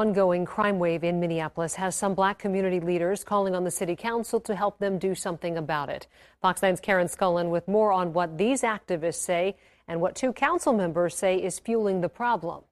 Ongoing crime wave in Minneapolis has some black community leaders calling on the city council to help them do something about it. Fox 9's Karen Scullin with more on what these activists say and what two council members say is fueling the problem.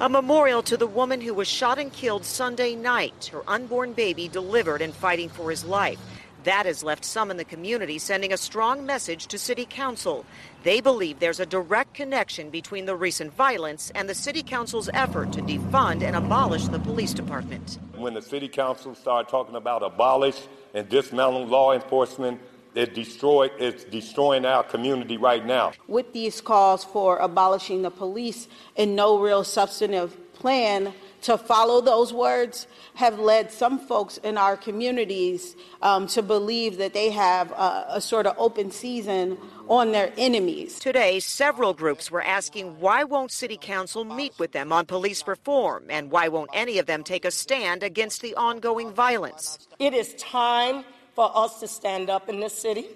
A memorial to the woman who was shot and killed Sunday night, her unborn baby delivered and fighting for his life. That has left some in the community sending a strong message to City Council. They believe there's a direct connection between the recent violence and the City Council's effort to defund and abolish the police department. When the City Council started talking about abolish and dismantle law enforcement, it destroyed, it's destroying our community right now. With these calls for abolishing the police and no real substantive plan to follow those words have led some folks in our communities um, to believe that they have a, a sort of open season on their enemies. Today, several groups were asking why won't City Council meet with them on police reform and why won't any of them take a stand against the ongoing violence. It is time for us to stand up in this city.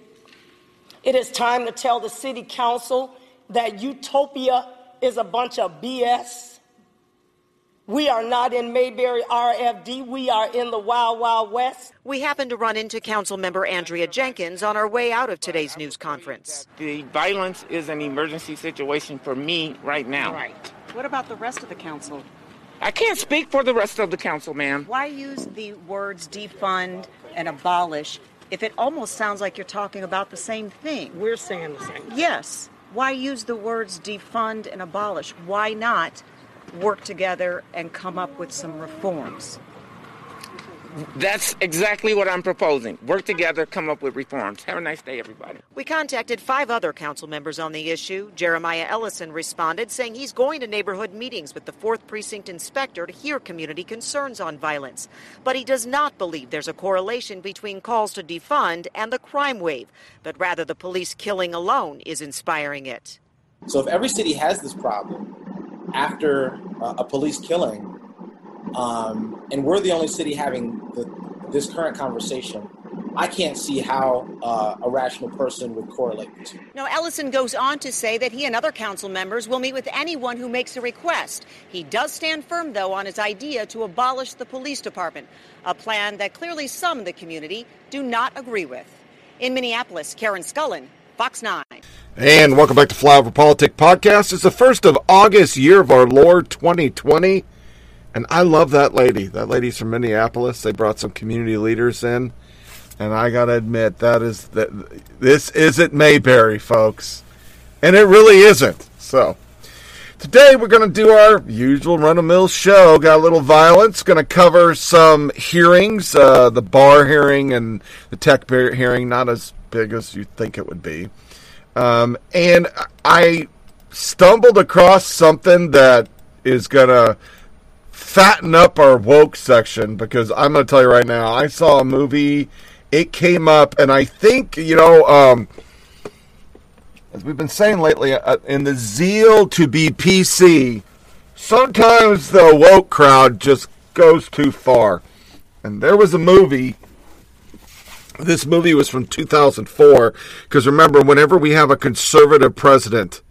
It is time to tell the City Council that utopia is a bunch of BS we are not in Mayberry RFD. We are in the Wild Wild West. We happened to run into Council Member Andrea Jenkins on our way out of today's news conference. The violence is an emergency situation for me right now. Right. What about the rest of the council? I can't speak for the rest of the council, ma'am. Why use the words defund and abolish if it almost sounds like you're talking about the same thing? We're saying the same. Yes. Why use the words defund and abolish? Why not work together and come up with some reforms. That's exactly what I'm proposing. Work together, come up with reforms. Have a nice day, everybody. We contacted five other council members on the issue. Jeremiah Ellison responded, saying he's going to neighborhood meetings with the 4th Precinct inspector to hear community concerns on violence. But he does not believe there's a correlation between calls to defund and the crime wave, but rather the police killing alone is inspiring it. So if every city has this problem, after uh, a police killing, um, and we're the only city having the, this current conversation, I can't see how uh, a rational person would correlate the two. Now, Ellison goes on to say that he and other council members will meet with anyone who makes a request. He does stand firm, though, on his idea to abolish the police department, a plan that clearly some in the community do not agree with. In Minneapolis, Karen Scullin, Fox 9. And welcome back to Flyover Politic Podcast. It's the first of August, year of our Lord 2020. And I love that lady. That lady's from Minneapolis. They brought some community leaders in. And I got to admit, that is that this isn't Mayberry, folks. And it really isn't. So, today we're going to do our usual run of mill show. Got a little violence. Going to cover some hearings, uh, the bar hearing and the tech hearing, not as big as you'd think it would be. Um, and I stumbled across something that is going to fatten up our woke section because I'm going to tell you right now, I saw a movie, it came up, and I think, you know, um, as we've been saying lately, uh, in the zeal to be PC, sometimes the woke crowd just goes too far. And there was a movie this movie was from 2004 because remember, whenever we have a conservative president,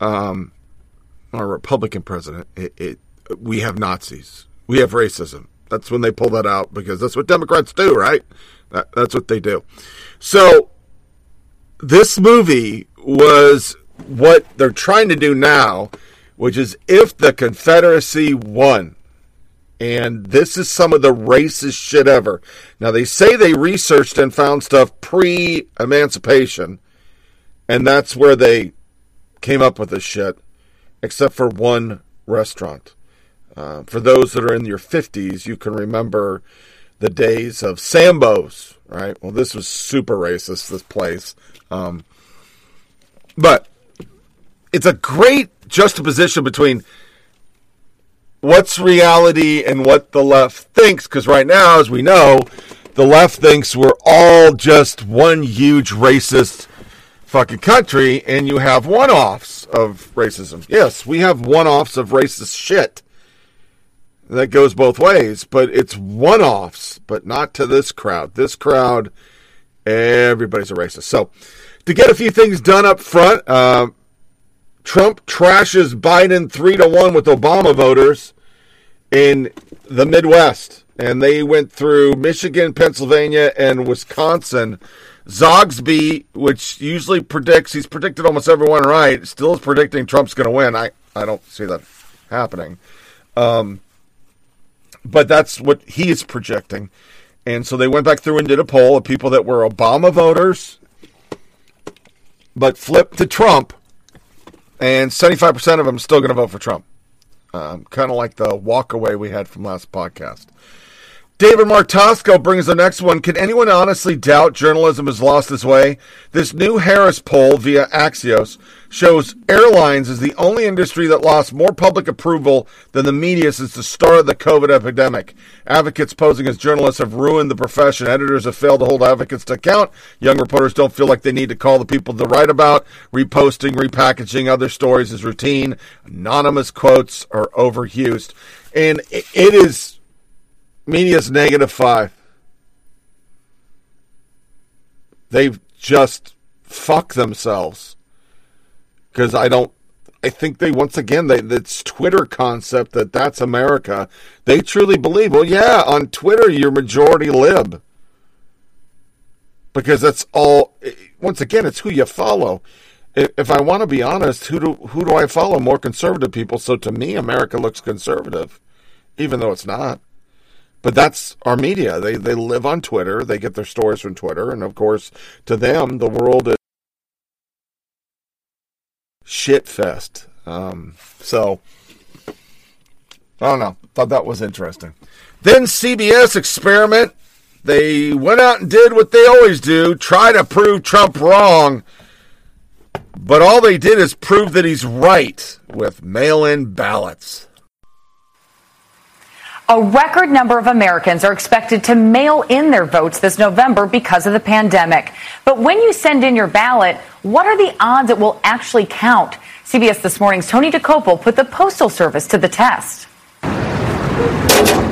um, or Republican president, it, it we have Nazis, we have racism. That's when they pull that out because that's what Democrats do, right? That, that's what they do. So this movie was what they're trying to do now, which is if the Confederacy won, and this is some of the racist shit ever. Now, they say they researched and found stuff pre emancipation, and that's where they came up with this shit, except for one restaurant. Uh, for those that are in your 50s, you can remember the days of Sambo's, right? Well, this was super racist, this place. Um, but it's a great juxtaposition between what's reality and what the left thinks. Because right now, as we know, the left thinks we're all just one huge racist fucking country, and you have one offs of racism. Yes, we have one offs of racist shit. That goes both ways, but it's one offs, but not to this crowd. This crowd, everybody's a racist. So, to get a few things done up front, uh, Trump trashes Biden three to one with Obama voters in the Midwest, and they went through Michigan, Pennsylvania, and Wisconsin. Zogby, which usually predicts, he's predicted almost everyone right, still is predicting Trump's going to win. I, I don't see that happening. Um, but that's what he is projecting. And so they went back through and did a poll of people that were Obama voters, but flipped to Trump, and 75% of them still going to vote for Trump. Um, kind of like the walk away we had from last podcast. David Martosko brings the next one. Can anyone honestly doubt journalism has lost its way? This new Harris poll via Axios shows airlines is the only industry that lost more public approval than the media since the start of the COVID epidemic. Advocates posing as journalists have ruined the profession. Editors have failed to hold advocates to account. Young reporters don't feel like they need to call the people to write about. Reposting, repackaging other stories is routine. Anonymous quotes are overused. And it is Media's negative five. They've just fucked themselves. Because I don't. I think they once again they this Twitter concept that that's America. They truly believe. Well, yeah, on Twitter you're majority lib because that's all. Once again, it's who you follow. If I want to be honest, who do who do I follow? More conservative people. So to me, America looks conservative, even though it's not but that's our media. They they live on Twitter. They get their stories from Twitter, and of course, to them, the world is shit fest. Um, so I don't know. Thought that was interesting. Then CBS experiment. They went out and did what they always do: try to prove Trump wrong. But all they did is prove that he's right with mail-in ballots. A record number of Americans are expected to mail in their votes this November because of the pandemic. But when you send in your ballot, what are the odds it will actually count? CBS This Morning's Tony Dokoupil put the Postal Service to the test.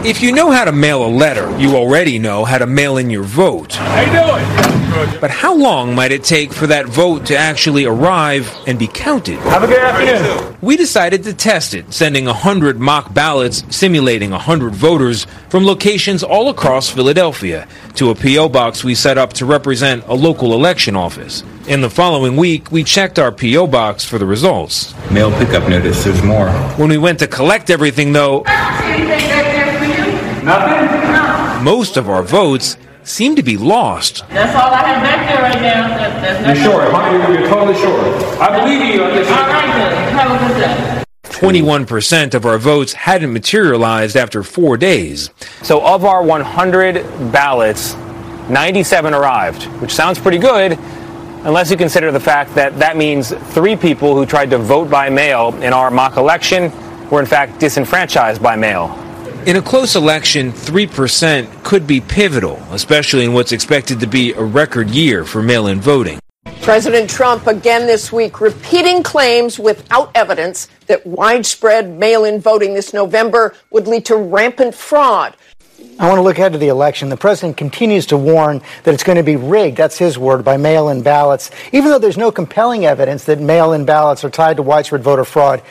If you know how to mail a letter, you already know how to mail in your vote. How you doing? But how long might it take for that vote to actually arrive and be counted? Have a good afternoon. We decided to test it, sending 100 mock ballots simulating 100 voters from locations all across Philadelphia to a P.O. box we set up to represent a local election office. In the following week, we checked our P.O. box for the results. Mail pickup notice, there's more. When we went to collect everything, though, Nothing? most of our votes seem to be lost. That's all I have back there right now. That, that's You're sure? You're, you're totally sure. I believe you. All right, good. Have a good day. 21% of our votes hadn't materialized after four days. So, of our 100 ballots, 97 arrived, which sounds pretty good, unless you consider the fact that that means three people who tried to vote by mail in our mock election were in fact disenfranchised by mail. In a close election, 3% could be pivotal, especially in what's expected to be a record year for mail in voting. President Trump again this week repeating claims without evidence that widespread mail in voting this November would lead to rampant fraud. I want to look ahead to the election. The president continues to warn that it's going to be rigged, that's his word, by mail in ballots, even though there's no compelling evidence that mail in ballots are tied to widespread voter fraud.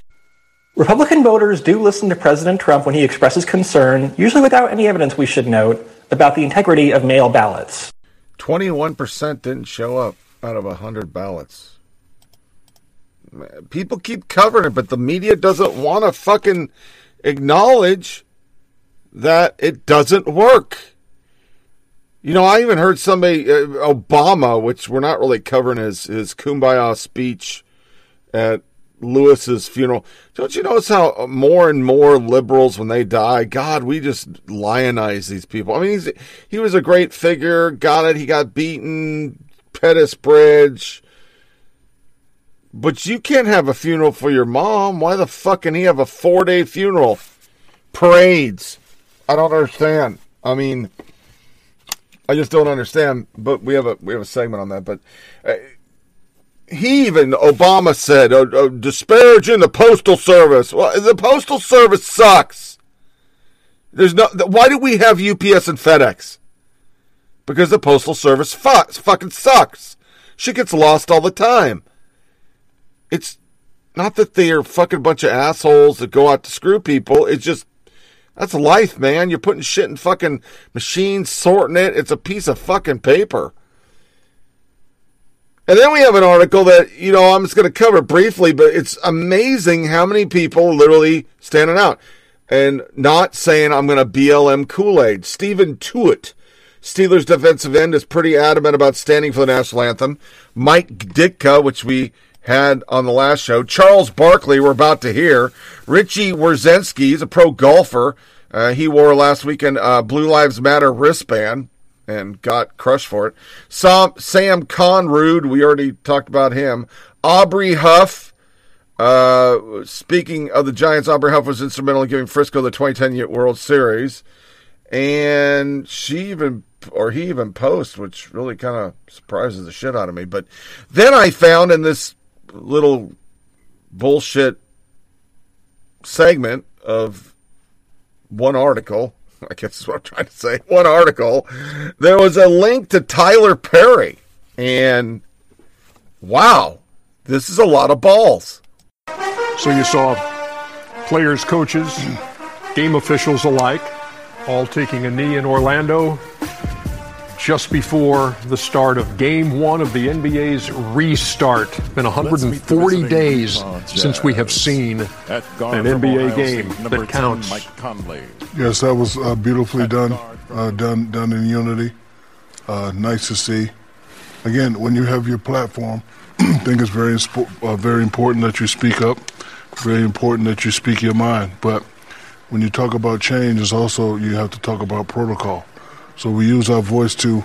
Republican voters do listen to President Trump when he expresses concern, usually without any evidence, we should note, about the integrity of mail ballots. 21% didn't show up out of 100 ballots. People keep covering it, but the media doesn't want to fucking acknowledge that it doesn't work. You know, I even heard somebody, uh, Obama, which we're not really covering his, his kumbaya speech at Lewis's funeral. Don't you notice how more and more liberals, when they die, God, we just lionize these people. I mean, he's, he was a great figure, got it, he got beaten, Pettus Bridge. But you can't have a funeral for your mom. Why the fuck can he have a four day funeral? parades. I don't understand. I mean, I just don't understand. But we have a we have a segment on that. But uh, he even Obama said uh, uh, disparaging the postal service. Well, the postal service sucks. There's no. Why do we have UPS and FedEx? Because the postal service fucks, fucking sucks. Shit gets lost all the time. It's not that they are fucking bunch of assholes that go out to screw people. It's just that's life, man. You're putting shit in fucking machines, sorting it. It's a piece of fucking paper. And then we have an article that, you know, I'm just going to cover briefly, but it's amazing how many people literally standing out and not saying I'm going to BLM Kool Aid. Stephon Tuitt, Steelers defensive end, is pretty adamant about standing for the national anthem. Mike Ditka, which we had on the last show. Charles Barkley, we're about to hear. Richy Werenski, he's a pro golfer. Uh, he wore last weekend uh, Blue Lives Matter wristband and got crushed for it. Sam, Sam Coonrod, we already talked about him. Aubrey Huff, uh, speaking of the Giants, Aubrey Huff was instrumental in giving Frisco the 2010 World Series. And she even, or he even posts, which really kind of surprises the shit out of me. But then I found in this little bullshit segment of one article I guess is what I'm trying to say. One article, there was a link to Tyler Perry, and wow, this is a lot of balls. So you saw players, coaches, game officials alike, all taking a knee in Orlando just before the start of game one of the NBA's restart. Been 140 days since we have seen an NBA game that counts. Yes, that was uh, beautifully done, uh, done, done in unity. Uh, nice to see. Again, when you have your platform, I think it's very, uh, very important that you speak up. Very important that you speak your mind. But when you talk about change, it's also you have to talk about protocol. So we use our voice to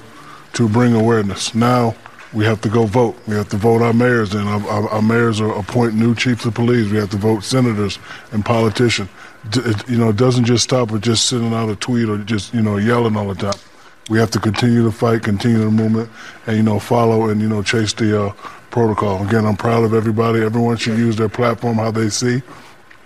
to bring awareness. Now we have to go vote. We have to vote our mayors in. Our, our, our mayors are appoint new chiefs of police. We have to vote senators and politicians. It, you know, it doesn't just stop with just sending out a tweet or just you know yelling all the time. We have to continue to fight, continue the movement, and you know follow and you know chase the uh, protocol. Again, I'm proud of everybody. Everyone should use their platform how they see.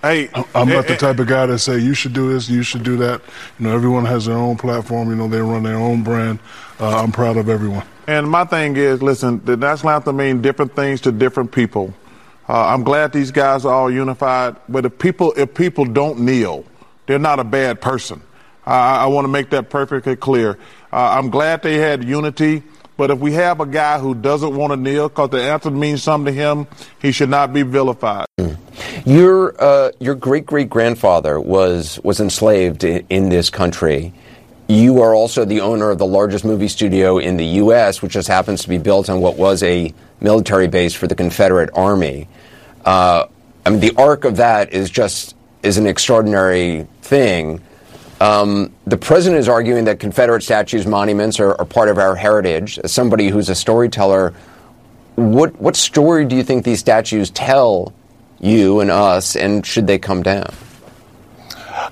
Hey, I'm not the type of guy that say you should do this, you should do that. You know, everyone has their own platform. You know, they run their own brand. Uh, I'm proud of everyone. And my thing is, listen, the national anthem means different things to different people. Uh, I'm glad these guys are all unified. But if people, if people don't kneel, they're not a bad person. Uh, I want to make that perfectly clear. Uh, I'm glad they had unity. But if we have a guy who doesn't want to kneel because the anthem means something to him, he should not be vilified. Your uh, your great great grandfather was was enslaved in, in, this country. You are also the owner of the largest movie studio in the U.S., which just happens to be built on what was a military base for the Confederate Army. Uh, I mean, the arc of that is just is an extraordinary thing. Um, the president is arguing that Confederate statues, monuments are, are, part of our heritage. As somebody who's a storyteller, what what story do you think these statues tell you and us, and should they come down?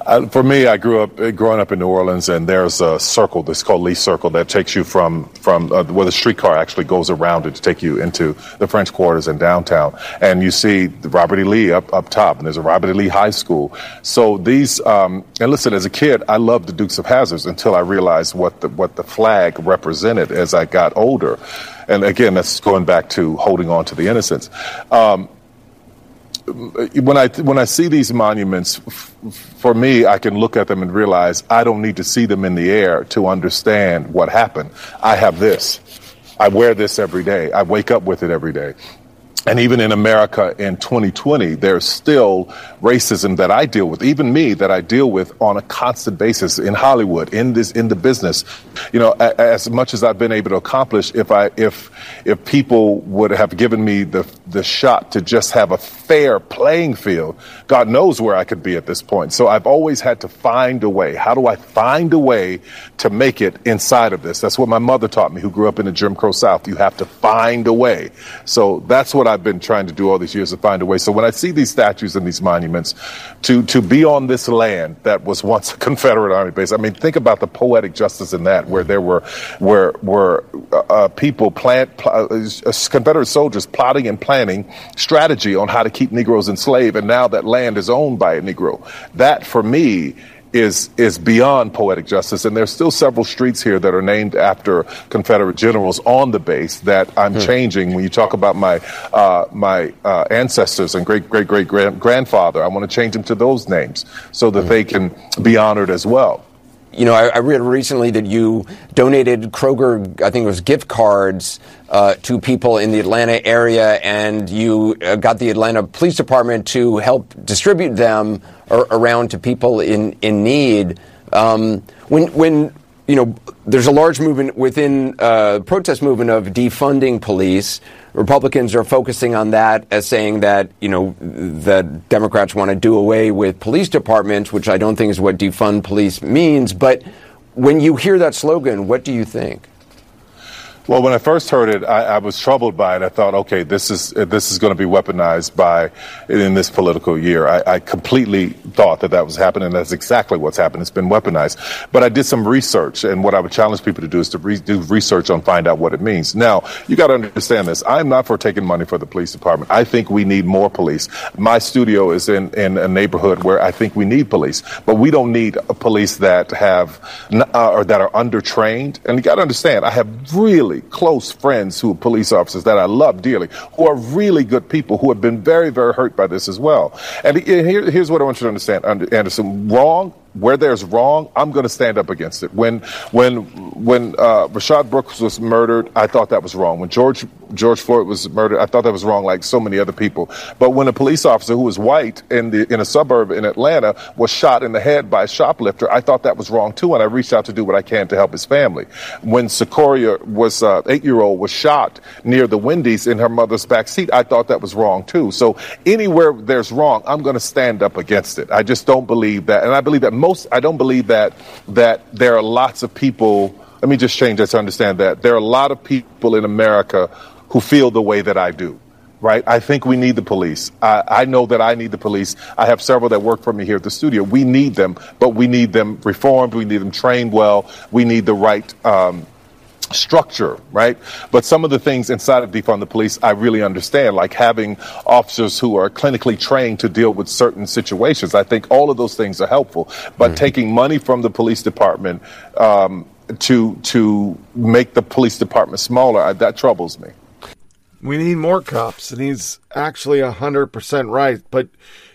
Uh, for me, I grew up uh, growing up in New Orleans, and there's a circle that's called Lee Circle that takes you from from uh, where the streetcar actually goes around it to take you into the French Quarters and downtown. And you see Robert E. Lee up up top, and there's a Robert E. Lee High School. So these, um, and listen, as a kid, I loved the Dukes of Hazzards until I realized what the what the flag represented as I got older. And again, that's going back to holding on to the innocence. Um, when I when I see these monuments, for me, I can look at them and realize I don't need to see them in the air to understand what happened. I have this. I wear this every day. I wake up with it every day. And even in America in 2020, there's still racism that I deal with, even me, that I deal with on a constant basis in Hollywood, in this, in the business. You know, as much as I've been able to accomplish, if I, if, if people would have given me the, the shot to just have a fair playing field, God knows where I could be at this point. So I've always had to find a way. How do I find a way to make it inside of this? That's what my mother taught me, who grew up in the Jim Crow South. You have to find a way. So that's what I I've been trying to do all these years to find a way. So when I see these statues and these monuments, to to be on this land that was once a Confederate Army base, I mean, think about the poetic justice in that, where there were where were uh, uh, people plant pl- uh, Confederate soldiers plotting and planning strategy on how to keep Negroes enslaved, and now that land is owned by a Negro. That for me is is beyond poetic justice, and there's still several streets here that are named after Confederate generals on the base that I'm Hmm. changing. When you talk about my uh, my uh, ancestors and great great great grand- grandfather, I want to change them to those names so that they can be honored as well. You know, I, I read recently that you donated Kroger, I think it was gift cards uh, to people in the Atlanta area, and you uh, got the Atlanta Police Department to help distribute them ar- around to people in in need. Um, when when you know, there's a large movement within uh, protest movement of defunding police. Republicans are focusing on that as saying that you know the Democrats want to do away with police departments, which I don't think is what defund police means. But when you hear that slogan, what do you think? Well, when I first heard it, I, I was troubled by it. I thought, okay, this is this is going to be weaponized by in this political year. I, I completely thought that that was happening. That's exactly what's happened. It's been weaponized. But I did some research, and what I would challenge people to do is to re- do research on find out what it means. Now, you got to understand this. I'm not for taking money for the police department. I think we need more police. My studio is in in a neighborhood where I think we need police, but we don't need police that have uh, or that are undertrained. And you got to understand, I have really close friends who are police officers that I love dearly, who are really good people who have been very, very hurt by this as well. And here, here's what I want you to understand, Anderson. Wrong where there's wrong, I'm going to stand up against it. When when when uh, Rayshard Brooks was murdered, I thought that was wrong. When George George Floyd was murdered, I thought that was wrong, like so many other people. But when a police officer who was white in the in a suburb in Atlanta was shot in the head by a shoplifter, I thought that was wrong too, and I reached out to do what I can to help his family. When Sequoia was uh, eight year old was shot near the Wendy's in her mother's back seat, I thought that was wrong too. So anywhere there's wrong, I'm going to stand up against it. I just don't believe that, and I believe that most. I don't believe that that there are lots of people. Let me just change that to understand that there are a lot of people in America who feel the way that I do. Right? I think we need the police. I, I know that I need the police. I have several that work for me here at the studio. We need them, but we need them reformed. We need them trained well. We need the right. Um, structure, right? But some of the things inside of defund the police, I really understand, like having officers who are clinically trained to deal with certain situations. I think all of those things are helpful. But taking money from the police department um, to to make the police department smaller, I, that troubles me. We need more cops, and he's actually 100% right. But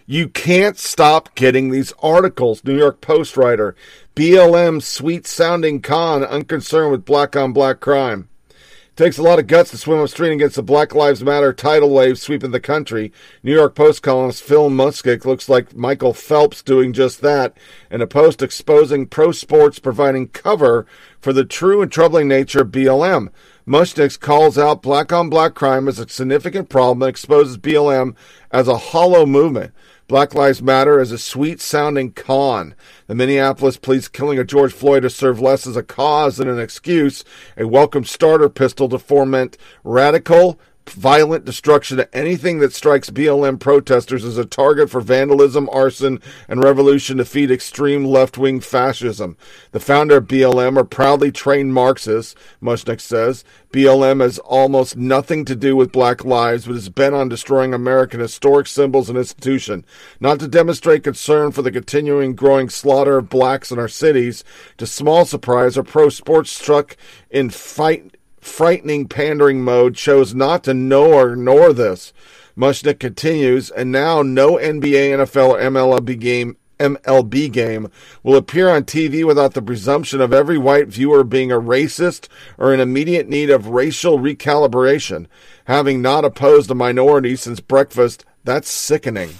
you can't stop getting these articles. New York Post writer, BLM sweet sounding con, unconcerned with black on black crime. It Takes a lot of guts to swim upstream against the Black Lives Matter tidal wave sweeping the country. New York Post columnist Phil Mushnick looks like Michael Phelps doing just that in a post exposing pro sports providing cover for the true and troubling nature of BLM. Mushnick calls out black on black crime as a significant problem and exposes BLM as a hollow movement. Black Lives Matter is a sweet sounding con. The Minneapolis police killing of George Floyd has served less as a cause than an excuse, a welcome starter pistol to foment radical, violent destruction of anything that strikes BLM protesters as a target for vandalism, arson, and revolution to feed extreme left wing fascism. The founder of BLM are proudly trained Marxists, Mushnick says. BLM has almost nothing to do with black lives, but is bent on destroying American historic symbols and institutions. Not to demonstrate concern for the continuing growing slaughter of blacks in our cities, to small surprise, our pro sports struck in fight frightening pandering mode chose not to know or ignore this. Mushnick continues, and now no NBA, NFL, or MLB game MLB game will appear on TV without the presumption of every white viewer being a racist or in immediate need of racial recalibration. Having not opposed a minority since breakfast, that's sickening.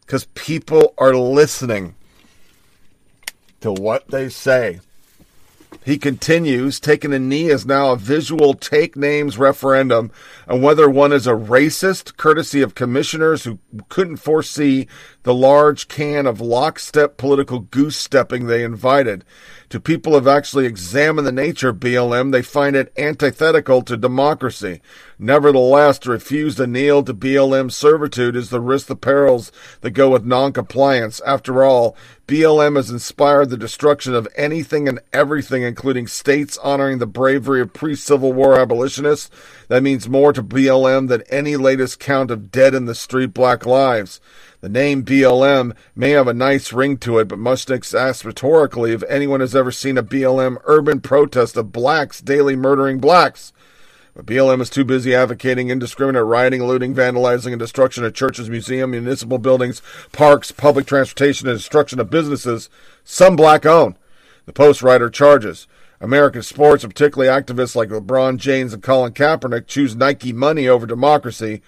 Because people are listening to what they say. He continues, taking a knee is now a visual take names referendum on whether one is a racist, courtesy of commissioners who couldn't foresee the large can of lockstep political goose stepping they invited. To people who have actually examined the nature of BLM, they find it antithetical to democracy. Nevertheless, to refuse to kneel to BLM servitude is the risk the perils that go with noncompliance. After all, BLM has inspired the destruction of anything and everything, including states honoring the bravery of pre-Civil War abolitionists. That means more to BLM than any latest count of dead in the street black lives. The name BLM may have a nice ring to it, but must ask rhetorically if anyone has ever seen a BLM urban protest of blacks daily murdering blacks. But BLM is too busy advocating indiscriminate rioting, looting, vandalizing, and destruction of churches, museums, municipal buildings, parks, public transportation, and destruction of businesses, some black owned. The Post writer charges. American sports, particularly activists like LeBron James and Colin Kaepernick, choose Nike money over democracy.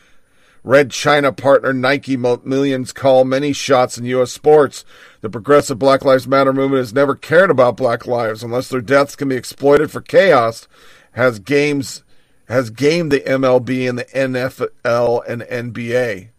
Red China partner Nike millions call many shots in U.S. sports. The progressive Black Lives Matter movement has never cared about black lives unless their deaths can be exploited for chaos. Has games has gamed the MLB and the NFL and NBA.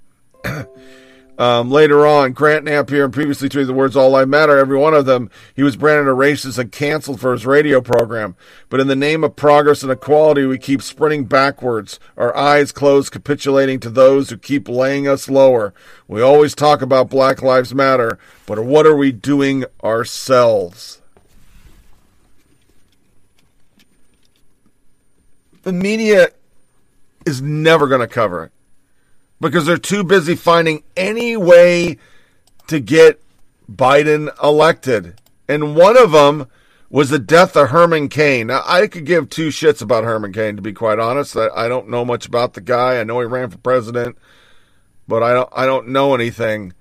Um, later on, Grant Napear and previously tweeted the words "All Life Matter." Every one of them, he was branded a racist and canceled for his radio program. But in the name of progress and equality, we keep sprinting backwards, our eyes closed, capitulating to those who keep laying us lower. We always talk about Black Lives Matter, but what are we doing ourselves? The media is never going to cover it because they're too busy finding any way to get Biden elected. And one of them was the death of Herman Cain. Now, I could give two shits about Herman Cain, to be quite honest. I, I don't know much about the guy. I know he ran for president, but I don't, I don't know anything.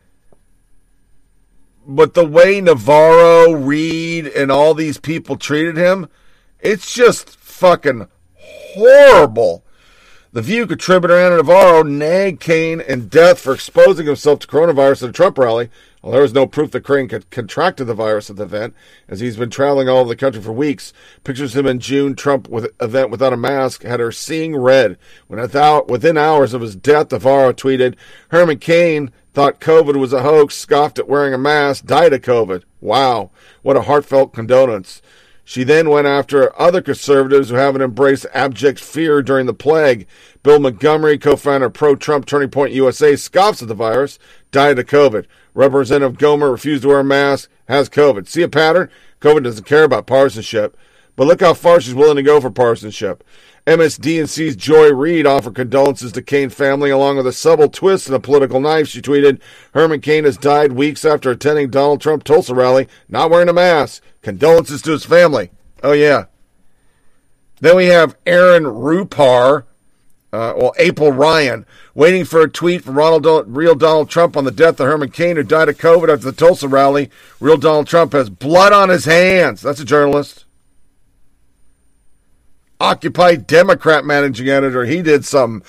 But the way Navarro, Reid, and all these people treated him, it's just fucking horrible. The View contributor Ana Navarro nagged Cain in death for exposing himself to coronavirus at a Trump rally. Well, there was no proof that had contracted the virus at the event, as he's been traveling all over the country for weeks. Pictures of him in June Trump with, event without a mask had her seeing red. When within hours of his death, Navarro tweeted, Herman Cain thought COVID was a hoax, scoffed at wearing a mask, died of COVID. Wow, what a heartfelt condolence. She then went after other conservatives who haven't embraced abject fear during the plague. Bill Montgomery, co-founder of pro-Trump Turning Point USA, scoffs at the virus, died of COVID. Representative Gohmert refused to wear a mask, has COVID. See a pattern? COVID doesn't care about partisanship. But look how far she's willing to go for partisanship. MSDNC's Joy Reid offered condolences to Cain family along with a subtle twist and a political knife. She tweeted, Herman Cain has died weeks after attending Donald Trump Tulsa rally, not wearing a mask. Condolences to his family. Oh, yeah. Then we have Aaron Rupar, uh, well, April Ryan, waiting for a tweet from Ronald, real Donald Trump on the death of Herman Cain, who died of COVID after the Tulsa rally. Real Donald Trump has blood on his hands. That's a journalist. Occupy Democrat managing editor. He did some.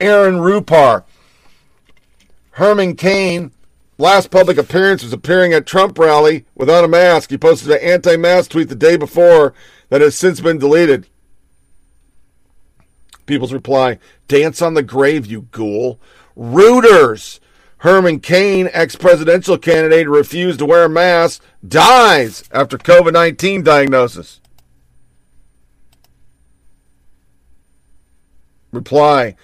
Aaron Rupar. Herman Cain, last public appearance was appearing at Trump rally without a mask. He posted an anti-mask tweet the day before that has since been deleted. People's reply, dance on the grave, you ghoul. Reuters. Herman Cain, ex-presidential candidate, refused to wear a mask, dies after COVID-19 diagnosis. Reply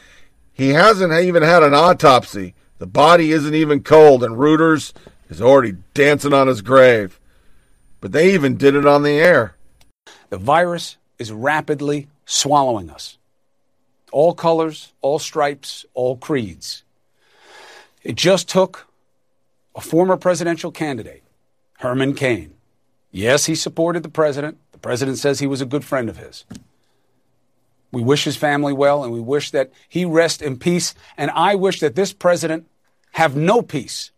He hasn't even had an autopsy. The body isn't even cold, and Reuters is already dancing on his grave. But they even did it on the air. The virus is rapidly swallowing us. All colors, all stripes, all creeds. It just took a former presidential candidate, Herman Cain. Yes, he supported the president. The president says he was a good friend of his. We wish his family well and we wish that he rest in peace. And I wish that this president have no peace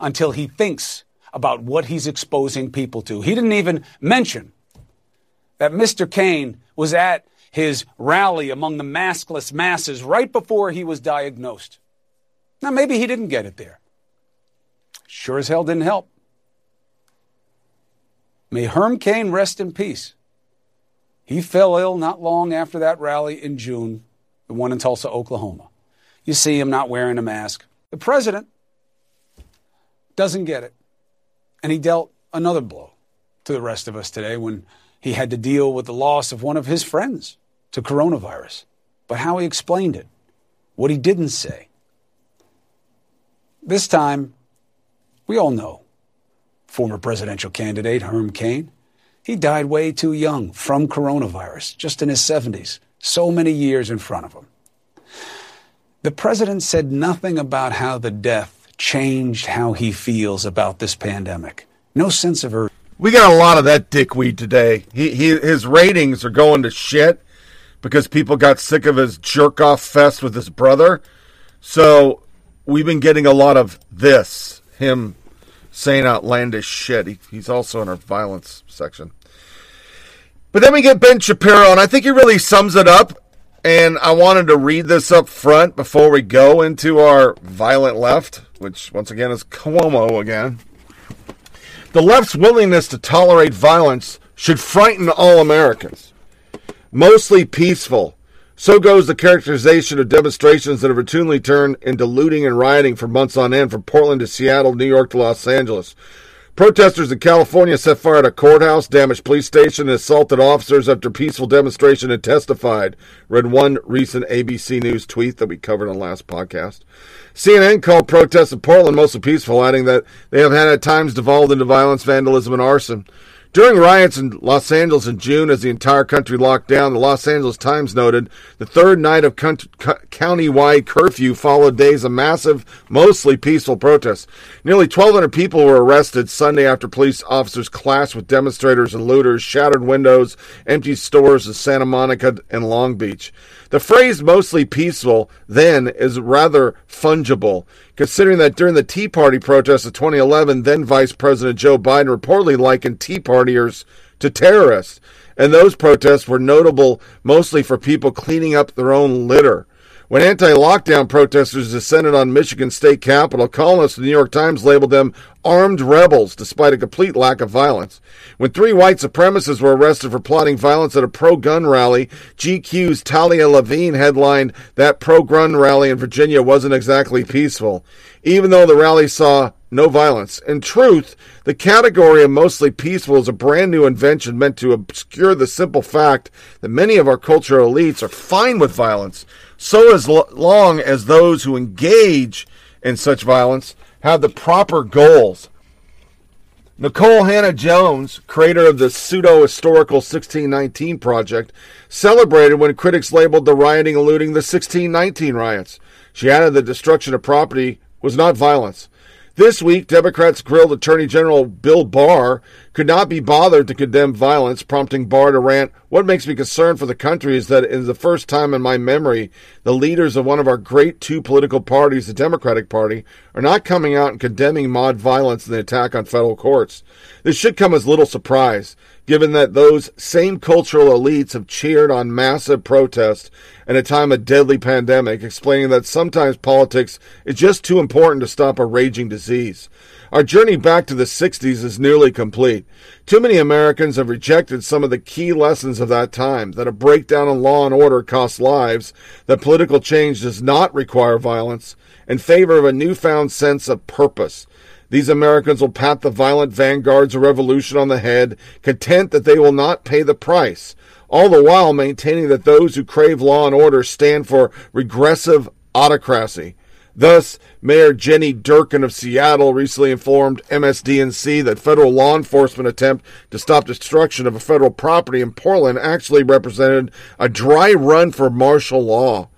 until he thinks about what he's exposing people to. He didn't even mention that Mr. Cain was at his rally among the maskless masses right before he was diagnosed. Now, maybe he didn't get it there. Sure as hell didn't help. May Herm Cain rest in peace. He fell ill not long after that rally in June, the one in Tulsa, Oklahoma. You see him not wearing a mask. The president doesn't get it. And he dealt another blow to the rest of us today when he had to deal with the loss of one of his friends to coronavirus. But how he explained it, what he didn't say. This time, we all know former presidential candidate Herm Cain. He died way too young from coronavirus, just in his 70s, so many years in front of him. The president said nothing about how the death changed how he feels about this pandemic. No sense of urgency. We got a lot of that dickweed today. He, he his ratings are going to shit because people got sick of his jerk off fest with his brother. So we've been getting a lot of this him saying outlandish shit. He, he's also in our violence section. But then we get Ben Shapiro, and I think he really sums it up. And I wanted to read this up front before we go into our violent left, which once again is Cuomo again. The left's willingness to tolerate violence should frighten all Americans. Mostly peaceful. So goes the characterization of demonstrations that have routinely turned into looting and rioting for months on end from Portland to Seattle, New York to Los Angeles. Protesters in California set fire to a courthouse, damaged police station, and assaulted officers after peaceful demonstration and testified. Read one recent ABC News tweet that we covered on last podcast. CNN called protests in Portland mostly peaceful, adding that they have had at times devolved into violence, vandalism, and arson. During riots in Los Angeles in June, as the entire country locked down, the Los Angeles Times noted the third night of county-wide curfew followed days of massive, mostly peaceful protests. Nearly 1,200 people were arrested Sunday after police officers clashed with demonstrators and looters, shattered windows, emptied stores in Santa Monica and Long Beach. The phrase mostly peaceful then is rather fungible, considering that during the Tea Party protests of 2011, then Vice President Joe Biden reportedly likened Tea Partiers to terrorists. And those protests were notable mostly for people cleaning up their own litter. When anti lockdown protesters descended on Michigan state capitol, columnists of the New York Times labeled them armed rebels despite a complete lack of violence. When three white supremacists were arrested for plotting violence at a pro gun rally, GQ's Talia Lavin headlined that pro gun rally in Virginia wasn't exactly peaceful, even though the rally saw no violence. In truth, the category of mostly peaceful is a brand new invention meant to obscure the simple fact that many of our cultural elites are fine with violence so as long as those who engage in such violence have the proper goals. Nikole Hannah-Jones, creator of the pseudo historical 1619 project, celebrated when critics labeled the rioting looting the 1619 riots. She added the destruction of property was not violence. This week, Democrats grilled Attorney General Bill Barr. Could not be bothered to condemn violence, prompting Barr to rant, What makes me concerned for the country is that it is the first time in my memory the leaders of one of our great two political parties, the Democratic Party, are not coming out and condemning mob violence and the attack on federal courts. This should come as little surprise given that those same cultural elites have cheered on massive protests in a time of deadly pandemic, explaining that sometimes politics is just too important to stop a raging disease. Our journey back to the 60s is nearly complete. Too many Americans have rejected some of the key lessons of that time that a breakdown in law and order costs lives, that political change does not require violence, in favor of a newfound sense of purpose these Americans will pat the violent vanguards of revolution on the head, content that they will not pay the price, all the while maintaining that those who crave law and order stand for regressive autocracy. Thus, Mayor Jenny Durkan of Seattle recently informed MSDNC that federal law enforcement attempt to stop destruction of a federal property in Portland actually represented a dry run for martial law.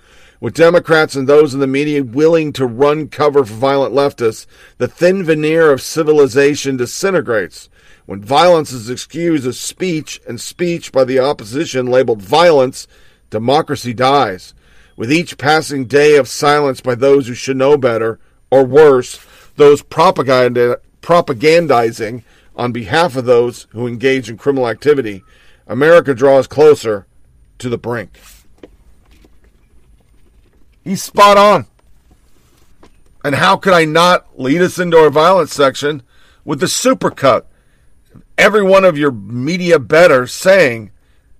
With Democrats and those in the media willing to run cover for violent leftists, the thin veneer of civilization disintegrates. When violence is excused as speech and speech by the opposition labeled violence, democracy dies. With each passing day of silence by those who should know better, or worse, those propaganda, propagandizing on behalf of those who engage in criminal activity, America draws closer to the brink. He's spot on. And how could I not lead us into our violence section with the supercut? Every one of your media better saying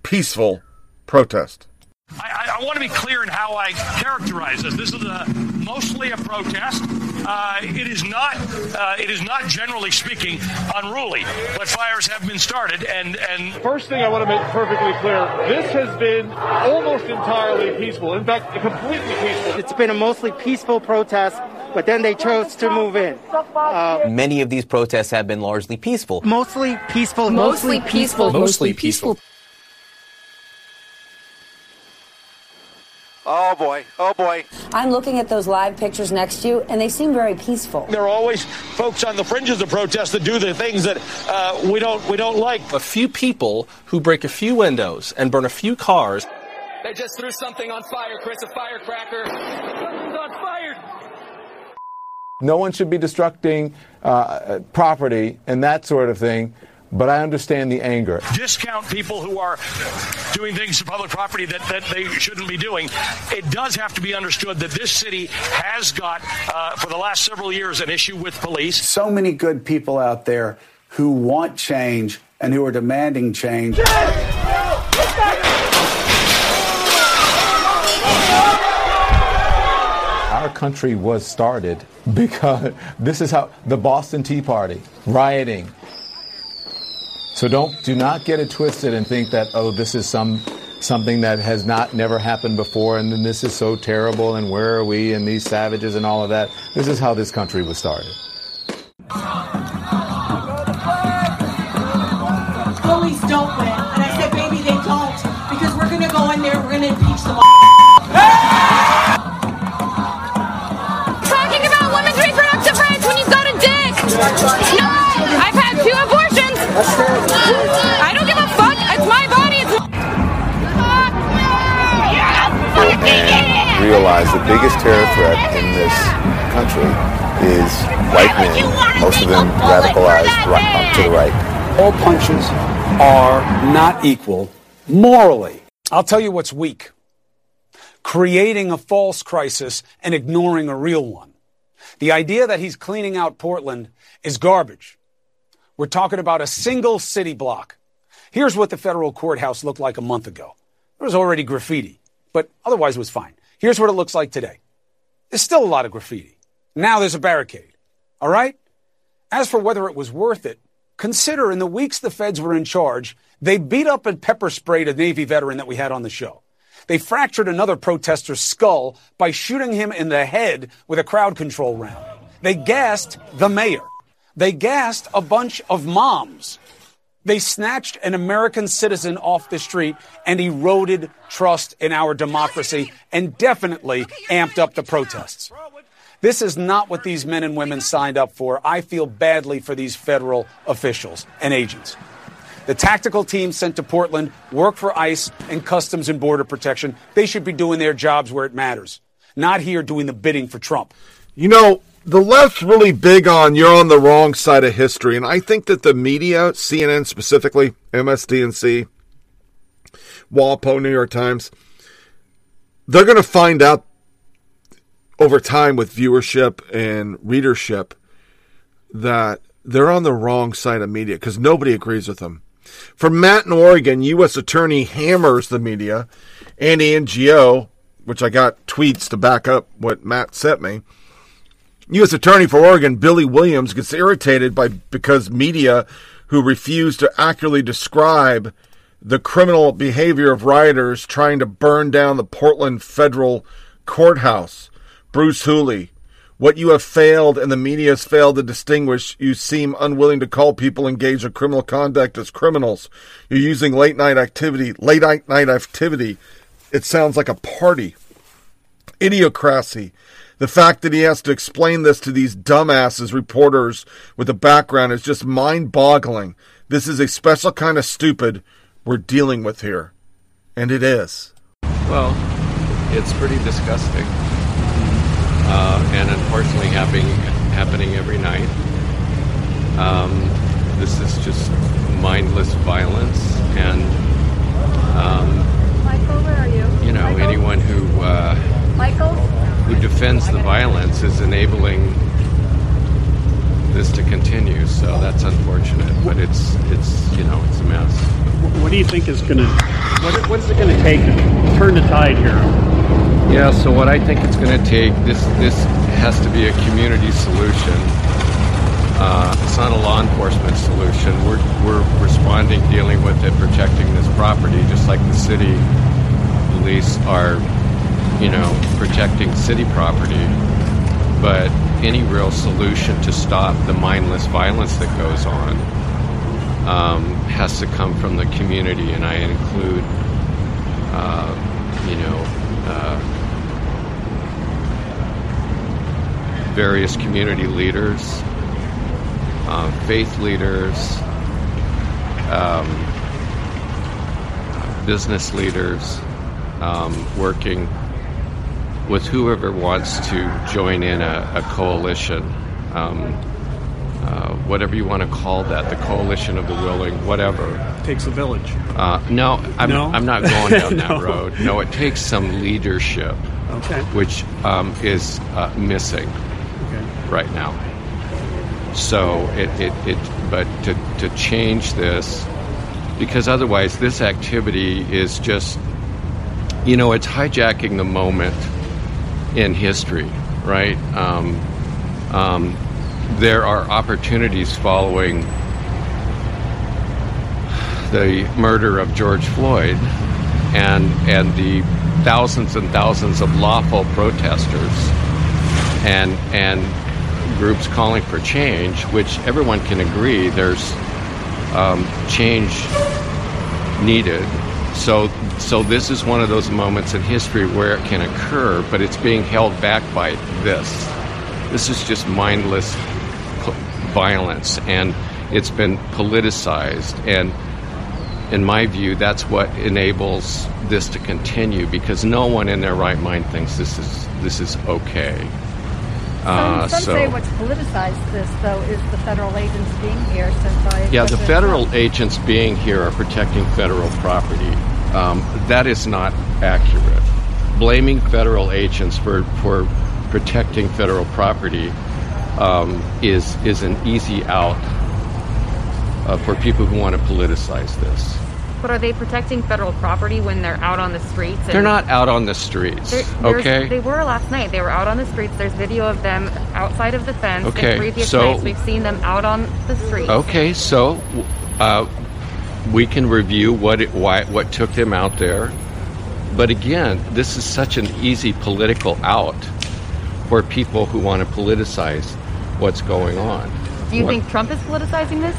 peaceful protest. I, I, want to be clear in how I characterize this. This is a, mostly a protest. Uh, it is not. Uh, it is not generally speaking unruly, but fires have been started. And and first thing I want to make perfectly clear: this has been almost entirely peaceful. In fact, completely peaceful. It's been a mostly peaceful protest. But then they chose to move in. Uh, Many of these protests have been largely peaceful. Mostly peaceful. Mostly, mostly peaceful. Mostly peaceful. Oh boy, oh boy. I'm looking at those live pictures next to you, and they seem very peaceful. There are always folks on the fringes of protest that do the things that uh, we don't we don't like. A few people who break a few windows and burn a few cars. They just threw something on fire, Chris. A firecracker. Something's on fire. No one should be destructing uh, property and that sort of thing but I understand the anger. Discount people who are doing things to public property that, that they shouldn't be doing. It does have to be understood that this city has got, uh, for the last several years, an issue with police. So many good people out there who want change and who are demanding change. Our country was started because this is how the Boston Tea Party, rioting, so don't do not get it twisted and think that oh this is some something that has not never happened before and then this is so terrible and where are we and these savages and all of that. This is how this country was started. Police don't win. And I said, baby, they don't. Because we're going to go in there, we're going to impeach them. Talking about women's reproductive rights when you've got a dick. No, I don't give a fuck. It's my body. It's and realize the biggest terror threat in this country is white men, most of them radicalized right, to the right. All punches are not equal morally. I'll tell you what's weak creating a false crisis and ignoring a real one. The idea that he's cleaning out Portland is garbage. We're talking about a single city block. Here's what the federal courthouse looked like a month ago. There was already graffiti, but otherwise it was fine. Here's what it looks like today. There's still a lot of graffiti. Now there's a barricade. All right? As for whether it was worth it, consider in the weeks the feds were in charge, they beat up and pepper sprayed a Navy veteran that we had on the show. They fractured another protester's skull by shooting him in the head with a crowd control round. They gassed the mayor. They gassed a bunch of moms. They snatched an American citizen off the street and eroded trust in our democracy and definitely amped up the protests. This is not what these men and women signed up for. I feel badly for these federal officials and agents. The tactical team sent to Portland work for ICE and Customs and Border Protection. They should be doing their jobs where it matters, not here doing the bidding for Trump. You know, the left's really big on you're on the wrong side of history, and I think that the media, CNN specifically, MSDNC, WAPO, New York Times, they're going to find out over time with viewership and readership that they're on the wrong side of media because nobody agrees with them. For Matt in Oregon, U.S. Attorney hammers the media. Andy NGO, which I got tweets to back up what Matt sent me U.S. Attorney for Oregon Billy Williams gets irritated by because media who refuse to accurately describe the criminal behavior of rioters trying to burn down the Portland federal courthouse. Bruce Hooley, what you have failed and the media has failed to distinguish, you seem unwilling to call people engaged in criminal conduct as criminals. You're using late night activity, late night activity. It sounds like a party. Idiocracy the fact that he has to explain this to these dumbasses reporters with a background is just mind boggling. This is a special kind of stupid we're dealing with here. And it is. Well, it's pretty disgusting. Uh, and unfortunately happening, happening every night. Um, this is just mindless violence and um, Michael, where are you? You know, Michael? anyone who uh, Michael? Who defends the violence is enabling this to continue. So that's unfortunate, but it's it's you know it's a mess. What do you think is going to what, what is it going to take to turn the tide here? Yeah. So what I think it's going to take this this has to be a community solution. Uh, it's not a law enforcement solution. We're we're responding, dealing with it, protecting this property, just like the city police are, you know, protecting city property. But any real solution to stop the mindless violence that goes on um, has to come from the community, and I include, uh, you know, uh, various community leaders, uh, faith leaders, um, business leaders, um, working with whoever wants to join in a, a coalition. Um, uh, whatever you want to call that, the coalition of the willing, whatever. It Takes a village. Uh, no, I'm, No? I'm not going down that road. No, it takes some leadership, Okay. which um, is uh, missing right now. So it, it, it but to, to change this, because otherwise this activity is just, you know, it's hijacking the moment in history, right? Um, um, there are opportunities following the murder of George Floyd and and the thousands and thousands of lawful protesters and and groups calling for change, which everyone can agree there's um, change needed. So so this is one of those moments in history where it can occur, but it's being held back by this. This is just mindless violence, and it's been politicized. And in my view, that's what enables this to continue because no one in their right mind thinks this is this is okay. Uh, some so say what's politicized this, though, is the federal agents being here since I. yeah, the federal Trump- agents being here are protecting federal property. Um, that is not accurate. Blaming federal agents for for protecting federal property um, is is an easy out uh, for people who want to politicize this. But are they protecting federal property when they're out on the streets? They're not out on the streets, okay? They were last night. They were out on the streets. There's video of them outside of the fence. Okay, In previous so- nights, we've seen them out on the streets. Okay, so uh, we can review what it, why what took them out there, but again, this is such an easy political out for people who want to politicize what's going on. Do you What- think Trump is politicizing this?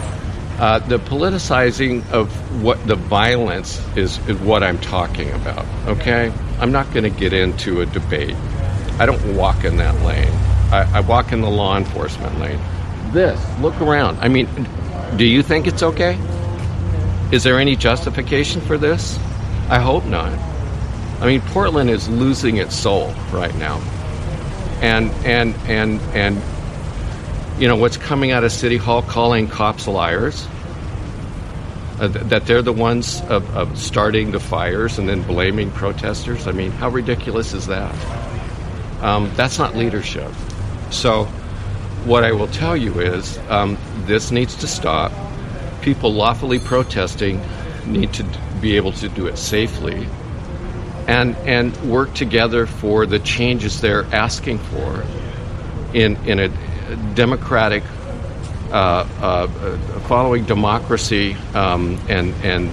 Uh, the politicizing of what the violence is, is what I'm talking about. Okay, I'm not going to get into a debate. I don't walk in that lane. I, I walk in the law enforcement lane. This, look around. I mean, do you think it's okay? Is there any justification for this? I hope not. I mean, Portland is losing its soul right now, and and and and you know what's coming out of City Hall calling cops liars. Uh, th- that they're the ones of, of starting the fires and then blaming protesters. I mean, how ridiculous is that? Um, that's not leadership. So, what I will tell you is um, this needs to stop. People lawfully protesting need to be able to do it safely and and work together for the changes they're asking for in in a democratic uh, uh, following democracy um, and and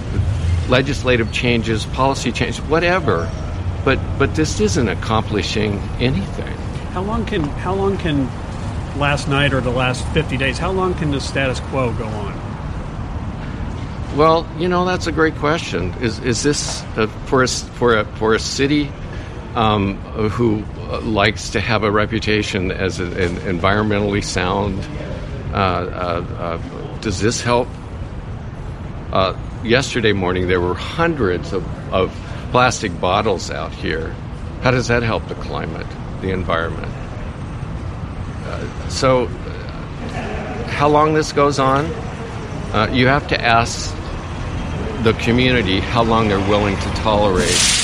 legislative changes, policy changes, whatever. But but this isn't accomplishing anything. How long can how long can last night or the last 50 days? How long can the status quo go on? Well, you know that's a great question. Is is this uh, for a for a for a city um, who likes to have a reputation as an, environmentally sound? Uh, uh, uh, does this help? Yesterday morning there were hundreds of, of plastic bottles out here. How does that help the climate, the environment? So, how long this goes on? Uh, you have to ask the community how long they're willing to tolerate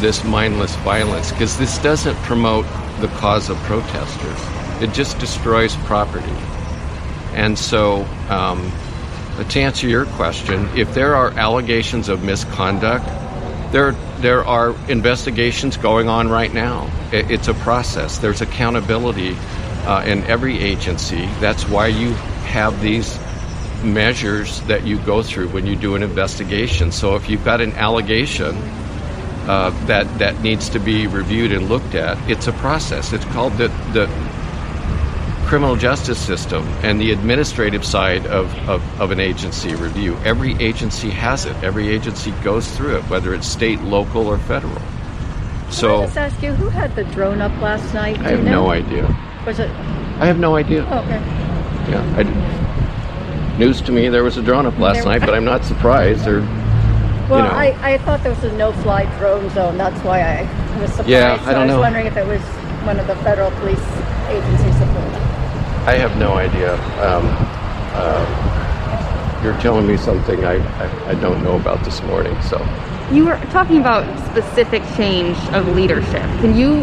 this mindless violence because this doesn't promote the cause of protesters. It just destroys property. And so, um, to answer your question, if there are allegations of misconduct, there there are investigations going on right now. It, it's a process. There's accountability uh, in every agency. That's why you have these measures that you go through when you do an investigation. So if you've got an allegation uh, that that needs to be reviewed and looked at, it's a process. It's called the the criminal justice system and the administrative side of, of, of an agency review. Every agency has it. Every agency goes through it, whether it's state, local, or federal. So Can I just ask you, who had the drone up last night? I have know? no idea. Was it? I have no idea. Oh, okay. Yeah, I news to me there was a drone up last There- night, but I'm not surprised. Or Well, you know, I, I thought there was a no-fly drone zone. That's why I was surprised. Yeah, I so don't I was know. wondering if it was one of the federal police agencies. That I have no idea. Um, uh, you're telling me something I, I, I don't know about this morning. So You were talking about specific change of leadership. Can you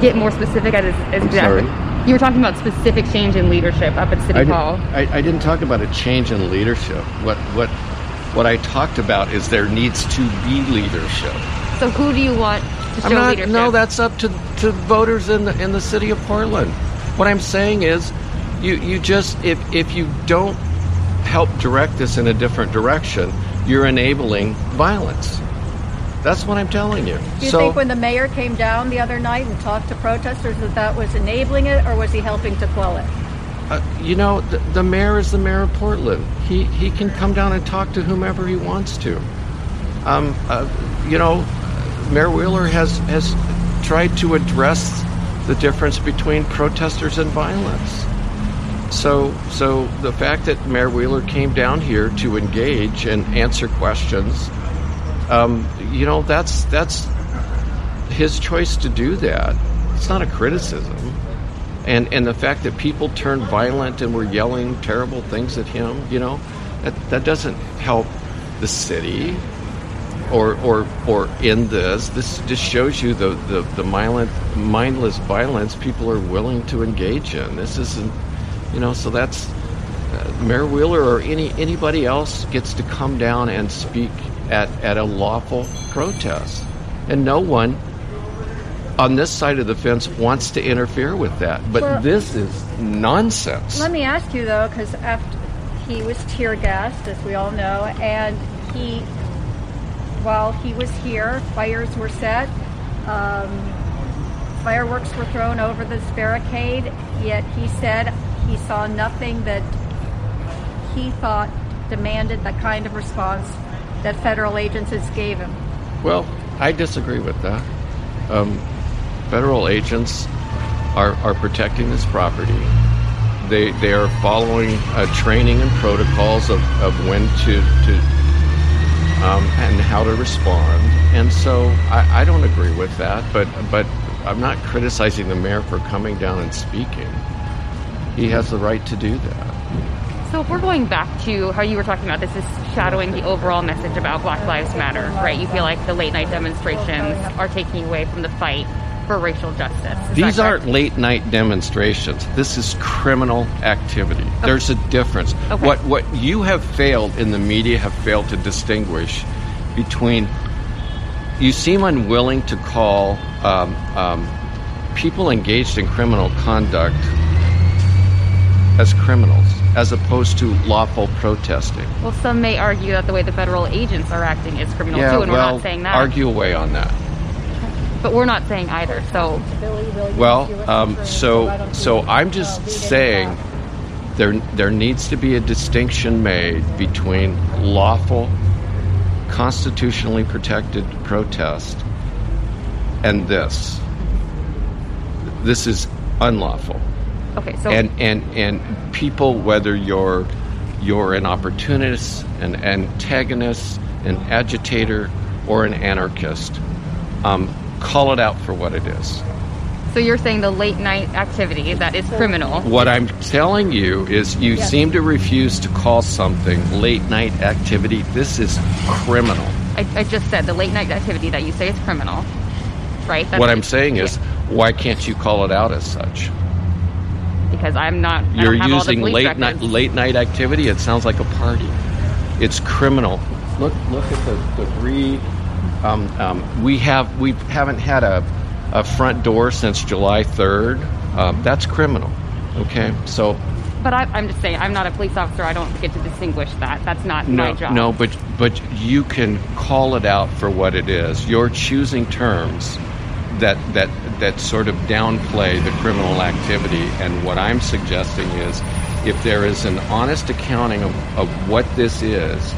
get more specific as, as I'm sorry? You were talking about specific change in leadership up at City I, di- Hall. I, I didn't talk about a change in leadership. What what what I talked about is there needs to be leadership. So who do you want to I'm show not- leadership? No, that's up to, to voters in the in the city of Portland. What I'm saying is, you you just if if you don't help direct this in a different direction, you're enabling violence. That's what I'm telling you. Do you so think when the mayor came down the other night and talked to protesters that that was enabling it, or was he helping to quell it? Uh, you know the, the mayor is the mayor of Portland. He he can come down and talk to whomever he wants to. Um, uh, you know, Mayor Wheeler has has tried to address the difference between protesters and violence. So so the fact that Mayor Wheeler came down here to engage and answer questions, um, you know, that's that's his choice to do that. It's not a criticism. And and the fact that people turned violent and were yelling terrible things at him, you know, that that doesn't help the city or or or in this. This just shows you the the, the violent, mindless violence people are willing to engage in. This isn't, you know. So that's uh, Mayor Wheeler or any anybody else gets to come down and speak at at a lawful protest, and no one on this side of the fence wants to interfere with that. But Well- this is nonsense. Let me ask you though, because after he was tear gassed, as we all know, and he, while he was here, fires were set, um, fireworks were thrown over this barricade. Yet he said he saw nothing that he thought demanded the kind of response that federal agencies gave him. Well, I disagree with that. Um, federal agents are, are protecting this property. They, they are following uh, training and protocols of, of when to, to um, and how to respond. And so I, I don't agree with that, but, but I'm not criticizing the mayor for coming down and speaking. He has the right to do that. So if we're going back to how you were talking about this is shadowing the overall message about Black Lives Matter, right? You feel like the late night demonstrations are taking away from the fight for racial justice. Is These aren't late night demonstrations. This is criminal activity. There's a difference. Okay. What what you have failed in the media have failed to distinguish between. You seem unwilling to call um, um, people engaged in criminal conduct as criminals, as opposed to lawful protesting. Well, some may argue that the way the federal agents are acting is criminal yeah, too, and well, we're not saying that. argue away on that. But we're not saying either. So Well, um, so so I'm just saying there there needs to be a distinction made between lawful, constitutionally protected protest and this. This is unlawful. okay, so and and and people, whether you're you're an opportunist, an antagonist, an agitator, or an anarchist, um, call it out for what it is. so you're saying the late night activity that is criminal. What I'm telling you is you Yes. seem to refuse to call something late night activity. This is criminal. I, I just said the late night activity that you say is criminal, right? That's what I'm saying is, why can't you call it out as such? because I'm not. I You're don't have all the using late records. night late night activity. It sounds like a party. It's criminal. Look look at the debris. Um, um, we have we haven't had a, a front door since July 3rd. Um, that's criminal. Okay, so But I, I'm just saying, I'm not a police officer. I don't get to distinguish that. That's not no my job. no, but but you can call it out for what it is. You're choosing terms that that that sort of downplay the criminal activity. And what I'm suggesting is, if there is an honest accounting of, of what this is,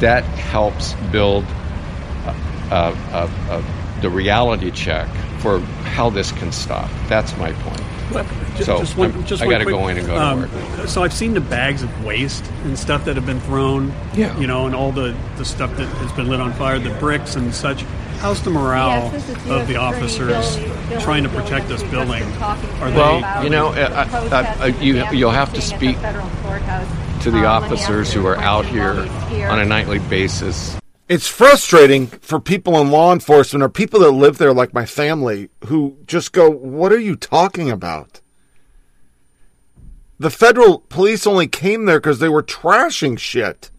that helps build uh, uh, uh, the reality check for how this can stop. That's my point. Ju- so just one, I'm- just I got to go in and go um, to work. So I've seen the bags of waste and stuff that have been thrown. Yeah. You know, and all the, the stuff that has been lit on fire, the bricks and such. How's the morale Yes, is of the US officers Attorney Billy- trying to Billy protect this building? just been talking Are to Well, you know, the uh, uh, protest uh, you, you'll have to speak the federal courthouse, to the uh, officers who are out here in while he's here. on a nightly basis. It's frustrating for people in law enforcement or people that live there, like my family, who just go, What are you talking about? The federal police only came there because they were trashing shit.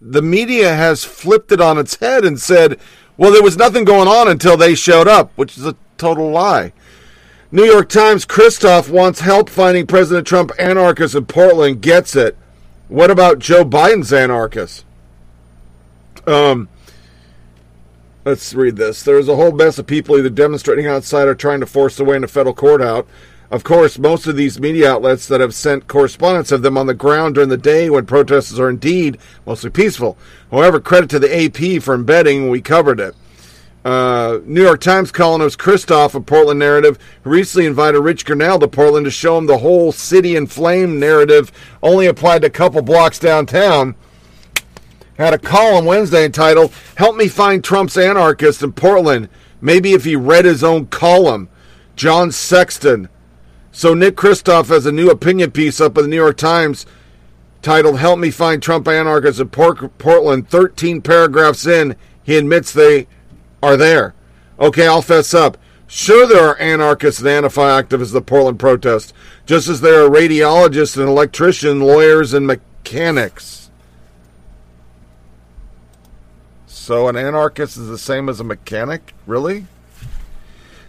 The media has flipped it on its head and said, well, there was nothing going on until they showed up, which is a total lie. New York Times Kristof wants help finding President Trump anarchists in Portland, gets it. What about Joe Biden's anarchists? Um, let's read this. There's a whole mess of people either demonstrating outside or trying to force their way into federal court out. Of course, most of these media outlets that have sent correspondents of them on the ground during the day when protests are indeed mostly peaceful. However, credit to the AP for embedding, we covered it. Uh, New York Times columnist Kristof of Portland Narrative recently invited Rich Grenell to Portland to show him the whole city in flame narrative only applied to a couple blocks downtown. Had a column Wednesday entitled Help Me Find Trump's Anarchist in Portland. Maybe if he read his own column. John Sexton. So Nick Kristof has a new opinion piece up in the New York Times titled Help Me Find Trump Anarchists in Port- Portland. 13 paragraphs in, he admits they are there. Okay, I'll fess up. Sure, there are anarchists and anti activists at the Portland protest, just as there are radiologists and electricians, lawyers, and mechanics. So, an anarchist is the same as a mechanic? Really?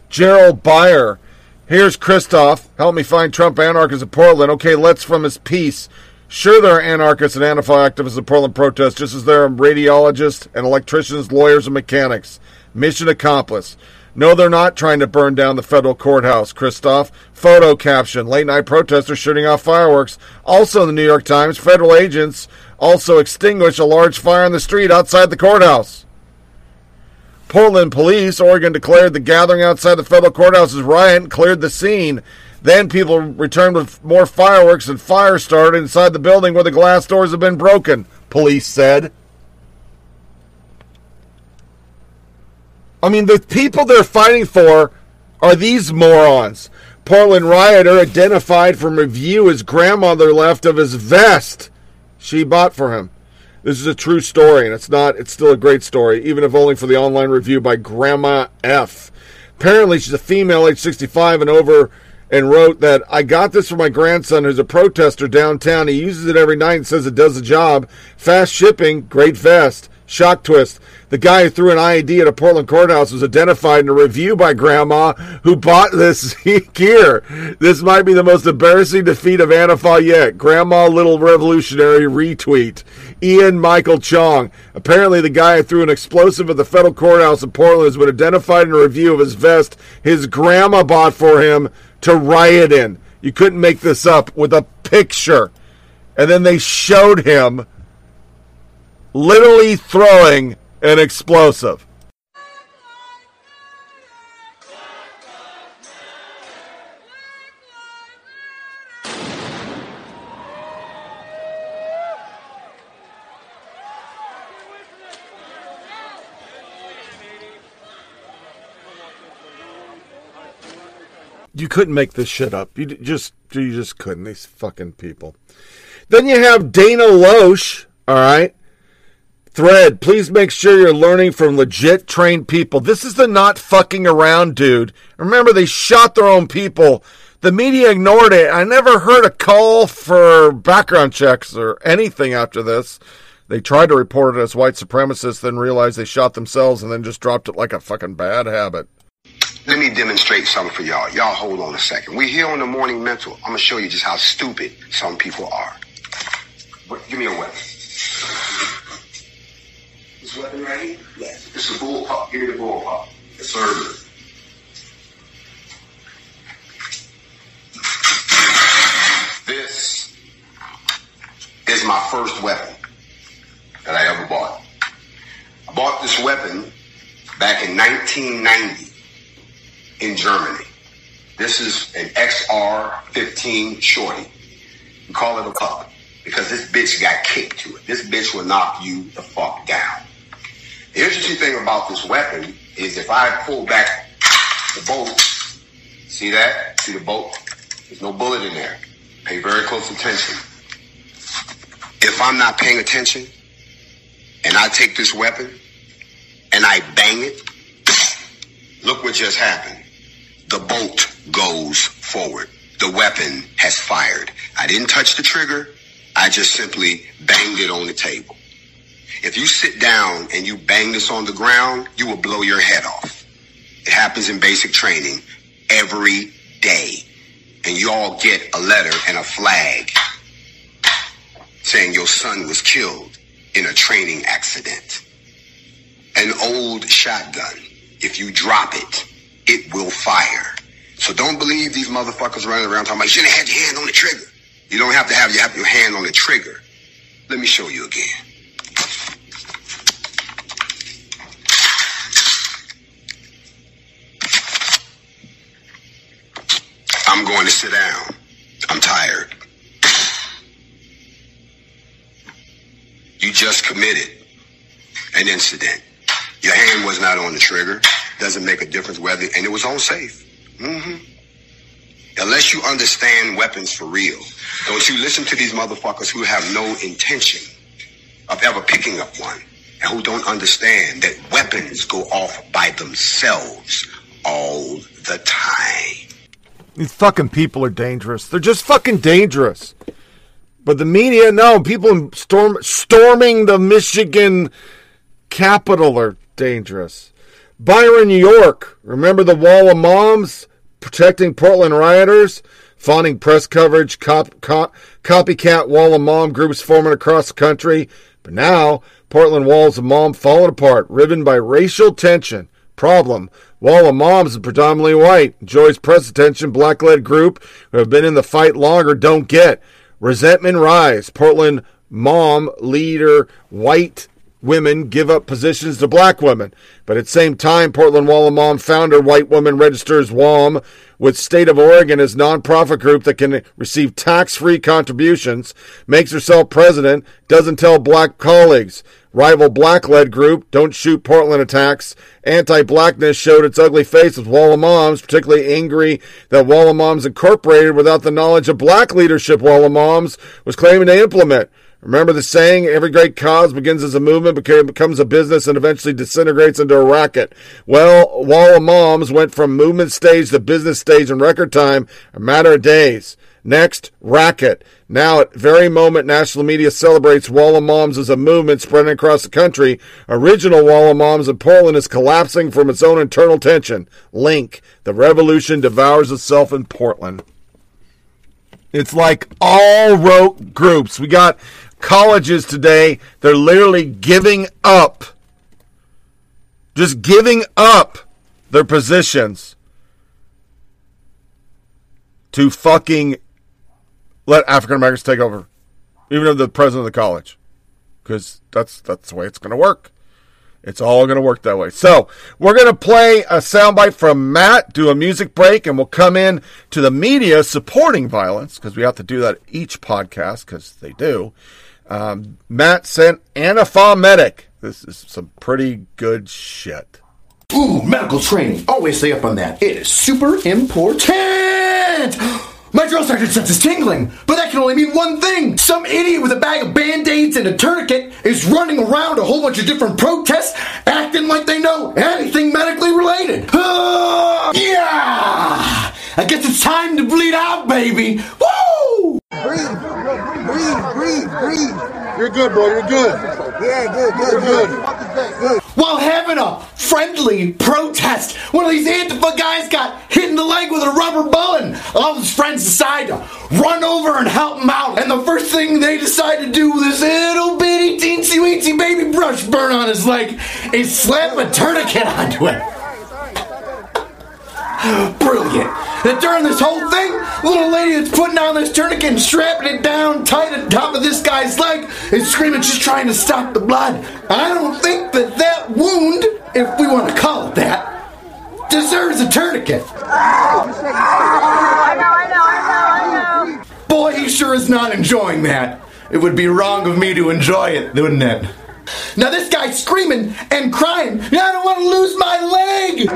Gerald Byer. Here's Kristof. Help me find Trump anarchists in Portland. Okay, let's from his piece. Sure, there are anarchists and anti activists in Portland protests, just as there are radiologists and electricians, lawyers, and mechanics. Mission accomplished. No, they're not trying to burn down the federal courthouse, Kristof. Photo caption Late night protesters shooting off fireworks. Also in the New York Times, federal agents also extinguished a large fire in the street outside the courthouse. Portland police, Oregon declared the gathering outside the federal courthouse riot and cleared the scene. Then people returned with more fireworks and fire started inside the building where the glass doors have been broken, police said. I mean, the people they're fighting for are these morons. Portland rioter identified from review his grandmother left of his vest she bought for him. This is a true story, and it's not. It's still a great story, even if only for the online review by Grandma F. Apparently, she's a female, age 65 and over, and wrote that I got this for my grandson, who's a protester downtown. He uses it every night and says it does the job. Fast shipping, great vest. Shock twist. The guy who threw an IED at a Portland courthouse was identified in a review by Grandma, who bought this gear. This might be the most embarrassing defeat of Antifa yet. Grandma Little Revolutionary retweet. Ian Miles Cheong. Apparently, the guy who threw an explosive at the federal courthouse in Portland has been identified in a review of his vest his grandma bought for him to riot in. You couldn't make this up with a picture. And then they showed him literally throwing an explosive. You couldn't make this shit up. You just you just couldn't. These fucking people. Then you have Dana Loesch, all right? Thread, please make sure you're learning from legit trained people. This is the not fucking around dude. Remember, they shot their own people The media ignored it. I never heard a call for background checks or anything after this. They tried to report it as white supremacists, then realized they shot themselves and then just dropped it like a fucking bad habit. Let me demonstrate something for y'all. Y'all hold on a second. We're here on the morning mental. I'm gonna show you just how stupid some people are. Give me a weapon. This weapon right here? Yes. This is a bullpup. Give me the bullpup. Yes, sir. This is my first weapon that I ever bought. I bought this weapon back in 1990 in Germany. This is an XR-15 Shorty. We call it a pup because this bitch got kicked to it. This bitch will knock you the fuck down. The interesting thing about this weapon is if I pull back the bolt, see that? See the bolt? There's no bullet in there. Pay very close attention. If I'm not paying attention and I take this weapon and I bang it, look what just happened. The bolt goes forward. The weapon has fired. I didn't touch the trigger. I just simply banged it on the table. If you sit down and you bang this on the ground, you will blow your head off. It happens in basic training every day. And you all get a letter and a flag saying your son was killed in a training accident. An old shotgun, if you drop it, it will fire. So don't believe these motherfuckers running around talking about you shouldn't have your hand on the trigger. You don't have to have, you have your hand on the trigger. Let me show you again. I'm going to sit down. I'm tired. You just committed an incident. Your hand was not on the trigger. Doesn't make a difference whether, and it was on safe. hmm Unless you understand weapons for real, don't you listen to these motherfuckers who have no intention of ever picking up one and who don't understand that weapons go off by themselves all the time. These fucking people are dangerous. They're just fucking dangerous. But the media, no, people storm storming the Michigan Capitol are dangerous. Byron, York. Remember the wall of moms protecting Portland rioters? Fawning press coverage, cop, cop, copycat wall of mom groups forming across the country. But now, Portland walls of mom falling apart, riven by racial tension. Problem. Wall the Moms is predominantly white. Enjoys press attention. Black led group who have been in the fight longer don't get. Resentment rise. Portland mom leader white women give up positions to black women. But at the same time, Portland Wall of Mom founder white woman registers WOM with State of Oregon as nonprofit group that can receive tax-free contributions, makes herself president, doesn't tell black colleagues. Rival black-led group, Don't Shoot Portland attacks. Anti-blackness showed its ugly face with Wall of Moms, particularly angry that Wall of Moms Incorporated, without the knowledge of black leadership Wall of Moms, was claiming to implement. Remember the saying, every great cause begins as a movement, becomes a business, and eventually disintegrates into a racket. Well, Wall of Moms went from movement stage to business stage in record time, a matter of days. Next, racket. Now, at very moment national media celebrates Wall of Moms as a movement spreading across the country, original Wall of Moms in Portland is collapsing from its own internal tension. Link. The revolution devours itself in Portland. It's like all rote groups. We got colleges today, they're literally giving up. Just giving up their positions to fucking let African Americans take over, even if the president of the college, because that's that's the way it's going to work. It's all going to work that way. So we're going to play a soundbite from Matt, do a music break, and we'll come in to the media supporting violence because we have to do that each podcast because they do. Um, Matt sent Antifa Medic. This is some pretty good shit. Ooh, medical training. Always stay up on that. It is super important. My drill sergeant sense is tingling, but that can only mean one thing. Some idiot with a bag of band-aids and a tourniquet is running around a whole bunch of different protests, acting like they know anything medically related. Ah, yeah! I guess it's time to bleed out, baby. Woo! Breathe, breathe, breathe, breathe. You're good, bro. You're good. Yeah, good, good, good. good. While having a friendly protest, one of these Antifa guys got hit in the leg with a rubber bullet. and All his friends decide to run over and help him out. And the first thing they decide to do with this little bitty teensy weensy baby brush burn on his leg is slap a tourniquet onto it. Brilliant. That during this whole thing, little lady that's putting on this tourniquet and strapping it down tight at the top of this guy's leg is screaming she's trying to stop the blood. I don't think that that wound, if we want to call it that, deserves a tourniquet. I know, I know, I know, I know. Boy, he sure is not enjoying that. It would be wrong of me to enjoy it, wouldn't it? Now this guy's screaming and crying. I don't want to lose my leg.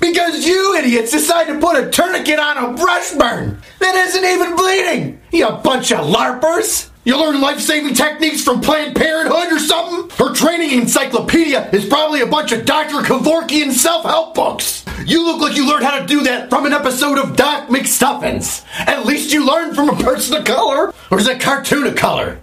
Because you idiots decide to put a tourniquet on a brush burn that isn't even bleeding. You bunch of larpers. You learn life-saving techniques from Planned Parenthood or something? Her training encyclopedia is probably a bunch of Dr. Kevorkian self-help books. You look like you learned how to do that from an episode of Doc McStuffins. At least you learned from a person of color. Or is that cartoon of color?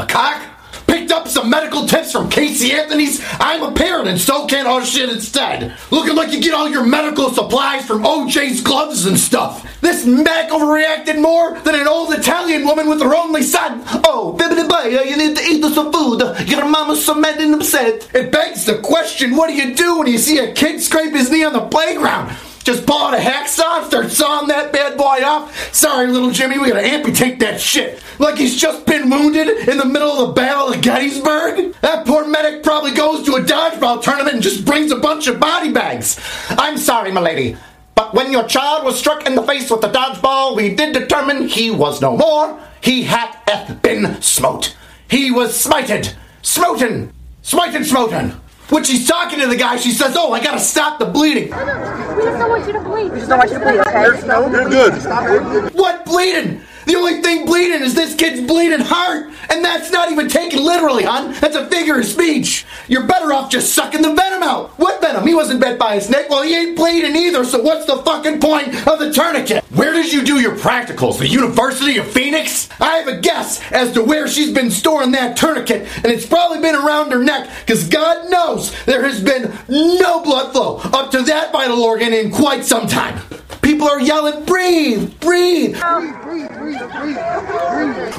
A cock? Picked up some medical tips from Casey Anthony's I'm a parent and so can all shit instead. Looking like you get all your medical supplies from OJ's gloves and stuff. This Mac overreacted more than an old Italian woman with her only son. Oh, bibbidi boy, you need to eat some food. Your mama's so mad and upset. It begs the question, what do you do when you see a kid scrape his knee on the playground? Just pull out a hacksaw start sawing that bad boy off? Sorry, little Jimmy, we gotta amputate that shit. Like he's just been wounded in the middle of the Battle of Gettysburg? That poor medic probably goes to a dodgeball tournament and just brings a bunch of body bags. I'm sorry, my lady. But when your child was struck in the face with the dodgeball, we did determine he was no more. He hath been smote. He was smited, smoten, smiten, smoten. When she's talking to the guy, she says, Oh, I gotta stop the bleeding. We just don't want you to bleed. We just don't want you to bleed, okay? no, You're good. What bleeding? The only thing bleeding is this kid's bleeding heart, and that's not even taken literally, hon. That's a figure of speech. You're better off just sucking the venom out. What venom? He wasn't bit by a snake. Well, he ain't bleeding either, so what's the fucking point of the tourniquet? Where did you do your practicals? The University of Phoenix? I have a guess as to where she's been storing that tourniquet, and it's probably been around her neck, because God knows there has been no blood flow up to that vital organ in quite some time. People are yelling, breathe, breathe.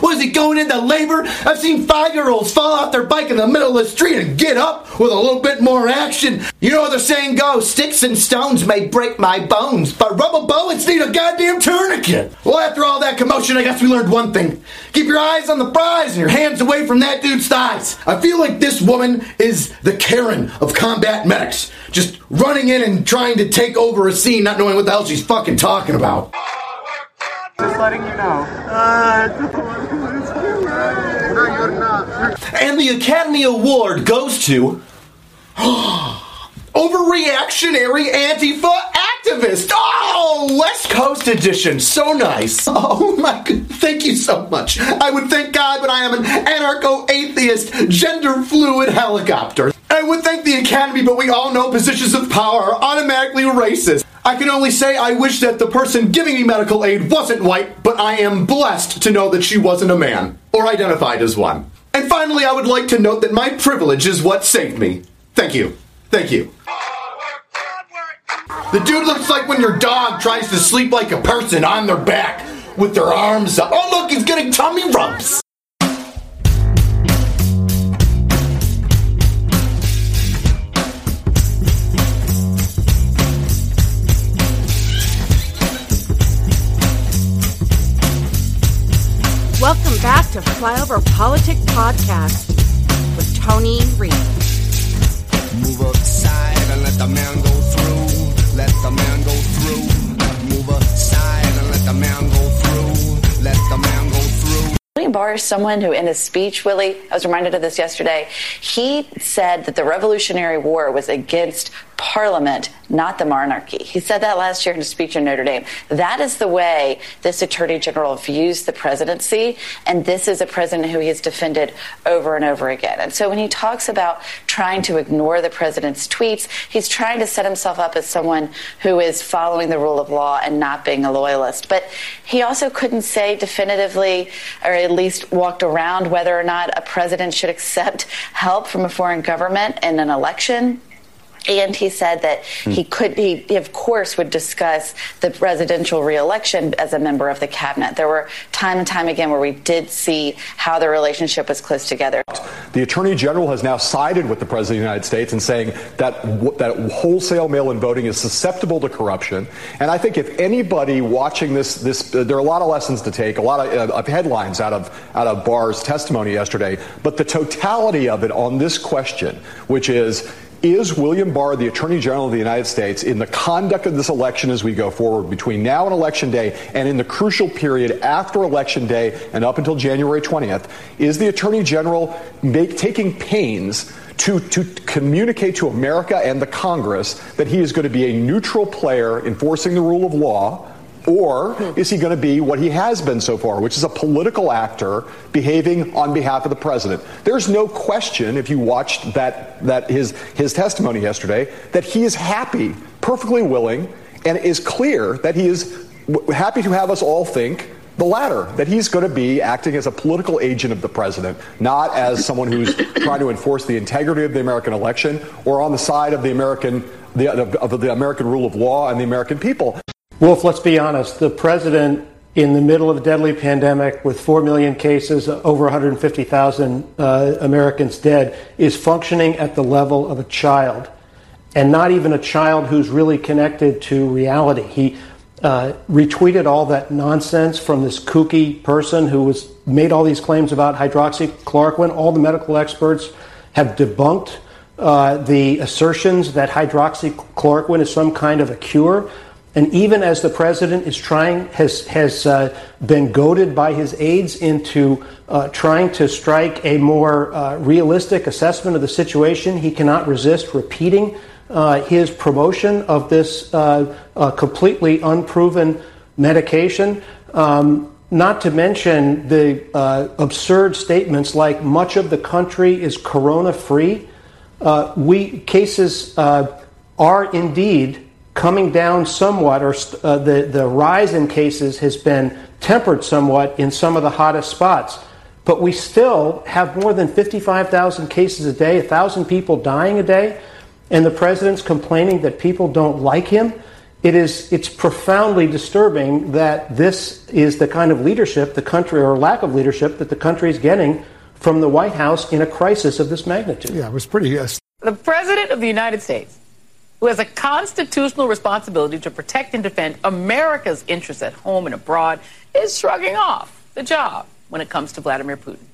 Was he going into labor? I've seen five year olds fall off their bike in the middle of the street and get up with a little bit more action. You know what the saying goes sticks and stones may break my bones, but rubber bullets need a goddamn tourniquet. Well, after all that commotion, I guess we learned one thing keep your eyes on the prize and your hands away from that dude's thighs. I feel like this woman is the Karen of combat medics, just running in and trying to take over a scene, not knowing what the hell she's fucking talking about. Just letting you know. No, you're not. And the Academy Award goes to Overreactionary Antifa Activist. Oh, West Coast edition. So nice. Oh my god. Thank you so much. I would thank God, but I am an anarcho atheist, gender fluid helicopter. I would thank the Academy, but we all know positions of power are automatically racist. I can only say I wish that the person giving me medical aid wasn't white, but I am blessed to know that she wasn't a man, or identified as one. And finally, I would like to note that my privilege is what saved me. Thank you. Thank you. The dude looks like when your dog tries to sleep like a person on their back with their arms up. Oh, look, he's getting tummy rubs. Welcome back to Flyover Politic Podcast with Tony Reed. Move aside and let the man go through. Let the man go through. Move aside and let the man go through. Let the man go through. Tony Barr is someone who, in his speech, Willie, I was reminded of this yesterday. He said that the Revolutionary War was against parliament, not the monarchy. He said that last year in a speech in Notre Dame. That is the way this attorney general views the presidency, and this is a president who he has defended over and over again. And so when he talks about trying to ignore the president's tweets, he's trying to set himself up as someone who is following the rule of law and not being a loyalist. But he also couldn't say definitively, or at least walked around whether or not a president should accept help from a foreign government in an election. And he said that he could, he, he of course would discuss the presidential reelection as a member of the cabinet. There were time and time again where we did see how the relationship was close together. The Attorney General has now sided with the President of the United States and saying that that wholesale mail-in voting is susceptible to corruption. And I think if anybody watching this, this uh, there are a lot of lessons to take, a lot of, uh, of headlines out of out of Barr's testimony yesterday. But the totality of it on this question, which is is William Barr, the Attorney General of the United States, in the conduct of this election as we go forward between now and Election Day and in the crucial period after Election Day and up until January 20th, is the Attorney General make, taking pains to, to communicate to America and the Congress that he is going to be a neutral player enforcing the rule of law? Or is he going to be what he has been so far, which is a political actor behaving on behalf of the president? There's no question, if you watched that, that his, his testimony yesterday, that he is happy, perfectly willing, and it is clear that he is happy to have us all think the latter, that he's going to be acting as a political agent of the president, not as someone who's trying to enforce the integrity of the American election or on the side of the American, the, of the American rule of law and the American people. Wolf, let's be honest. The president, in the middle of a deadly pandemic with 4 million cases, over 150,000 uh, Americans dead, is functioning at the level of a child. And not even a child who's really connected to reality. He uh, retweeted all that nonsense from this kooky person who was made all these claims about hydroxychloroquine. All the medical experts have debunked uh, the assertions that hydroxychloroquine is some kind of a cure. And even as the president is trying, has, has uh, been goaded by his aides into uh, trying to strike a more uh, realistic assessment of the situation, he cannot resist repeating uh, his promotion of this uh, uh, completely unproven medication. Um, not to mention the absurd statements like much of the country is corona free. we cases are indeed coming down somewhat, or uh, the, the rise in cases has been tempered somewhat in some of the hottest spots. But we still have more than 55,000 cases a day, 1,000 people dying a day, and the president's complaining that people don't like him. It is, it's profoundly disturbing that this is the kind of leadership the country, or lack of leadership, that the country is getting from the White House in a crisis of this magnitude. Yeah, it was pretty. Uh, the President of the United States who has a constitutional responsibility to protect and defend America's interests at home and abroad, is shrugging off the job when it comes to Vladimir Putin.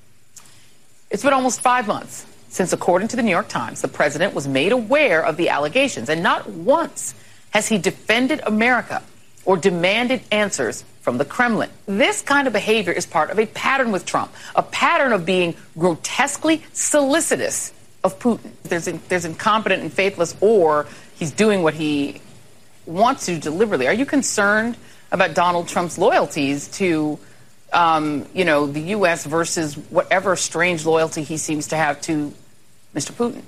It's been almost five months since, according to the New York Times, the president was made aware of the allegations, and not once has he defended America or demanded answers from the Kremlin. This kind of behavior is part of a pattern with Trump, a pattern of being grotesquely solicitous of Putin. There's, there's incompetent and faithless, or he's doing what he wants to deliberately. Are you concerned about Donald Trump's loyalties to, um, you know, the U.S. versus whatever strange loyalty he seems to have to Mr. Putin?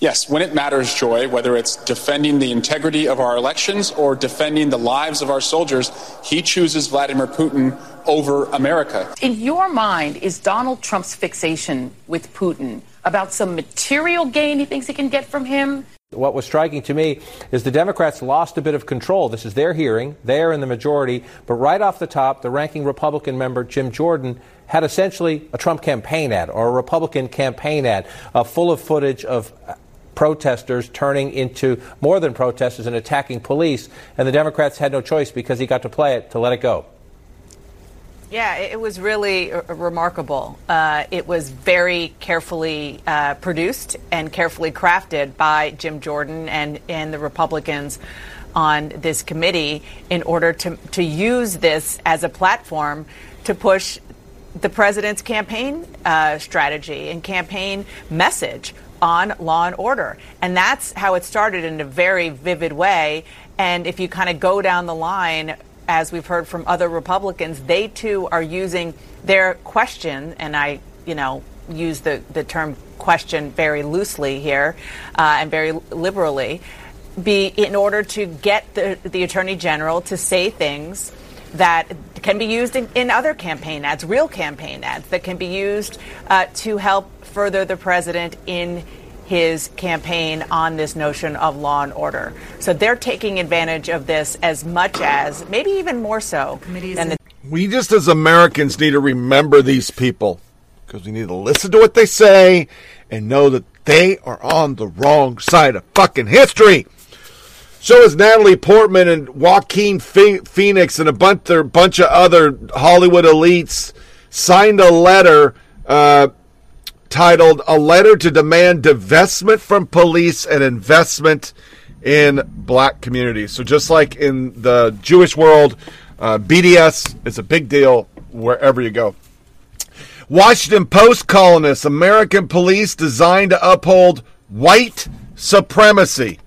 Yes, when it matters, Joy, whether it's defending the integrity of our elections or defending the lives of our soldiers, he chooses Vladimir Putin over America. In your mind, is Donald Trump's fixation with Putin about some material gain he thinks he can get from him? What was striking to me is the Democrats lost a bit of control. This is their hearing. They are in the majority. But right off the top, the ranking Republican member, Jim Jordan, had essentially a Trump campaign ad or a Republican campaign ad uh, full of footage of protesters turning into more than protesters and attacking police. And the Democrats had no choice because he got to play it to let it go. Yeah, it was really r- remarkable. Uh, it was very carefully uh, produced and carefully crafted by Jim Jordan and, and the Republicans on this committee in order to, to use this as a platform to push the president's campaign uh, strategy and campaign message on law and order. And that's how it started in a very vivid way. And if you kind of go down the line, as we've heard from other Republicans, they too are using their question, and I, you know, use the, the term question very loosely here uh, and very liberally, be in order to get the, the attorney general to say things that can be used in, in other campaign ads, real campaign ads that can be used uh, to help further the president in his campaign on this notion of law and order. So they're taking advantage of this as much as, maybe even more so, than the We just as Americans need to remember these people because we need to listen to what they say and know that they are on the wrong side of fucking history. So is Natalie Portman and Joaquin Phoenix and a bunch, a bunch of other Hollywood elites signed a letter uh, titled A Letter to Demand Divestment from Police and Investment in Black Communities. So, just like in the Jewish world, uh, BDS is a big deal wherever you go. Washington Post columnist American police designed to uphold white supremacy.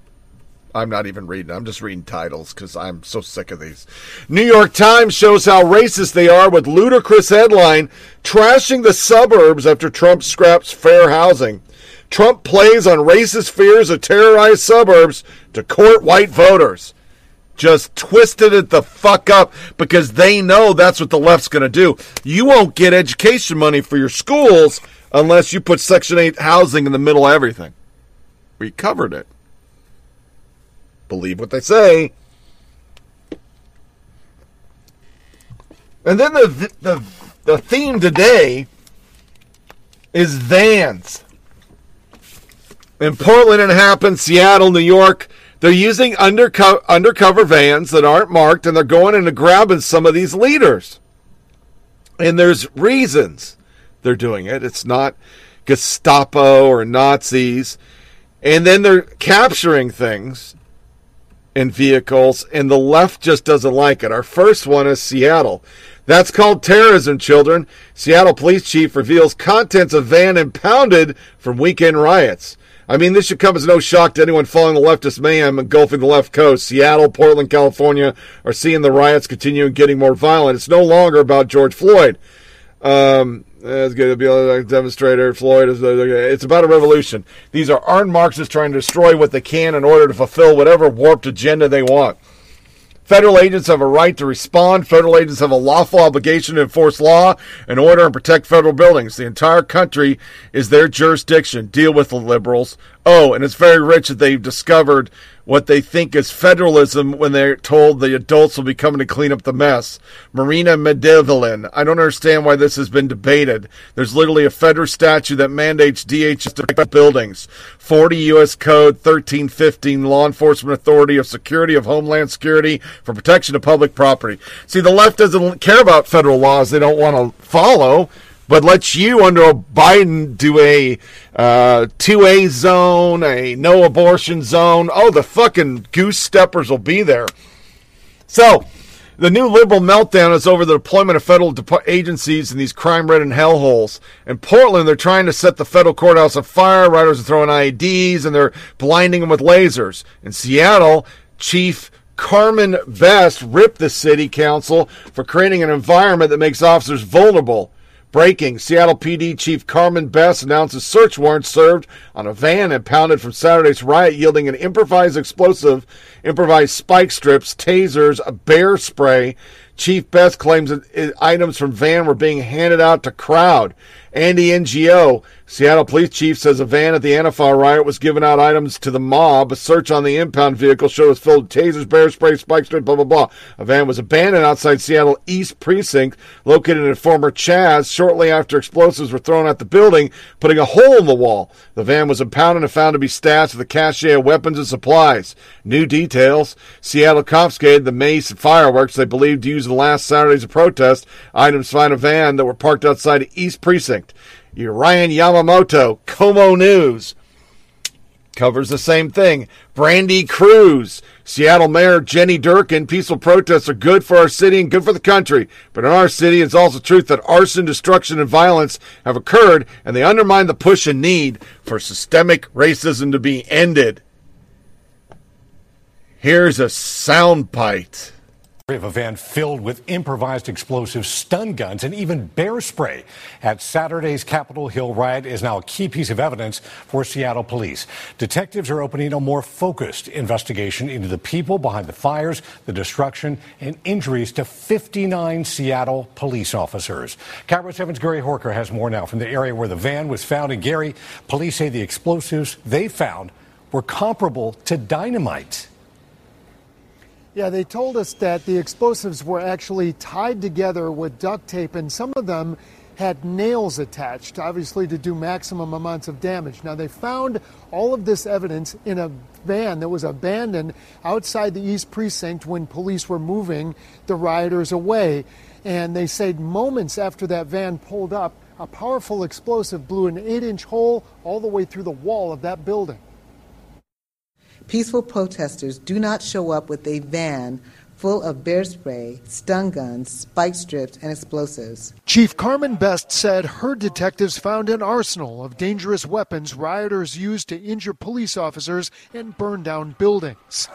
I'm not even reading. I'm just reading titles because I'm so sick of these. New York Times shows how racist they are with ludicrous headline trashing the suburbs after Trump scraps fair housing. Trump plays on racist fears of terrorized suburbs to court white voters. Just twisted it the fuck up because they know that's what the left's going to do. You won't get education money for your schools unless you put Section 8 housing in the middle of everything. We covered it believe what they say. And then the the the theme today is vans. In Portland, it happened. Seattle, New York. They're using undercover undercover vans that aren't marked, and they're going and grabbing some of these leaders. And there's reasons they're doing it. It's not Gestapo or Nazis. And then they're capturing things in vehicles, and the left just doesn't like it. Our first one is Seattle. That's called terrorism, children. Seattle police chief reveals contents of van impounded from weekend riots. I mean, this should come as no shock to anyone following the leftist mayhem engulfing the left coast. Seattle, Portland, California are seeing the riots continue and getting more violent. It's no longer about George Floyd. Um, Eh, it's going to be a demonstrator. Floyd is. Uh, it's about a revolution. These are armed Marxists trying to destroy what they can in order to fulfill whatever warped agenda they want. Federal agents have a right to respond. Federal agents have a lawful obligation to enforce law and order and protect federal buildings. The entire country is their jurisdiction. Deal with the liberals. Oh, and it's very rich that they've discovered what they think is federalism when they're told the adults will be coming to clean up the mess. Marina Medvin. I don't understand why this has been debated. There's literally a federal statute that mandates DHS to protect buildings. 40 U.S. Code 1315, Law Enforcement Authority of Security of Homeland Security for protection of public property. See, the left doesn't care about federal laws they don't want to follow but lets you under Biden do a uh, 2A zone, a no abortion zone. Oh, the fucking goose steppers will be there. So, the new liberal meltdown is over the deployment of federal de- agencies in these crime-ridden hellholes. In Portland, they're trying to set the federal courthouse on fire. Riders are throwing IEDs and they're blinding them with lasers. In Seattle, Chief Carmen Best ripped the city council for creating an environment that makes officers vulnerable. Breaking Seattle PD Chief Carmen Best announces search warrant served on a van impounded from Saturday's riot, yielding an improvised explosive, improvised spike strips, tasers, a bear spray. Chief Best claims items from van were being handed out to crowd. Andy Ngo, Seattle police chief, says a van at the Antifa riot was giving out items to the mob. A search on the impound vehicle showed it was filled with tasers, bear spray, spike strips, blah, blah, blah. A van was abandoned outside Seattle East Precinct, located in former Chaz, shortly after explosives were thrown at the building, putting a hole in the wall. The van was impounded and found to be stashed with a cache of weapons and supplies. New details. Seattle confiscated the mace and fireworks they believed used the last Saturday's protest. Items found a van that were parked outside East Precinct. Your Ryan Yamamoto, KOMO News covers the same thing. Brandi Kruse, Seattle Mayor Jenny Durkan, peaceful protests are good for our city and good for the country. But in our city, it's also truth that arson, destruction, and violence have occurred, and they undermine the push and need for systemic racism to be ended. Here's a soundbite. Of a van filled with improvised explosives, stun guns, and even bear spray at Saturday's Capitol Hill riot is now a key piece of evidence for Seattle police. Detectives are opening a more focused investigation into the people behind the fires, the destruction, and injuries to 59 Seattle police officers. KIRO 7's Gary Horcher has more now from the area where the van was found. And Gary, police say the explosives they found were comparable to dynamite. Yeah, they told us that the explosives were actually tied together with duct tape, and some of them had nails attached, obviously to do maximum amounts of damage. Now, they found all of this evidence in a van that was abandoned outside the East Precinct when police were moving the rioters away. And they said moments after that van pulled up, a powerful explosive blew an eight inch hole all the way through the wall of that building. Peaceful protesters do not show up with a van full of bear spray, stun guns, spike strips, and explosives. Chief Carmen Best said her detectives found an arsenal of dangerous weapons rioters used to injure police officers and burn down buildings.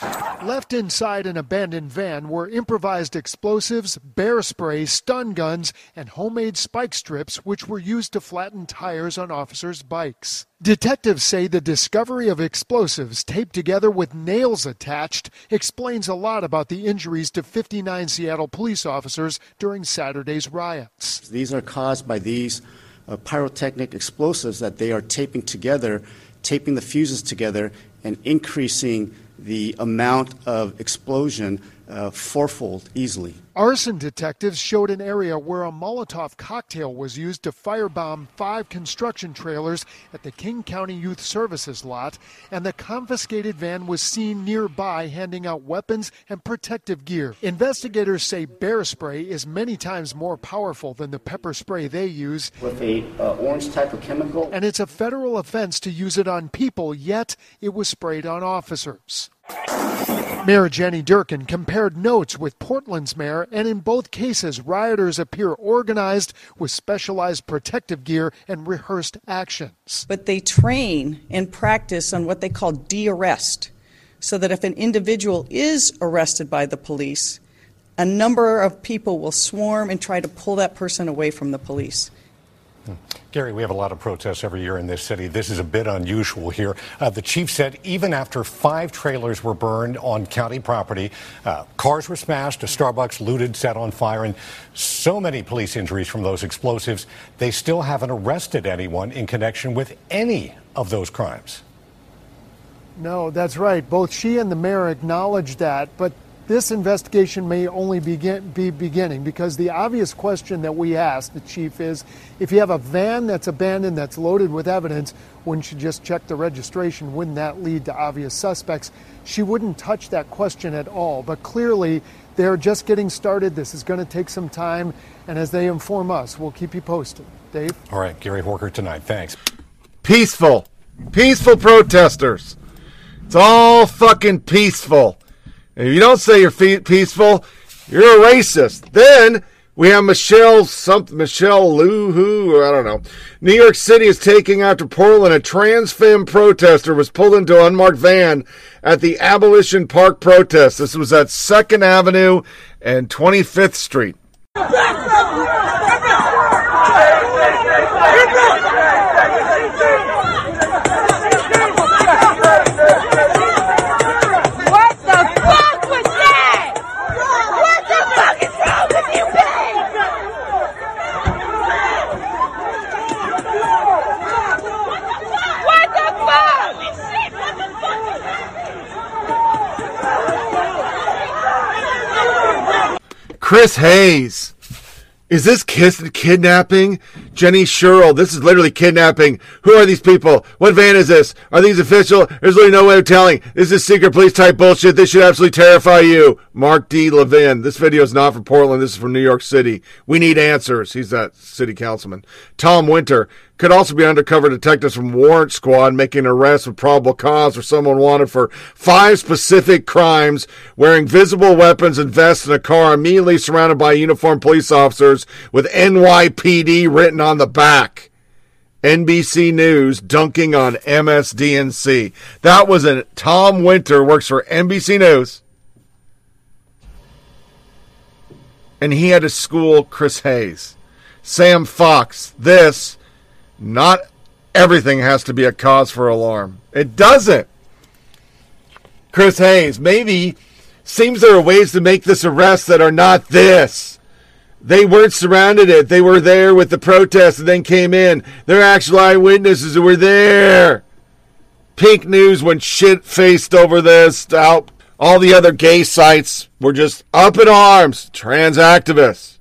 Left inside an abandoned van were improvised explosives, bear spray, stun guns, and homemade spike strips, which were used to flatten tires on officers' bikes. Detectives say the discovery of explosives taped together with nails attached explains a lot about the injuries to 59 Seattle police officers during Saturday's riots. These are caused by these uh, pyrotechnic explosives that they are taping together, taping the fuses together, and increasing the amount of explosion uh, fourfold easily. Arson detectives showed an area where a Molotov cocktail was used to firebomb five construction trailers at the King County Youth Services lot, and the confiscated van was seen nearby handing out weapons and protective gear. Investigators say bear spray is many times more powerful than the pepper spray they use. With a uh, orange type of chemical. And it's a federal offense to use it on people, yet it was sprayed on officers. Mayor Jenny Durkan compared notes with Portland's mayor, and in both cases, rioters appear organized with specialized protective gear and rehearsed actions. But they train and practice on what they call de arrest, so that if an individual is arrested by the police, a number of people will swarm and try to pull that person away from the police. Gary, we have a lot of protests every year in this city. This is a bit unusual here. Uh, the chief said even after five trailers were burned on county property, uh, cars were smashed, a Starbucks looted, set on fire, and so many police injuries from those explosives, they still haven't arrested anyone in connection with any of those crimes. No, that's right. Both she and the mayor acknowledged that, but this investigation may only begin, be beginning because the obvious question that we asked the chief is if you have a van that's abandoned that's loaded with evidence, wouldn't you just check the registration? Wouldn't that lead to obvious suspects? She wouldn't touch that question at all, but clearly they're just getting started. This is going to take some time, and as they inform us, we'll keep you posted. Dave? All right, Gary Horcher tonight. Thanks. Peaceful. Peaceful protesters. It's all fucking peaceful. If you don't say you're fe- peaceful, you're a racist. Then we have Michelle something Michelle Luhu, I don't know. New York City is taking after Portland. A trans femme protester was pulled into an unmarked van at the Abolition Park protest. This was at Second Avenue and 25th Street. Chris Hayes. Is this kiss kidnapping? Jenny Sherrill, this is literally kidnapping. Who are these people? What van is this? Are these official? There's really no way of telling. This is secret police type bullshit. This should absolutely terrify you. Mark D. Levine. This video is not from Portland. This is from New York City. We need answers. He's that city councilman. Tom Winter. Could also be undercover detectives from Warrant Squad making arrests with probable cause for someone wanted for five specific crimes, wearing visible weapons and vests in a car immediately surrounded by uniformed police officers with NYPD written on the back. NBC News dunking on MSDNC. That was a Tom Winter works for NBC News. And he had to school Chris Hayes. Sam Fox. This not everything has to be a cause for alarm. It doesn't. Chris Hayes, maybe seems there are ways to make this arrest that are not this. They weren't surrounded it. They were there with the protest and then came in. They're actual eyewitnesses who were there. Pink News went shit faced over this. All the other gay sites were just up in arms. Trans activists.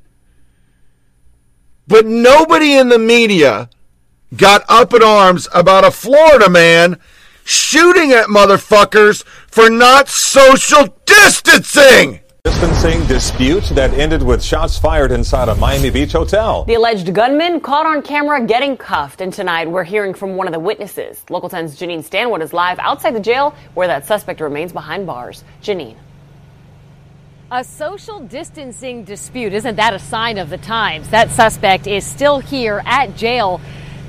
But nobody in the media got up in arms about a Florida man shooting at motherfuckers for not social distancing. Distancing dispute that ended with shots fired inside a Miami Beach hotel. The alleged gunman caught on camera getting cuffed, and tonight we're hearing from one of the witnesses. Local 10's Janine Stanwood is live outside the jail where that suspect remains behind bars. Janine. A social distancing dispute. Isn't that a sign of the times? That suspect is still here at jail.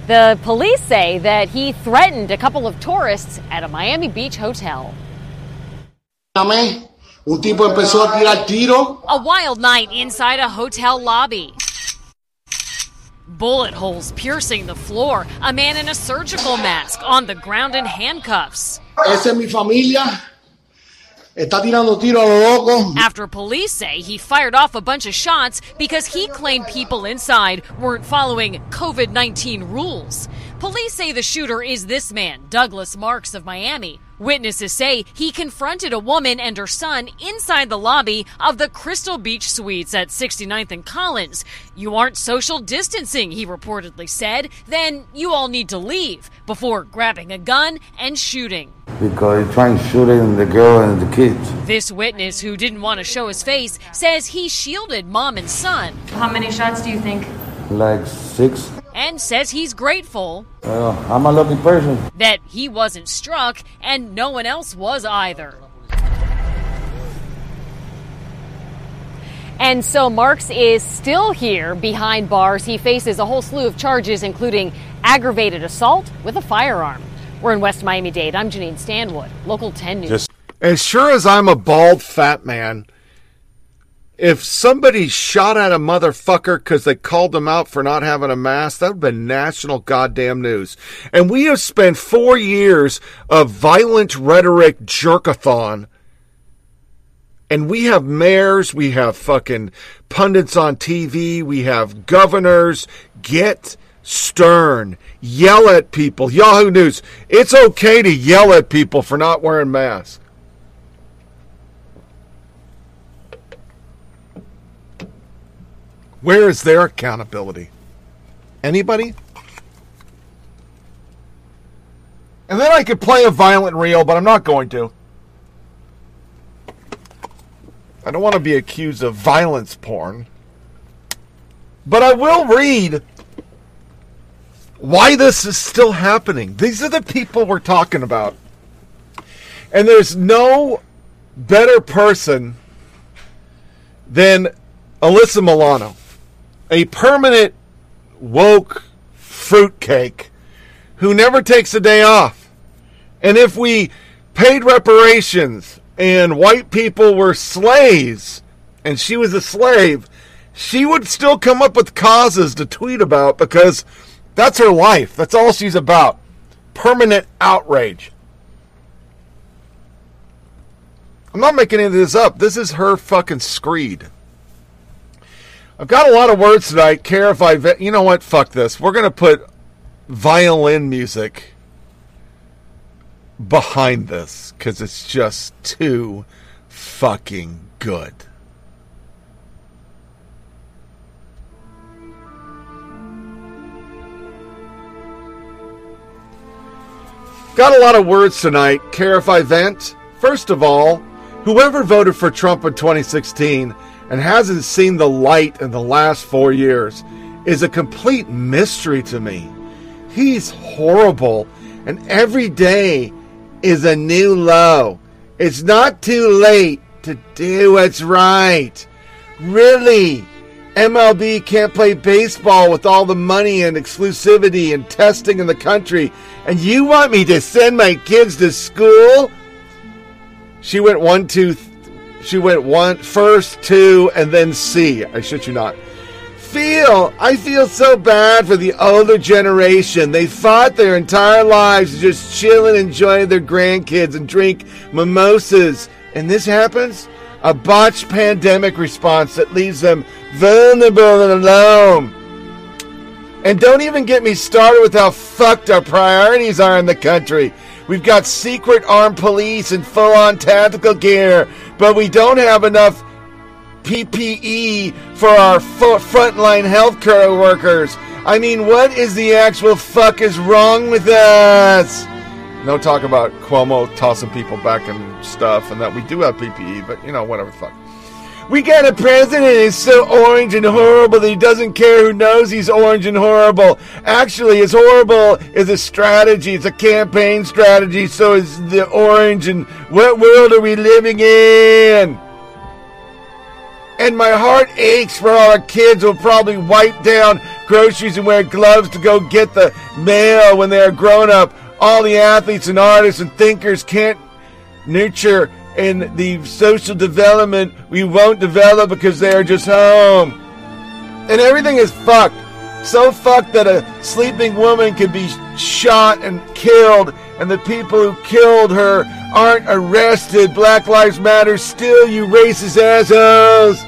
The police say that he threatened a couple of tourists at a Miami Beach hotel. Un tipo empezó a tirar tiro. A wild night inside a hotel lobby. Bullet holes piercing the floor. A man in a surgical mask on the ground in handcuffs. Esa es mi familia. Está tirando tiro a lo loco. After police say he fired off a bunch of shots because he claimed people inside weren't following COVID 19 rules. Police say the shooter is this man, Douglas Marks of Miami. Witnesses say he confronted a woman and her son inside the lobby of the Crystal Beach Suites at 69th and Collins. You aren't social distancing, he reportedly said. Then you all need to leave before grabbing a gun and shooting. Because he's trying to shoot in the girl and the kids. This witness, who didn't want to show his face, says he shielded mom and son. How many shots do you think? Like six. And says he's grateful Well, I'm a lucky person. that he wasn't struck and no one else was either. And so Marks is still here behind bars. He faces a whole slew of charges, including aggravated assault with a firearm. We're in West Miami Dade. I'm Janine Stanwood, Local 10 News. As sure as I'm a bald fat man, if somebody shot at a motherfucker because they called them out for not having a mask, that would have been national goddamn news. And we have spent four years of violent rhetoric jerkathon. And we have mayors, we have fucking pundits on TV, we have governors. Get stern. Yell at people. Yahoo News. It's okay to yell at people for not wearing masks. Where is their accountability? Anybody? And then I could play a violent reel, but I'm not going to. I don't want to be accused of violence porn. But I will read why this is still happening. These are the people we're talking about. And there's no better person than Alyssa Milano, a permanent woke fruitcake who never takes a day off. And if we paid reparations and white people were slaves and she was a slave, she would still come up with causes to tweet about because that's her life. That's all she's about. Permanent outrage. I'm not making any of this up. This is her fucking screed. I've got a lot of words tonight. Care if I, vent? you know what? Fuck this. We're gonna put violin music behind this because it's just too fucking good. Got a lot of words tonight. Care if I vent? First of all, whoever voted for Trump in 2016 and hasn't seen the light in the last four years is a complete mystery to me. He's horrible, and every day is a new low. It's not too late to do what's right. Really? MLB can't play baseball with all the money and exclusivity and testing in the country, and you want me to send my kids to school? She went one, two, th- she went one, first, two, and then C. I shit you not. Feel, I feel so bad for the older generation. They fought their entire lives just chilling, and enjoy their grandkids and drink mimosas. And this happens? A botched pandemic response that leaves them vulnerable and alone. And don't even get me started with how fucked our priorities are in the country. We've got secret armed police and full on tactical gear, but we don't have enough PPE for our fo- frontline healthcare workers. I mean, what is the actual fuck is wrong with us? No talk about Cuomo tossing people back and stuff, and that we do have PPE, but you know, whatever the fuck. We got a president who's so orange and horrible that he doesn't care who knows he's orange and horrible. Actually, his horrible is a strategy. It's a campaign strategy. So is the orange. And what world are we living in? And my heart aches for all our kids who will probably wipe down groceries and wear gloves to go get the mail when they are grown up. All the athletes and artists and thinkers can't nurture in the social development we won't develop because they are just home. And everything is fucked. So fucked that a sleeping woman could be shot and killed, and the people who killed her aren't arrested. Black Lives Matter still, you racist assholes.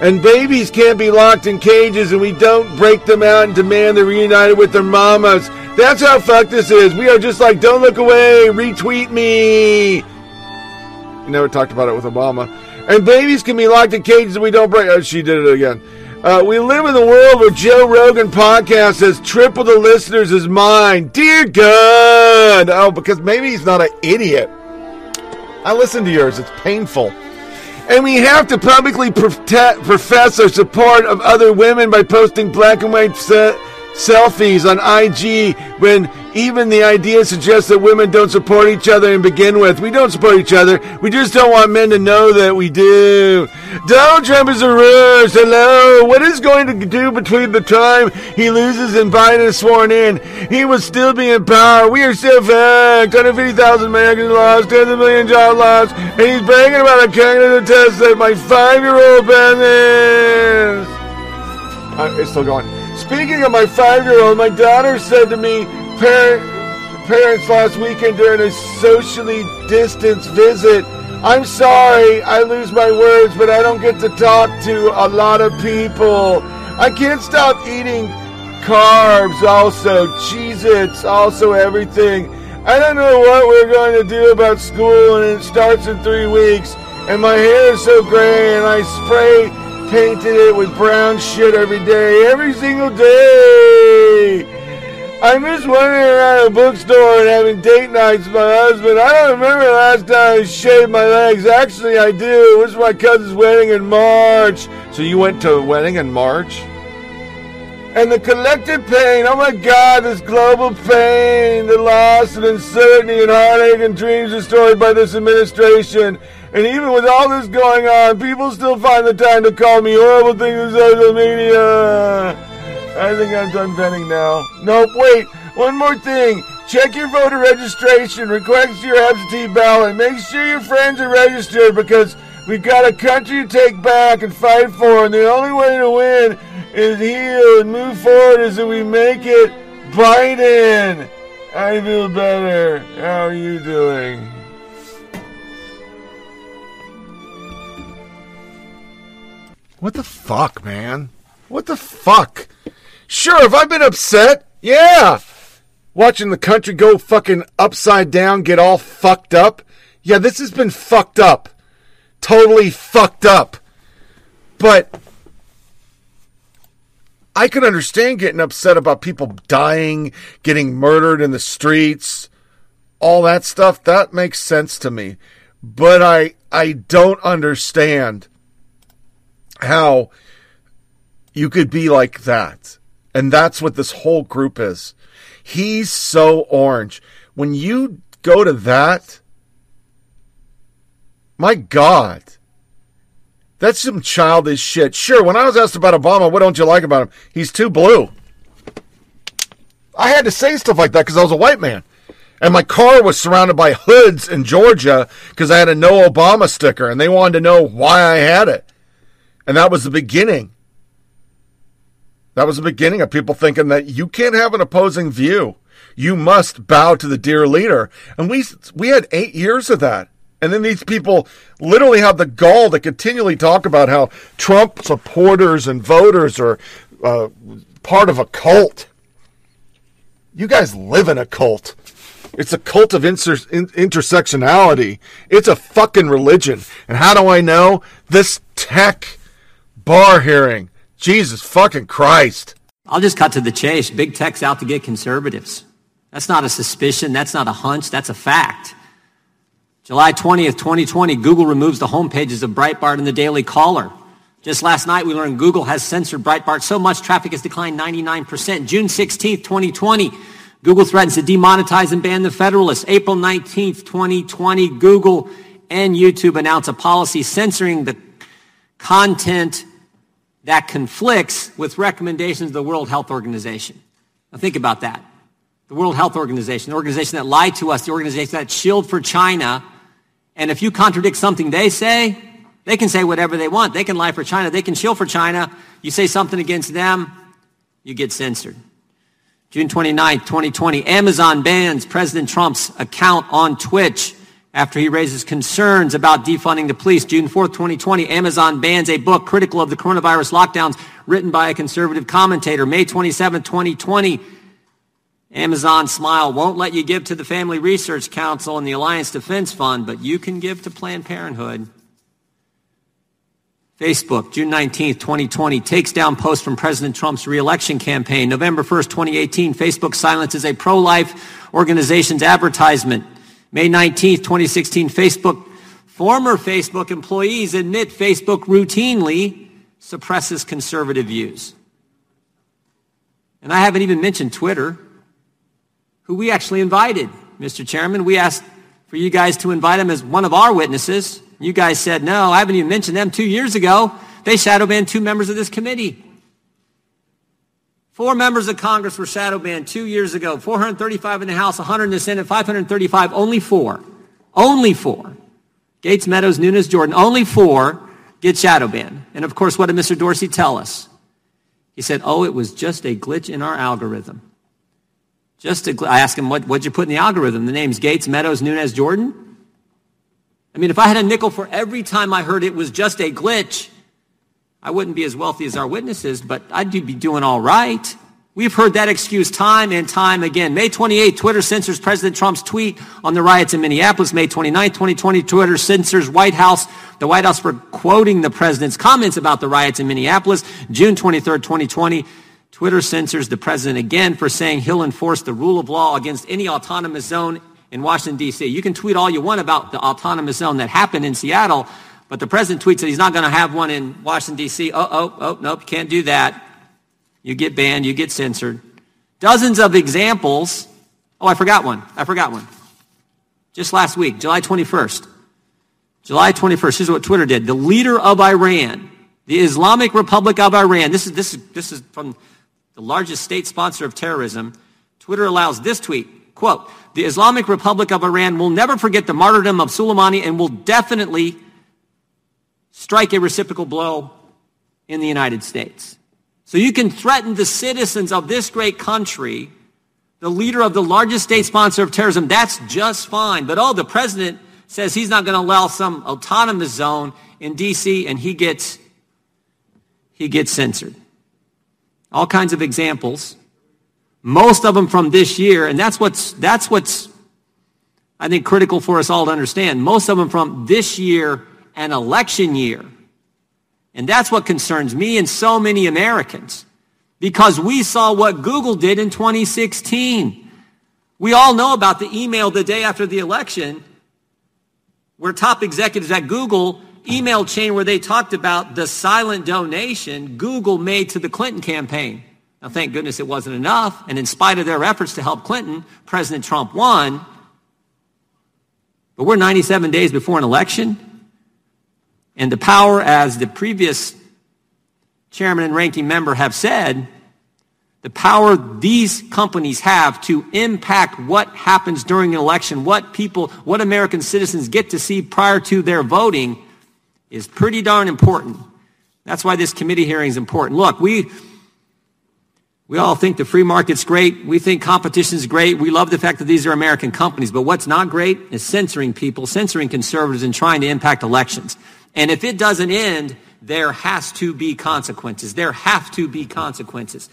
And babies can't be locked in cages, and we don't break them out and demand they're reunited with their mamas. That's how fucked this is. We are just like, don't look away, retweet me. Never talked about it with Obama. And babies can be locked in cages and we don't break. Oh, she did it again. Uh, we live in the world where Joe Rogan podcast has triple the listeners as mine. Dear God. Oh, because maybe he's not an idiot. I listen to yours. It's painful. And we have to publicly protect, profess our support of other women by posting black and white se- selfies on IG when even the idea suggests that women don't support each other and begin with. We don't support each other. We just don't want men to know that we do. Donald Trump is a ruse. Hello. What is going to do between the time he loses and Biden is sworn in? He will still be in power. We are still fucked. 150,000 Americans lost, tens of million jobs lost, and he's bragging about a cognitive test that my five-year-old passes. Uh, it's still going. Speaking of my five-year-old, my daughter said to me, parent, parents last weekend during a socially distanced visit. I'm sorry, I lose my words, but I don't get to talk to a lot of people. I can't stop eating carbs, also, Cheez Its, also everything. I don't know what we're going to do about school, and it starts in three weeks. And my hair is so gray, and I spray painted it with brown shit every day, every single day. I miss wandering around a bookstore and having date nights with my husband. I don't remember the last time I shaved my legs. Actually, I do. It was my cousin's wedding in March. So you went to a wedding in March? And the collective pain, oh my God, this global pain, the loss and uncertainty and heartache and dreams destroyed by this administration. And even with all this going on, people still find the time to call me horrible things on social media. I think I'm done venting now. Nope, wait, one more thing. Check your voter registration, request your absentee ballot, make sure your friends are registered because we've got a country to take back and fight for, and the only way to win is heal and move forward is that we make it Biden. I feel better. How are you doing? What the fuck, man? What the fuck? Sure, have I been upset? Yeah. Watching the country go fucking upside down, get all fucked up. Yeah, this has been fucked up. Totally fucked up. But I can understand getting upset about people dying, getting murdered in the streets. all that stuff, that makes sense to me. But I I don't understand how you could be like that. And that's what this whole group is. He's so orange. When you go to that, my God. That's some childish shit. Sure, when I was asked about Obama, what don't you like about him? He's too blue. I had to say stuff like that because I was a white man. And my car was surrounded by hoods in Georgia because I had a no Obama sticker and they wanted to know why I had it. And that was the beginning. That was the beginning of people thinking that you can't have an opposing view. You must bow to the dear leader. And we we had 8 years of that. And then these people literally have the gall to continually talk about how Trump supporters and voters are uh, part of a cult. You guys live in a cult. It's a cult of inter- intersectionality. It's a fucking religion. And how do I know? This tech bar hearing. Jesus fucking Christ. I'll just cut to the chase. Big tech's out to get conservatives. That's not a suspicion. That's not a hunch. That's a fact. July 20th, 2020, Google removes the homepages of Breitbart and the Daily Caller. Just last night, we learned Google has censored Breitbart so much traffic has declined 99%. June 16th, 2020, Google threatens to demonetize and ban the Federalist. April 19th, 2020, Google and YouTube announce a policy censoring the content that conflicts with recommendations of the World Health Organization. Now think about that. The World Health Organization, the organization that lied to us, the organization that shielded for China. And if you contradict something they say, they can say whatever they want. They can lie for China. They can shield for China. You say something against them, you get censored. June 29, 2020, Amazon bans President Trump's account on Twitch after he raises concerns about defunding the police. June 4, 2020, Amazon bans a book critical of the coronavirus lockdowns written by a conservative commentator. May 27, 2020, Amazon Smile won't let you give to the Family Research Council and the Alliance Defense Fund, but you can give to Planned Parenthood. Facebook, June 19th, 2020, takes down posts from President Trump's reelection campaign. November 1st, 2018, Facebook silences a pro-life organization's advertisement. May 19th, 2016, Facebook, former Facebook employees admit Facebook routinely suppresses conservative views. And I haven't even mentioned Twitter, who we actually invited, Mr. Chairman. We asked for you guys to invite him as one of our witnesses. You guys said no. I haven't even mentioned them two years ago. They shadow banned two members of this committee. Four members of Congress were shadow banned two years ago. 435 in the House, 100 in the Senate, 535. Only four. Only four. Gaetz, Meadows, Nunes, Jordan. Only four get shadow banned. And of course, what did Mr. Dorsey tell us? He said, oh, it was just a glitch in our algorithm. Just a gl- I asked him, what, what'd you put in the algorithm? The names Gaetz, Meadows, Nunes, Jordan? I mean, if I had a nickel for every time I heard it was just a glitch, I wouldn't be as wealthy as our witnesses, but I'd be doing all right. We've heard that excuse time and time again. May 28, Twitter censors President Trump's tweet on the riots in Minneapolis. May 29, 2020, Twitter censors White House, the White House for quoting the president's comments about the riots in Minneapolis. June 23, 2020, Twitter censors the president again for saying he'll enforce the rule of law against any autonomous zone in Washington, D.C. You can tweet all you want about the autonomous zone that happened in Seattle, but the president tweets that he's not going to have one in Washington, D.C. Oh, oh, oh, nope, can't do that. You get banned, you get censored. Dozens of examples. Oh, I forgot one. I forgot one. Just last week, July 21st. July 21st, here's what Twitter did. The leader of Iran, the Islamic Republic of Iran, this is, this is, this is from the largest state sponsor of terrorism. Twitter allows this tweet, quote, the Islamic Republic of Iran will never forget the martyrdom of Soleimani and will definitely strike a reciprocal blow in the United States. So you can threaten the citizens of this great country, the leader of the largest state sponsor of terrorism. That's just fine. But oh, the president says he's not going to allow some autonomous zone in D.C. and he gets, he gets censored. All kinds of examples. Most of them from this year. And that's what's, that's what's, I think, critical for us all to understand. Most of them from this year and election year. And that's what concerns me and so many Americans. Because we saw what Google did in 2016. We all know about the email the day after the election where top executives at Google email chain where they talked about the silent donation Google made to the Clinton campaign. Now, thank goodness it wasn't enough. And in spite of their efforts to help Clinton, President Trump won. But we're 97 days before an election. And the power, as the previous chairman and ranking member have said, the power these companies have to impact what happens during an election, what people, what American citizens get to see prior to their voting is pretty darn important. That's why this committee hearing is important. Look, we, we all think the free market's great. We think competition is great. We love the fact that these are American companies. But what's not great is censoring people, censoring conservatives, and trying to impact elections. And if it doesn't end, there has to be consequences. There have to be consequences.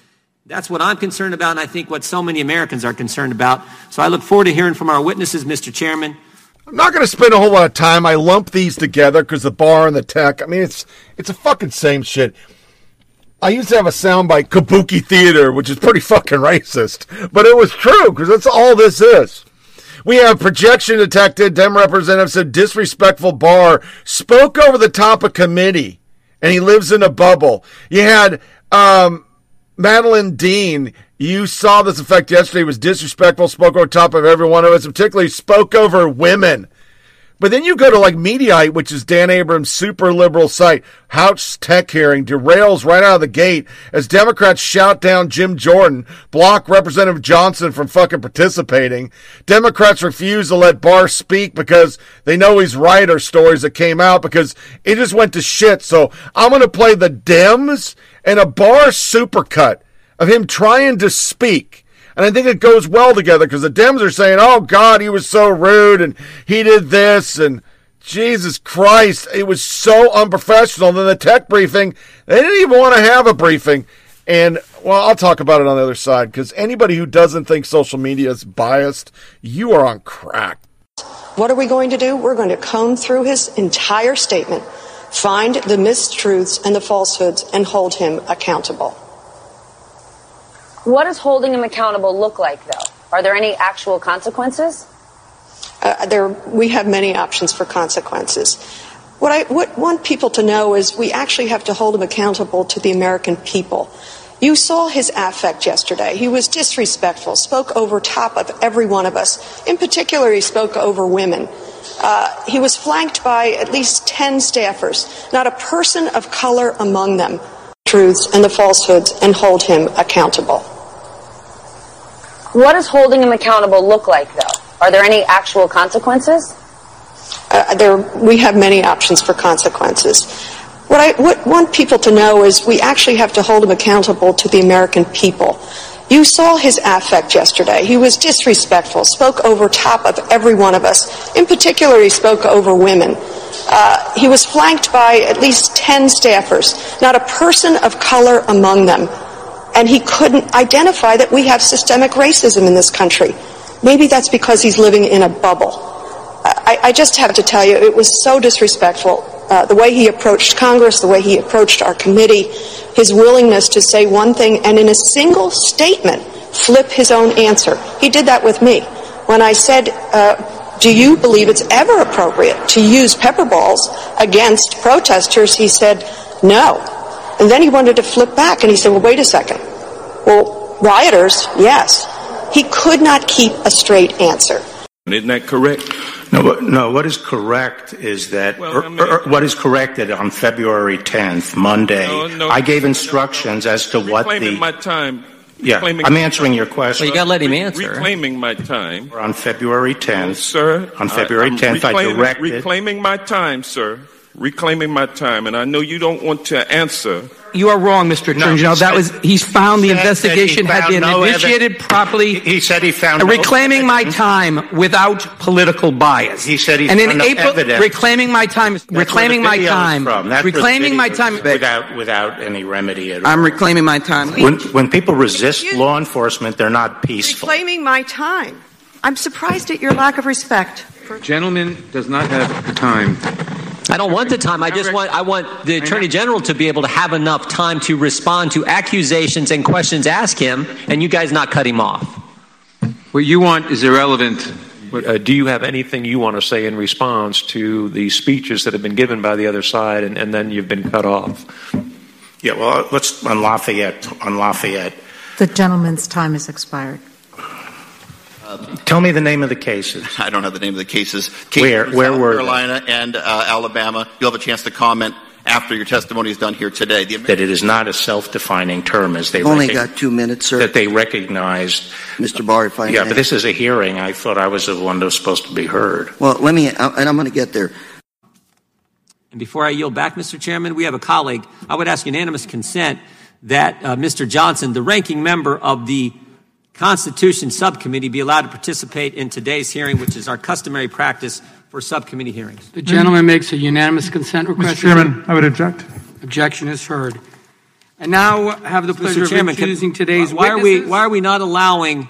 That's what I'm concerned about, and I think what so many Americans are concerned about. So I look forward to hearing from our witnesses, Mr. Chairman. I'm not going to spend a whole lot of time. I lump these together because the bar and the tech. I mean, it's it's a fucking same shit. I used to have a soundbite, Kabuki Theater, which is pretty fucking racist, but it was true because that's all this is. We have projection detected. Dem representative said disrespectful bar spoke over the top of committee, and he lives in a bubble. You had um, Madeleine Dean, you saw this effect yesterday, was disrespectful, spoke over top of every one of us, particularly spoke over women. But then you go to like Mediaite, which is Dan Abrams' super liberal site. House tech hearing derails right out of the gate as Democrats shout down Jim Jordan, block Representative Johnson from fucking participating. Democrats refuse to let Barr speak because they know he's right or stories that came out because it just went to shit. So I'm going to play the Dems and a Barr supercut of him trying to speak. And I think it goes well together because the Dems are saying, oh God, he was so rude and he did this and Jesus Christ, it was so unprofessional. And then the tech briefing, they didn't even want to have a briefing. And well, I'll talk about it on the other side because anybody who doesn't think social media is biased, you are on crack. What are we going to do? We're going to comb through his entire statement, find the mistruths and the falsehoods, and hold him accountable. What does holding him accountable look like, though? Are there any actual consequences? Uh, there, we have many options for consequences. What I what want people to know is we actually have to hold him accountable to the American people. You saw his affect yesterday. He was disrespectful, spoke over top of every one of us. In particular, he spoke over women. Uh, he was flanked by at least 10 staffers, not a person of color among them. Truths and the falsehoods and hold him accountable. What does holding him accountable look like, though? Are there any actual consequences? Uh, there, we have many options for consequences. What I what want people to know is we actually have to hold him accountable to the American people. You saw his affect yesterday. He was disrespectful, spoke over top of every one of us. In particular, he spoke over women. Uh, he was flanked by at least 10 staffers, not a person of color among them and he couldn't identify that we have systemic racism in this country. Maybe that's because he's living in a bubble. I, I just have to tell you, it was so disrespectful. Uh, the way he approached Congress, the way he approached our committee, his willingness to say one thing and in a single statement flip his own answer. He did that with me. When I said, uh, do you believe it's ever appropriate to use pepper balls against protesters? He said, no. And then he wanted to flip back and he said, well, wait a second. Well, rioters, yes. He could not keep a straight answer. Isn't that correct? No, what, no. What is correct is that Well, er, I mean- er, what is correct that on February 10th, Monday, No, no. I gave instructions as to what reclaiming the my time. yeah. reclaiming I'm answering your question. Well, you gotta let him answer. Reclaiming my time. on February 10th, sir. On February I, 10th, I directed. reclaiming my time, sir. Reclaiming my time, and I know you don't want to answer. You are wrong, Mr. No, Attorney General. That was he's found the said that he investigation had been no initiated evidence. properly. He said he found Uh, no reclaiming my time without political bias. He said he and in found no April, evidence. reclaiming my time, That's where reclaiming the my video is time, from. That's where the reclaiming my time. without without any remedy at all. I'm reclaiming my time. when when people resist law enforcement, they're not peaceful. Reclaiming my time. I'm surprised at your lack of respect. Gentleman does not have the time. I don't want the time. I just want I want the Attorney General to be able to have enough time to respond to accusations and questions asked him, and you guys not cut him off. What you want is irrelevant. Uh, do you have anything you want to say in response to the speeches that have been given by the other side and, and then you've been cut off? Yeah, well, let's on Lafayette. On Lafayette, The gentleman's time has expired. Tell me the name of the cases. I don't have the name of the cases. Cases Where- where South were they? Carolina and uh, Alabama. You'll have a chance to comment after your testimony is done here today. The That it is not a self-defining term as they only recog- got two minutes, sir. That they recognized. Mr. Barr, if I Yeah, may. but this is a hearing. I thought I was the one that was supposed to be heard. Well, let me, uh, and I'm going to get there. And before I yield back, Mr. Chairman, we have a colleague. I would ask unanimous consent that uh, Mr. Johnson, the ranking member of the Constitution Subcommittee, be allowed to participate in today's hearing, which is our customary practice for subcommittee hearings. The gentleman makes a unanimous consent request. Mr. Chairman, I would object. Objection is heard. And now have the pleasure Mr. Chairman, of can- introducing today's why are we why are we not allowing?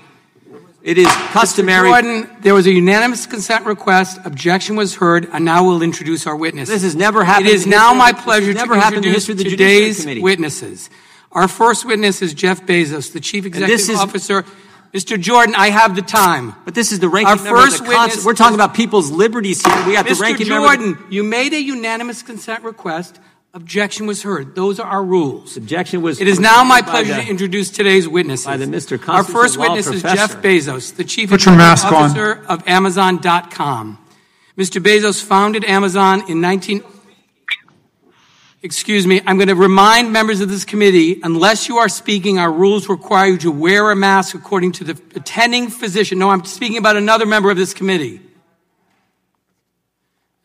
It is customary. Mr. Jordan, there was a unanimous consent request. Objection was heard, and now we'll introduce our witnesses. This has never happened It is in the now history my of- pleasure to the introduce the Judiciary today's Committee. witnesses. Our first witness is Jeff Bezos, the Chief this Executive is- Officer. Mr. Jordan, I have the time. But this is the ranking Our member of first the Constitution. witness We're talking about people's liberties here. We have the Mr. ranking member. of the- Jordan, you made a unanimous consent request. Objection was heard. Those are our rules. Objection was. It is now my pleasure the- to introduce today's witnesses. by the Mr. Our first law witness is. Jeff Bezos, the Chief Put Executive mask on. Officer of Amazon.com. Mr. Bezos founded Amazon in 19. Excuse me, I'm going to remind members of this committee, unless you are speaking, our rules require you to wear a mask according to the attending physician. No, I'm speaking about another member of this committee.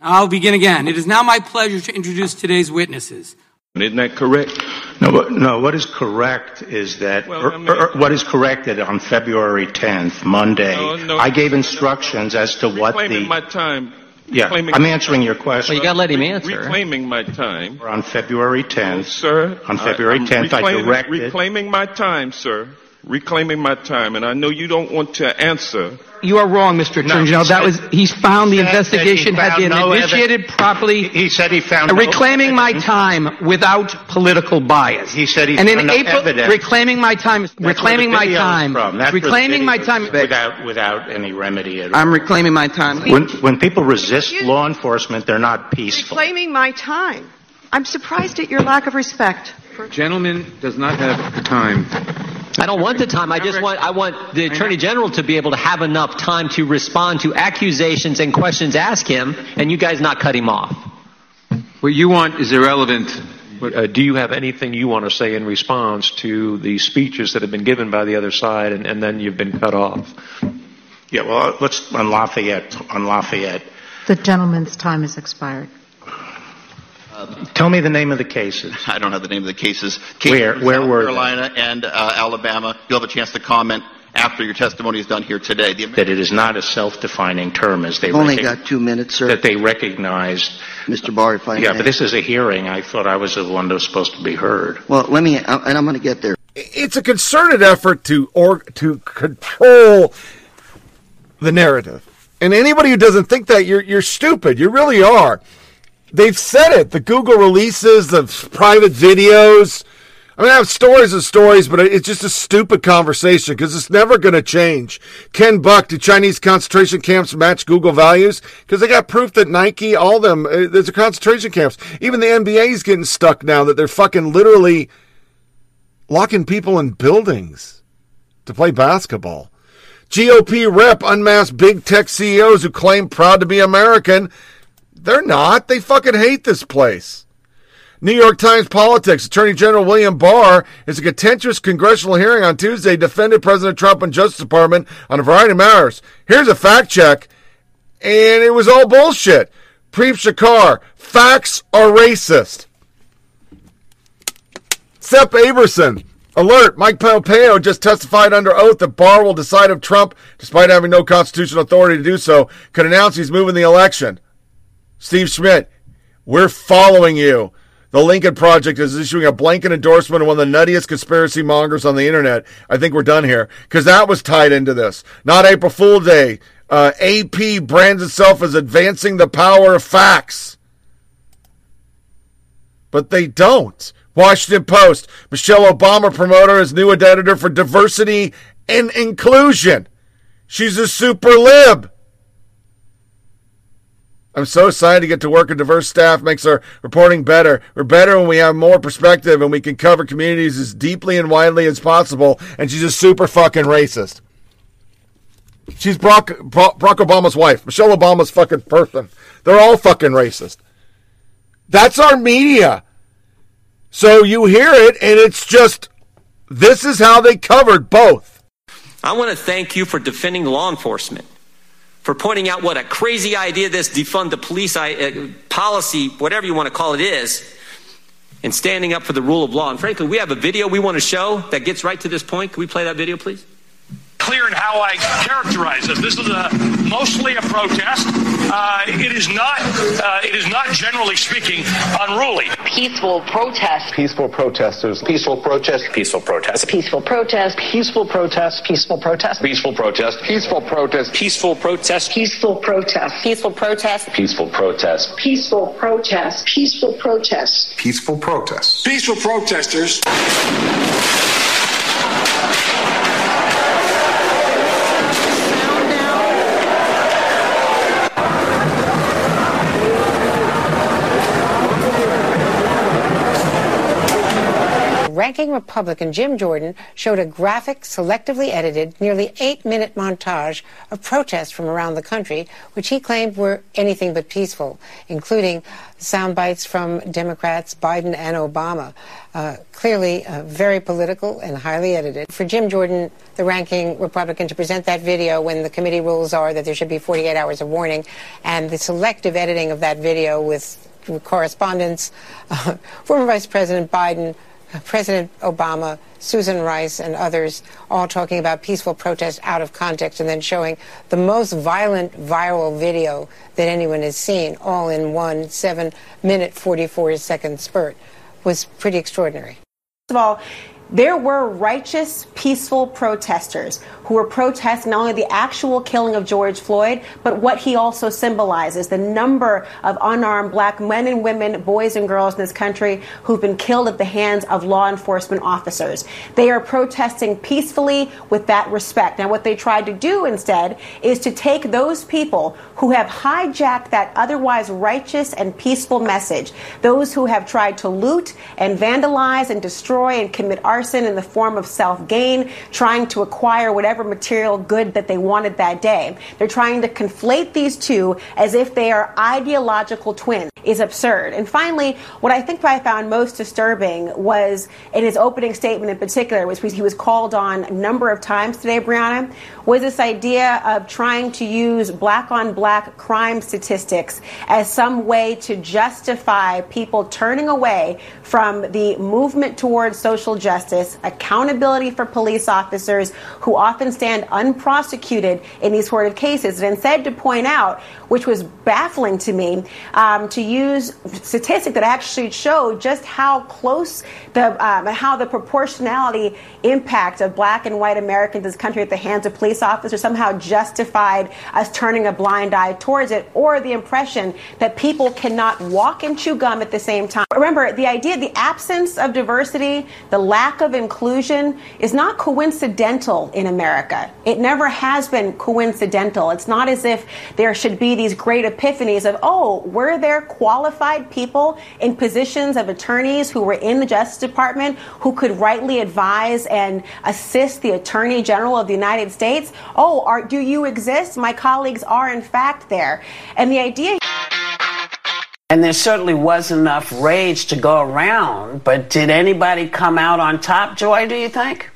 I'll begin again. It is now my pleasure to introduce today's witnesses. Isn't that correct? No, but, no. What is correct is that Well, er- I mean- er- what is correct that on February 10th, Monday, No, no. I gave instructions as to what Reclaiming the my time. Yeah. Reclaiming- I'm answering your question. Well, you got to let him answer. Reclaiming my time. on February 10th, Sir. On uh, February I'm 10th, I reclaiming- directed- Reclaiming my time, sir. Reclaiming my time. And I know you don't want to answer. You are wrong, Mr. Attorney General. That was, he's found the said that investigation had been no initiated properly. He said he found Uh, no reclaiming my time without political bias. He said he and in found no April, evidence. reclaiming my time, That's reclaiming my time, from. That's where reclaiming my time. without without any remedy at all. I'm reclaiming my time. when when people resist law enforcement, they're not peaceful. Reclaiming my time. I'm surprised at your lack of respect. Gentleman does not have the time. I don't want the time. I just want I want the Attorney General to be able to have enough time to respond to accusations and questions asked him, and you guys not cut him off. What you want is irrelevant. Uh, do you have anything you want to say in response to the speeches that have been given by the other side and, and then you've been cut off? Yeah, well, let's on Lafayette. On Lafayette, The gentleman's time has expired. Tell me the name of the cases. I don't have the name of the cases. Where- Cases in where South were they? Carolina and uh, Alabama. You'll have a chance to comment after your testimony is done here today. The That it is not a self-defining term as they You've only got two minutes, sir. that they recognized. Mr. Barr, if I Yeah, may. but this is a hearing. I thought I was the one that was supposed to be heard. Well, let me, uh, and I'm going to get there. It's a concerted effort to or to control the narrative. And anybody who doesn't think that you're you're stupid. You really are. They've said it. The Google releases the private videos. I mean, I have stories and stories, but it's just a stupid conversation because it's never going to change. Ken Buck, do Chinese concentration camps match Google values? Because they got proof that Nike, all them, uh, there's a concentration camps. Even the NBA is getting stuck now that they're fucking literally locking people in buildings to play basketball. GOP rep unmasked big tech CEOs who claim proud to be American. They're not. They fucking hate this place. New York Times Politics Attorney General William Barr is a contentious congressional hearing on Tuesday defended President Trump and Justice Department on a variety of matters. Here's a fact check, and it was all bullshit. Preet Shakar, facts are racist. Seth Abramson, alert. Mike Pompeo just testified under oath that Barr will decide if Trump, despite having no constitutional authority to do so, could announce he's moving the election. Steve Schmidt, we're following you. The Lincoln Project is issuing a blanket endorsement of one of the nuttiest conspiracy mongers on the internet. I think we're done here because that was tied into this. Not April Fool Day. Uh, AP brands itself as advancing the power of facts but they don't. Washington Post, Michelle Obama promoter as new editor for diversity and inclusion. She's a super lib. I'm so excited to get to work a diverse staff makes our reporting better. We're better when we have more perspective and we can cover communities as deeply and widely as possible. And she's a super fucking racist. She's Barack Obama's wife, Michelle Obama's fucking person. They're all fucking racist. That's our media. So you hear it, and it's just this is how they covered both. I want to thank you for defending law enforcement, for pointing out what a crazy idea this defund the police uh, policy, whatever you want to call it, is, and standing up for the rule of law. And frankly, we have a video we want to show that gets right to this point. Can we play that video, please? Clear in how I characterize this. This is a, mostly a protest. Uh, it is not. Uh, it is not generally speaking unruly. Peaceful protest. Peaceful protesters. Peaceful protest. Peaceful protest. Peaceful protest. Peaceful protest. Peaceful protest. Peaceful protest. Peaceful protest. Peaceful protest. Peaceful protest. Peaceful protest. Peaceful protest. Peaceful protest. Peaceful protest. Peaceful protest. Peaceful protesters. Ranking Republican Jim Jordan showed a graphic, selectively edited, nearly eight minute montage of protests from around the country, which he claimed were anything but peaceful, including sound bites from Democrats Biden and Obama. Uh, clearly uh, very political and highly edited. For Jim Jordan, the ranking Republican, to present that video when the committee rules are that there should be 48 hours of warning, and the selective editing of that video with correspondence, uh, former Vice President Biden, President Obama, Susan Rice, and others all talking about peaceful protest out of context and then showing the most violent viral video that anyone has seen, all in one seven minute, 44 second spurt, was pretty extraordinary. First of all, there were righteous, peaceful protesters who were protesting not only the actual killing of George Floyd, but what he also symbolizes the number of unarmed black men and women, boys and girls in this country who've been killed at the hands of law enforcement officers. They are protesting peacefully with that respect. Now, what they tried to do instead is to take those people who have hijacked that otherwise righteous and peaceful message, those who have tried to loot and vandalize and destroy and commit arson arson in the form of self gain, trying to acquire whatever material good that they wanted that day. They're trying to conflate these two as if they are ideological twins is absurd. And finally, what I think I found most disturbing was in his opening statement in particular, which he was called on a number of times today, Brianna, was this idea of trying to use black on black crime statistics as some way to justify people turning away from the movement towards social justice, accountability for police officers who often stand unprosecuted in these sort of cases, and instead to point out, which was baffling to me, um, to use statistics that actually show just how close the um, how the proportionality impact of black and white Americans in this country at the hands of police officers somehow justified us turning a blind eye towards it, or the impression that people cannot walk and chew gum at the same time. Remember, the idea, the absence of diversity, the lack of inclusion is not coincidental in America. It never has been coincidental. It's not as if there should be these great epiphanies of, oh, were there qualified people in positions of attorneys who were in the Justice Department who could rightly advise and assist the Attorney General of the United States? Oh, are, do you exist? My colleagues are, in fact, there. And the idea. And there certainly was enough rage to go around, but did anybody come out on top, Joy, do you think?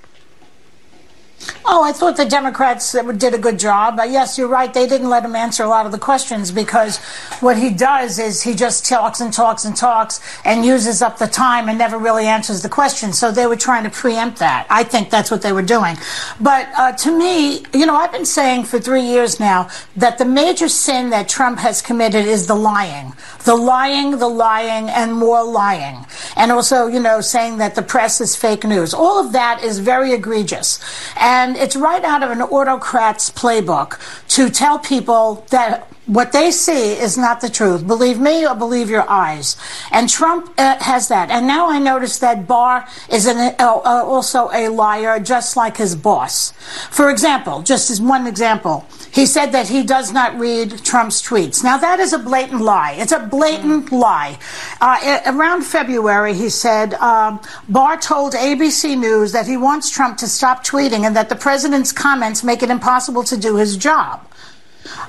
Oh, I thought the Democrats did a good job. Uh, yes, you're right. They didn't let him answer a lot of the questions because what he does is he just talks and talks and talks and uses up the time and never really answers the question. So they were trying to preempt that. I think that's what they were doing. But uh, to me, you know, I've been saying for three years now that the major sin that Trump has committed is the lying. The lying, the lying, and more lying. And also, you know, saying that the press is fake news. All of that is very egregious. And it's right out of an autocrat's playbook to tell people that what they see is not the truth. Believe me or believe your eyes. And Trump uh, has that. And now I notice that Barr is an, uh, uh, also a liar, just like his boss. For example, just as one example, he said that he does not read Trump's tweets. Now that is a blatant lie. It's a blatant lie. Uh, around February, he said um, Barr told ABC News that he wants Trump to stop tweeting and that the president's comments make it impossible to do his job.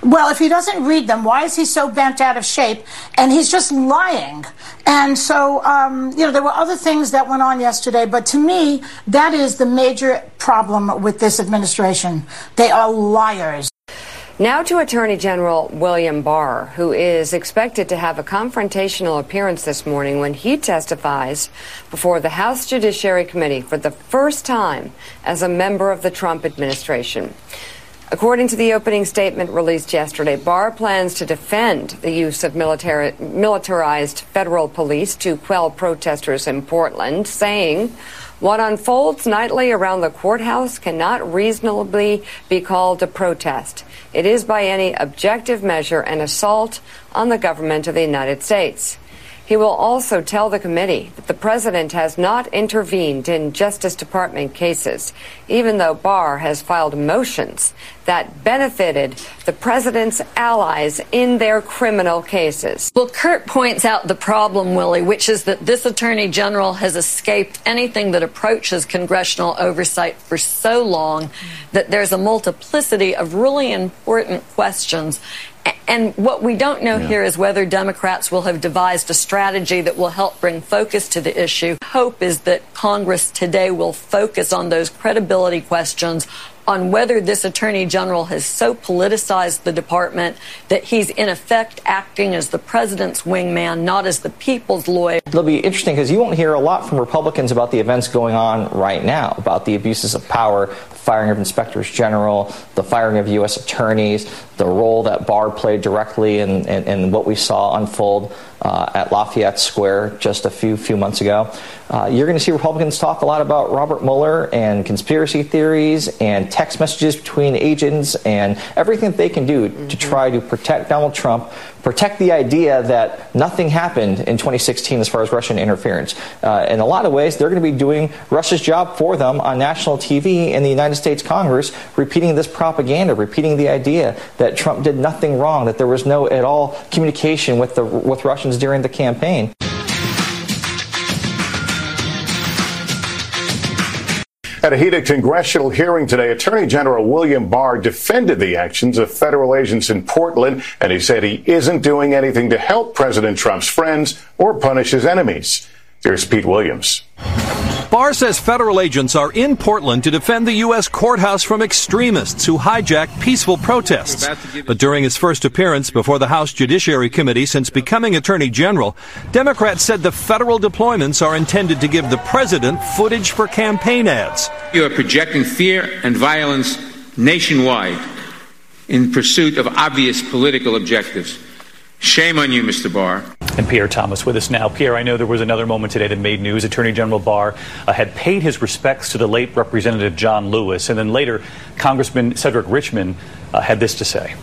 Well, if he doesn't read them, why is he so bent out of shape? And he's just lying. And so, um, you know, there were other things that went on yesterday, but to me, that is the major problem with this administration. They are liars. Now to Attorney General William Barr, who is expected to have a confrontational appearance this morning when he testifies before the House Judiciary Committee for the first time as a member of the Trump administration. According to the opening statement released yesterday, Barr plans to defend the use of military, militarized federal police to quell protesters in Portland, saying, what unfolds nightly around the courthouse cannot reasonably be called a protest. It is by any objective measure an assault on the government of the United States. He will also tell the committee that the president has not intervened in Justice Department cases, even though Barr has filed motions that benefited the president's allies in their criminal cases. Well, Kurt points out the problem, Willie, which is that this attorney general has escaped anything that approaches congressional oversight for so long that there's a multiplicity of really important questions and what we don't know yeah. here is whether Democrats will have devised a strategy that will help bring focus to the issue. Hope is that Congress today will focus on those credibility questions on whether this attorney general has so politicized the department that he's in effect acting as the president's wingman, not as the people's lawyer. It'll be interesting because you won't hear a lot from Republicans about the events going on right now, about the abuses of power, the firing of inspectors general, the firing of U.S. attorneys, the role that Barr played directly in, in, in what we saw unfold uh, at Lafayette Square just a few few months ago. Uh, you're going to see Republicans talk a lot about Robert Mueller and conspiracy theories and text messages between agents and everything that they can do mm-hmm. to try to protect Donald Trump, protect the idea that nothing happened in 2016 as far as Russian interference. Uh, in a lot of ways, they're going to be doing Russia's job for them on national TV in the United States Congress, repeating this propaganda, repeating the idea that Trump did nothing wrong, that there was no at all communication with the with Russians during the campaign. At a heated congressional hearing today, Attorney General William Barr defended the actions of federal agents in Portland, and he said he isn't doing anything to help President Trump's friends or punish his enemies. Here's Pete Williams. Barr says federal agents are in Portland to defend the U.S. courthouse from extremists who hijack peaceful protests. But during his first appearance before the House Judiciary Committee since becoming Attorney General, Democrats said the federal deployments are intended to give the president footage for campaign ads. You are projecting fear and violence nationwide in pursuit of obvious political objectives. Shame on you, Mr. Barr. And Pierre Thomas with us now. Pierre, I know there was another moment today that made news. Attorney General Barr uh, had paid his respects to the late Representative John Lewis, and then later, Congressman Cedric Richmond uh, had this to say.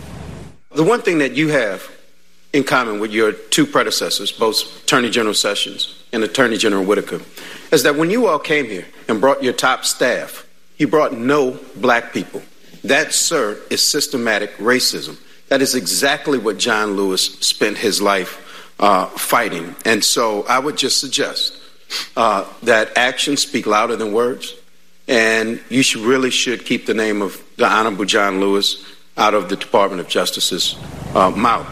The one thing that you have in common with your two predecessors, both Attorney General Sessions and Attorney General Whitaker, is that when you all came here and brought your top staff, you brought no black people. That, sir, is systematic racism. That is exactly what John Lewis spent his life uh, fighting. And so I would just suggest uh, that actions speak louder than words, and you should, really should keep the name of the Honorable John Lewis out of the Department of Justice's uh, mouth.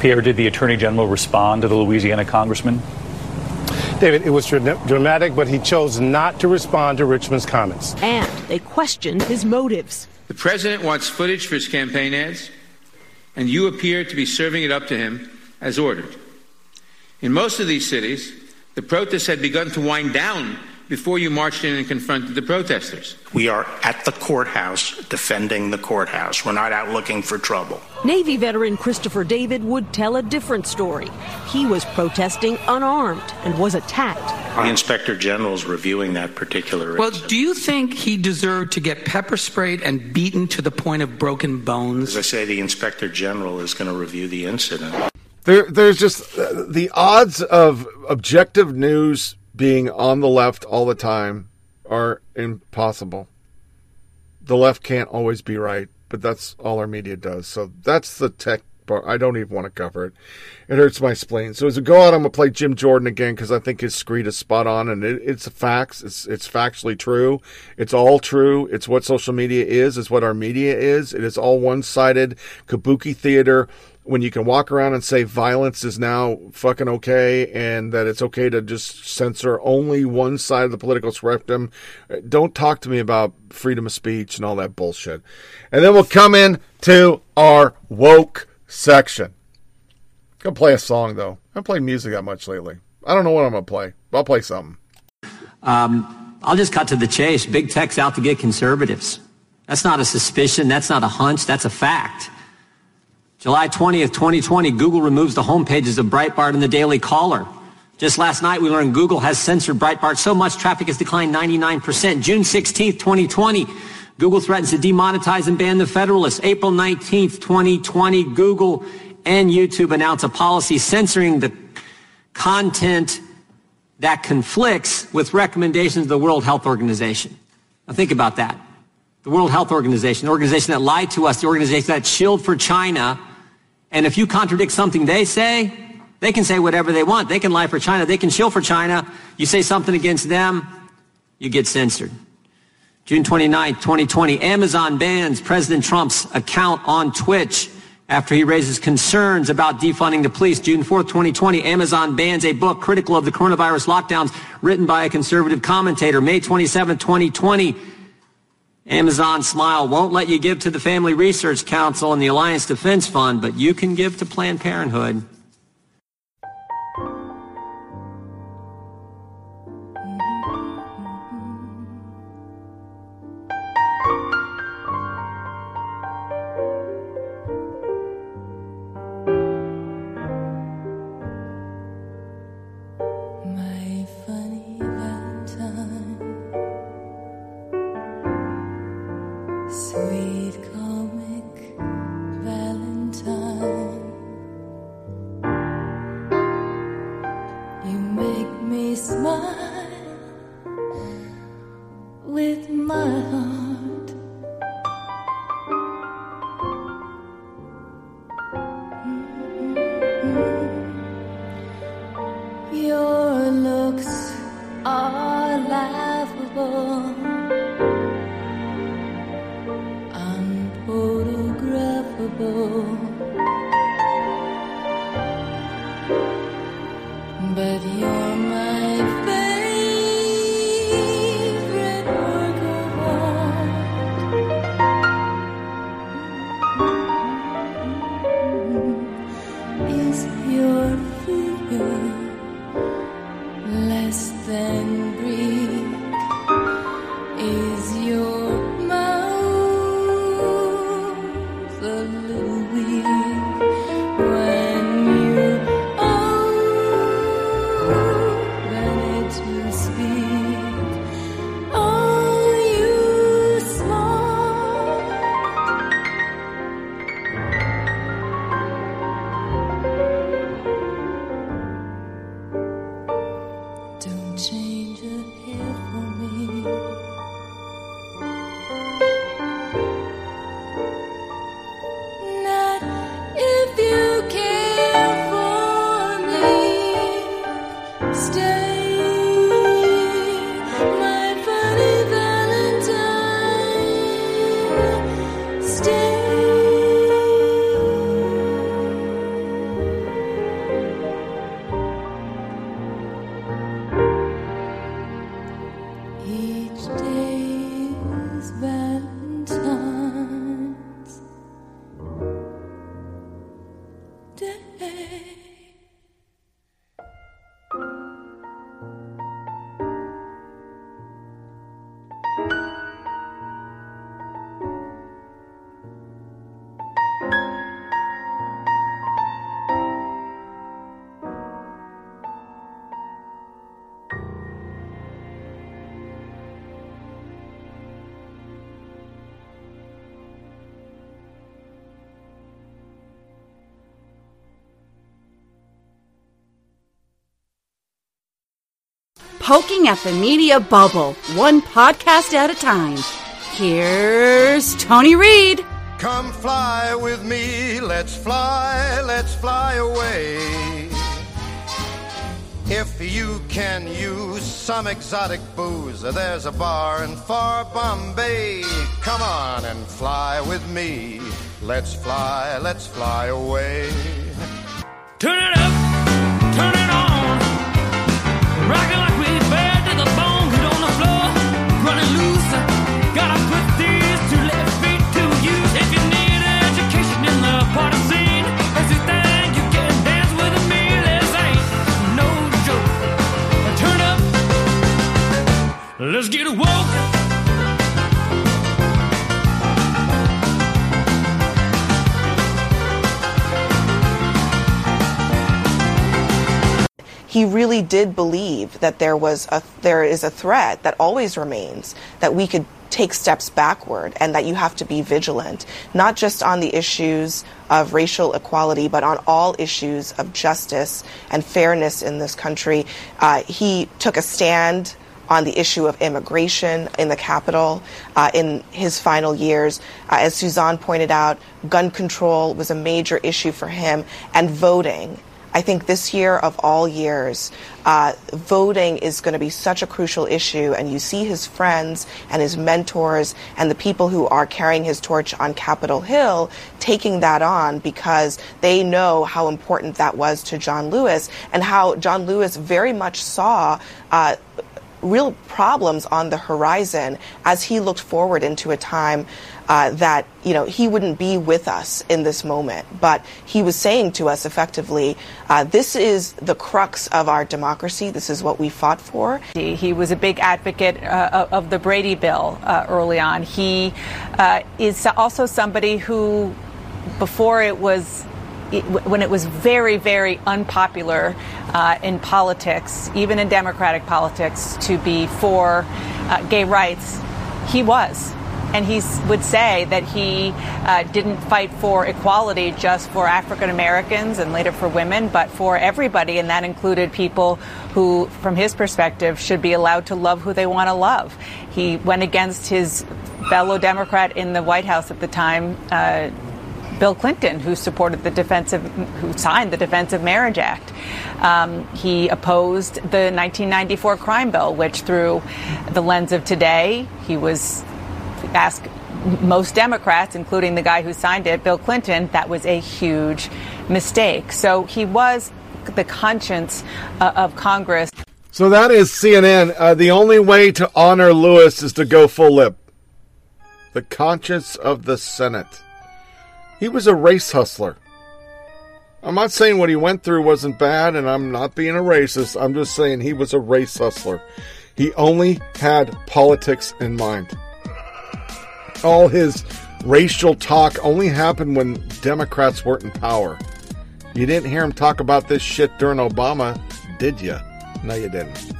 Pierre, did the Attorney General respond to the Louisiana congressman? David, it was dramatic, but he chose not to respond to Richmond's comments. And they questioned his motives. The president wants footage for his campaign ads and you appear to be serving it up to him as ordered. In most of these cities, the protests had begun to wind down before you marched in and confronted the protesters. We are at the courthouse defending the courthouse. We're not out looking for trouble. Navy veteran Christopher David would tell a different story. He was protesting unarmed and was attacked. The inspector general is reviewing that particular. Well, do you think he deserved to get pepper sprayed and beaten to the point of broken bones? As I say, the inspector general is going to review the incident. There, there's just uh, the odds of objective news being on the left all the time are impossible. The left can't always be right, but that's all our media does. So that's the tech part. I don't even want to cover it. It hurts my spleen. So as we go out, I'm gonna play Jim Jordan again because I think his screed is spot on, and it, it's facts. It's it's factually true. It's all true. It's what social media is. It's what our media is. It is all one-sided kabuki theater when you can walk around and say violence is now fucking okay and that it's okay to just censor only one side of the political spectrum, don't talk to me about freedom of speech and all that bullshit. And then we'll come in to our woke section. Gonna play a song though. I haven't played music that much lately. I don't know what I'm gonna play. but I'll play something. Um, I'll just cut to the chase. Big tech's out to get conservatives. That's not a suspicion. That's not a hunch. That's a fact. July 20th, 2020, Google removes the home pages of Breitbart and the Daily Caller. Just last night, we learned Google has censored Breitbart so much traffic has declined 99%. June 16th, 2020, Google threatens to demonetize and ban the Federalist. April 19th, 2020, Google and YouTube announce a policy censoring the content that conflicts with recommendations of the World Health Organization. Now think about that. The World Health Organization, the organization that lied to us, the organization that chilled for China, and if you contradict something they say, they can say whatever they want. They can lie for China. They can shill for China. You say something against them, you get censored. June 29, 2020, Amazon bans President Trump's account on Twitch after he raises concerns about defunding the police. June 4, 2020, Amazon bans a book critical of the coronavirus lockdowns written by a conservative commentator. May 27, 2020, Amazon Smile won't let you give to the Family Research Council and the Alliance Defense Fund, but you can give to Planned Parenthood. Poking at the media bubble, one podcast at a time. Here's Tony Reed. Come fly with me, let's fly, let's fly away. If you can use some exotic booze, there's a bar in far Bombay. Come on and fly with me. Let's fly, let's fly away. Turn it up, turn it on. Rock let's get woke. he really did believe that there was a there is a threat that always remains that we could take steps backward and that you have to be vigilant not just on the issues of racial equality but on all issues of justice and fairness in this country uh, he took a stand on the issue of immigration in the Capitol uh, in his final years. Uh, as Suzanne pointed out, gun control was a major issue for him, and voting. I think this year of all years, uh, voting is going to be such a crucial issue, and you see his friends and his mentors and the people who are carrying his torch on Capitol Hill taking that on because they know how important that was to John Lewis and how John Lewis very much saw. Uh, real problems on the horizon as he looked forward into a time uh, that you know he wouldn't be with us in this moment, but he was saying to us effectively, uh, "This is the crux of our democracy. This is what we fought for." He was a big advocate uh, of the Brady Bill uh, early on. He uh, is also somebody who, before it was when it was very, very unpopular uh, in politics, even in Democratic politics, to be for uh, gay rights, he was. And he would say that he uh, didn't fight for equality just for African Americans and later for women, but for everybody. And that included people who, from his perspective, should be allowed to love who they want to love. He went against his fellow Democrat in the White House at the time, uh, Bill Clinton, who supported the defensive, who signed the Defense of Marriage Act. Um, he opposed the 1994 crime bill, which, through the lens of today, he was asked most Democrats, including the guy who signed it, Bill Clinton, that was a huge mistake. So he was the conscience uh, of Congress. So that is CNN. Uh, the only way to honor Lewis is to go full lip. The conscience of the Senate. He was a race hustler. I'm not saying what he went through wasn't bad, and I'm not being a racist. I'm just saying he was a race hustler. He only had politics in mind. All his racial talk only happened when Democrats weren't in power. You didn't hear him talk about this shit during Obama, did you? No, you didn't.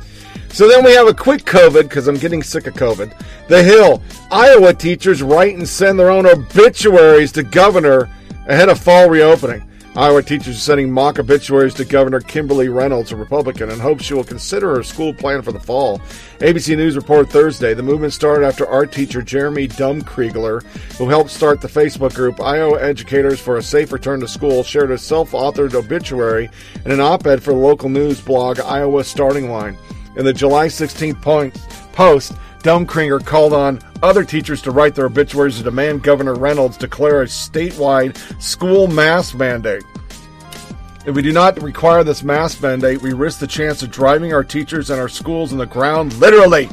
So then we have a quick COVID because I'm getting sick of COVID. The Hill. Iowa teachers write and send their own obituaries to governor ahead of fall reopening. Iowa teachers are sending mock obituaries to Governor Kimberly Reynolds, a Republican, and hopes she will consider her school plan for the fall. ABC News reported Thursday the movement started after art teacher Jeremy Dumkrieger, who helped start the Facebook group Iowa Educators for a Safe Return to School, shared a self authored obituary in an op ed for the local news blog Iowa Starting Line. In the July 16th point, post, Dumkrieger called on other teachers to write their obituaries to demand Governor Reynolds declare a statewide school mask mandate. If we do not require this mask mandate, we risk the chance of driving our teachers and our schools in the ground literally.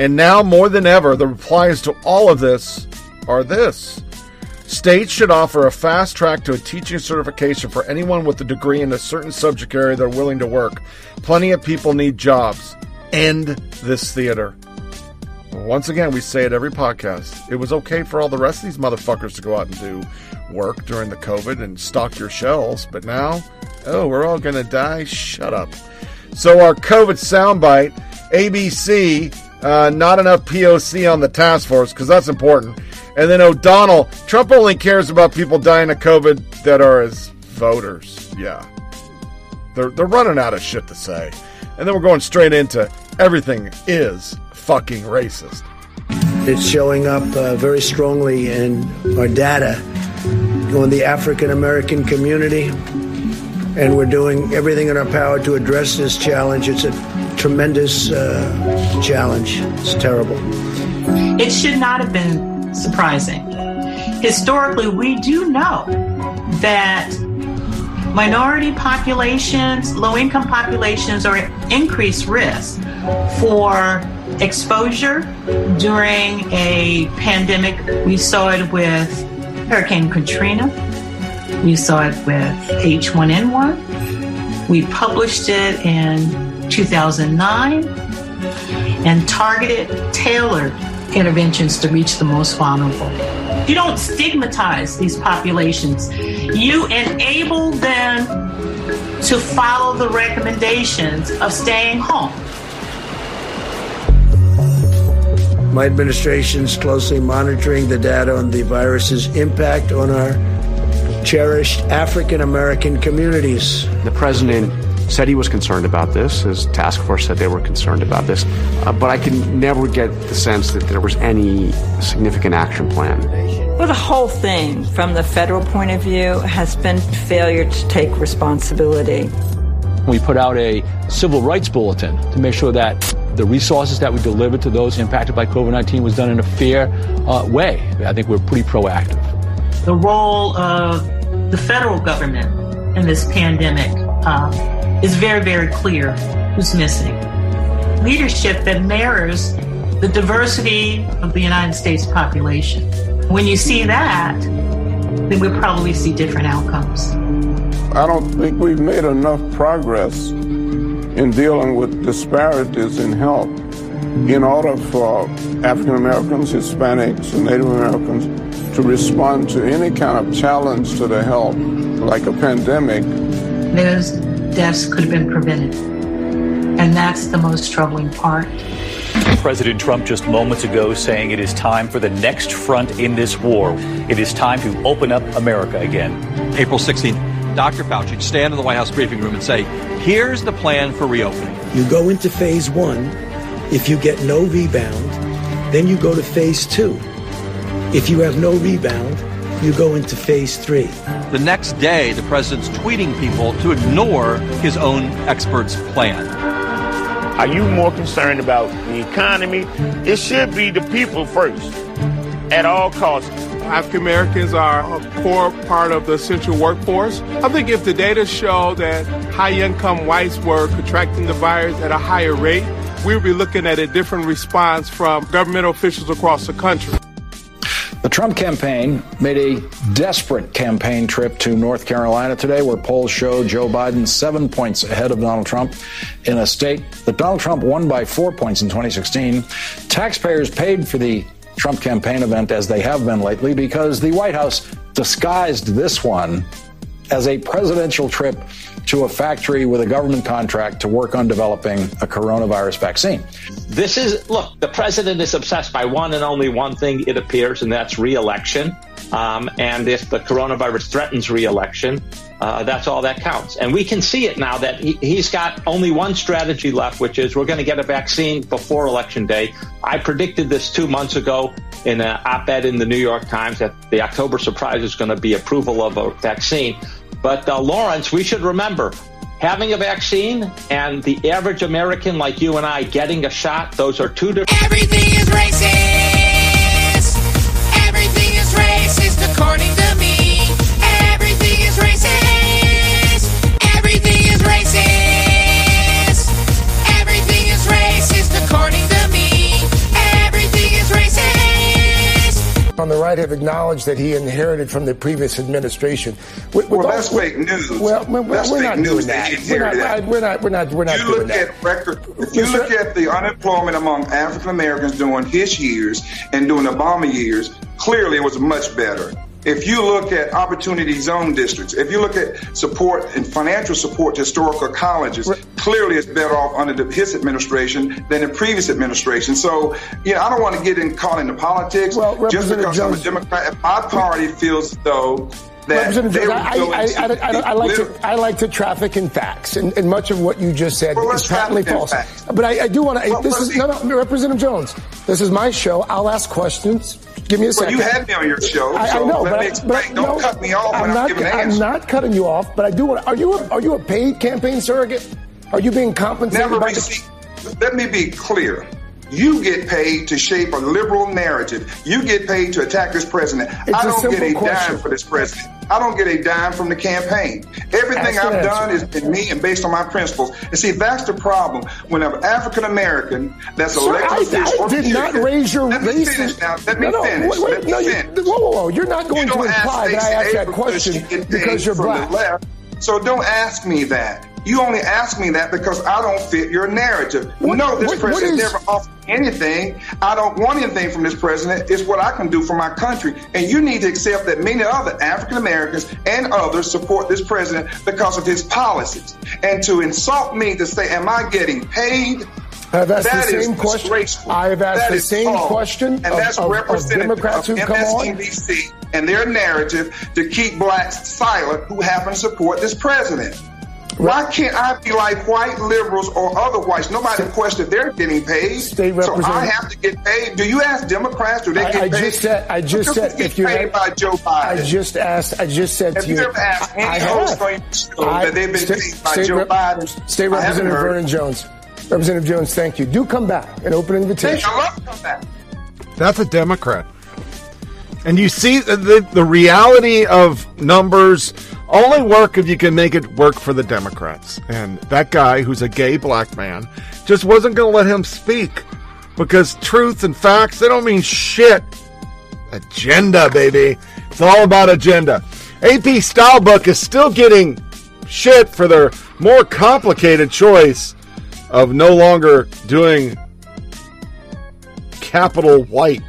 And now more than ever, the replies to all of this are this. States should offer a fast track to a teaching certification for anyone with a degree in a certain subject area they're willing to work. Plenty of people need jobs. End this theater. Once again, we say it every podcast. It was okay for all the rest of these motherfuckers to go out and do work during the COVID and stock your shelves, but now, oh, we're all gonna die? Shut up. So, our COVID soundbite ABC, uh, not enough POC on the task force, because that's important. And then O'Donnell, Trump only cares about people dying of COVID that are his voters. Yeah. They're, they're running out of shit to say. and then we're going straight into everything is fucking racist. It's showing up uh, very strongly in our data on the African American community, and we're doing everything in our power to address this challenge. It's a tremendous uh, challenge. It's terrible. It should not have been surprising. Historically, we do know that minority populations, low income populations are at increased risk for exposure during a pandemic. We saw it with Hurricane Katrina, we saw it with H1N1. We published it in 2009 and targeted, tailored interventions to reach the most vulnerable. You don't stigmatize these populations. You enable them to follow the recommendations of staying home. My administration's closely monitoring the data on the virus's impact on our cherished African American communities. The president said he was concerned about this. His task force said they were concerned about this. Uh, but I could never get the sense that there was any significant action plan. Well, the whole thing, from the federal point of view, has been failure to take responsibility. We put out a civil rights bulletin to make sure that the resources that we delivered to those impacted by COVID 19 was done in a fair uh, way. I think we're pretty proactive. The role of the federal government in this pandemic uh, is very, very clear who's missing. Leadership that mirrors the diversity of the United States population. When you see that, then we'll probably see different outcomes. I don't think we've made enough progress in dealing with disparities in health in order for African Americans, Hispanics, and Native Americans to respond to any kind of challenge to their health, like a pandemic. Those deaths could have been prevented. And that's the most troubling part. President Trump just moments ago saying it is time for the next front in this war. It is time to open up America again. April 16th. Dr. Fauci stand in the White House briefing room and say, here's the plan for reopening. You go into phase one. If you get no rebound, then you go to phase two. If you have no rebound, you go into phase three. The next day, the president's tweeting people to ignore his own experts' plan. Are you more concerned about the economy? It should be the people first, at all costs. African Americans are a core part of the essential workforce. I think if the data show that high income whites were contracting the virus at a higher rate, we would be looking at a different response from government officials across the country. The Trump campaign made a desperate campaign trip to North Carolina today, where polls show Joe Biden seven points ahead of Donald Trump in a state that Donald Trump won by four points in 2016. Taxpayers paid for the Trump campaign event as they have been lately because the White House disguised this one as a presidential trip to a factory with a government contract to work on developing a coronavirus vaccine. This is, look, the president is obsessed by one and only one thing, it appears, and that's reelection. Um, and if the coronavirus threatens reelection, uh, that's all that counts. And we can see it now that he, he's got only one strategy left, which is we're going to get a vaccine before election day. I predicted this two months ago in an op ed in the New York Times that the October surprise is going to be approval of a vaccine. But uh, Lawrence, we should remember having a vaccine and the average American like you and I getting a shot, those are two different. Everything is racist. Everything is racist according to on the right have acknowledged that he inherited from the previous administration. We- we Well, don't- that's fake news. Well, we're, That's we're not news. doing that. We're not, that. we're not. We're not. We're not you doing look that. at record. If you look at the unemployment among African Americans during his years and during Obama years, clearly it was much better. If you look at opportunity zone districts, if you look at support and financial support to historical colleges, clearly it's better off under the, his administration than the previous administration. So, you know, I don't want to get in caught into politics just Representative because I'm a Democrat. If my party feels though that Representative Jones, I, I, I, I, like to I like to traffic in facts, and, and much of what you just said Well, is patently false. But I, I do want to. Well, this is no, no, Representative Jones. This is my show. I'll ask questions. Give me a Well, second. you had me on your show, I, I so know, let but, me explain. but Don't no, cut me off I'm I'm not. giving I'm answer. not cutting you off, but I do want. Are you a, are you a paid campaign surrogate? Are you being compensated Never by the received. Let me be clear. You get paid to shape a liberal narrative. You get paid to attack this president. It's I don't get a question. dime for this president. I don't get a dime from the campaign. Everything an I've answer. done is been me and based on my principles. And see, that's the problem. When an African American that's Sir, elected I, I did not raise your Let me finish now. Let me no, no, finish. Wait, wait, Let me no, You, whoa, whoa, whoa! You're not going You to imply that I asked that question because you're black. So don't ask me that. You only ask me that because I don't fit your narrative. What- no, this what- what president is- never offered anything. I don't want anything from this president. It's what I can do for my country. And you need to accept that many other African Americans and others support this president because of his policies. And to insult me to say, am I getting paid? I've asked That the same question. I have asked That the same false. question and of- that's of- of Democrats of who've come on. MSNBC and their narrative to keep blacks silent who happen to support this president. Why can't I be like white liberals or other whites? Nobody questioned they're getting paid. State so I have to get paid. Do you ask Democrats? Do they I, get I paid? just said. I just said if you paid by Joe Biden. I just asked. I just said have to you you. ever asked any I host have. on your show I- that they've been State- paid by State Joe Biden? State Representative. Vernon Jones. Representative Jones, thank you. Do come back. An open invitation. I love to come back. That's a Democrat. And you see the, the, the reality of numbers only work if you can make it work for the Democrats. And that guy, who's a gay black man, just wasn't going to let him speak because truth and facts, they don't mean shit. Agenda, baby. It's all about agenda. AP Stylebook is still getting shit for their more complicated choice of no longer doing capital white.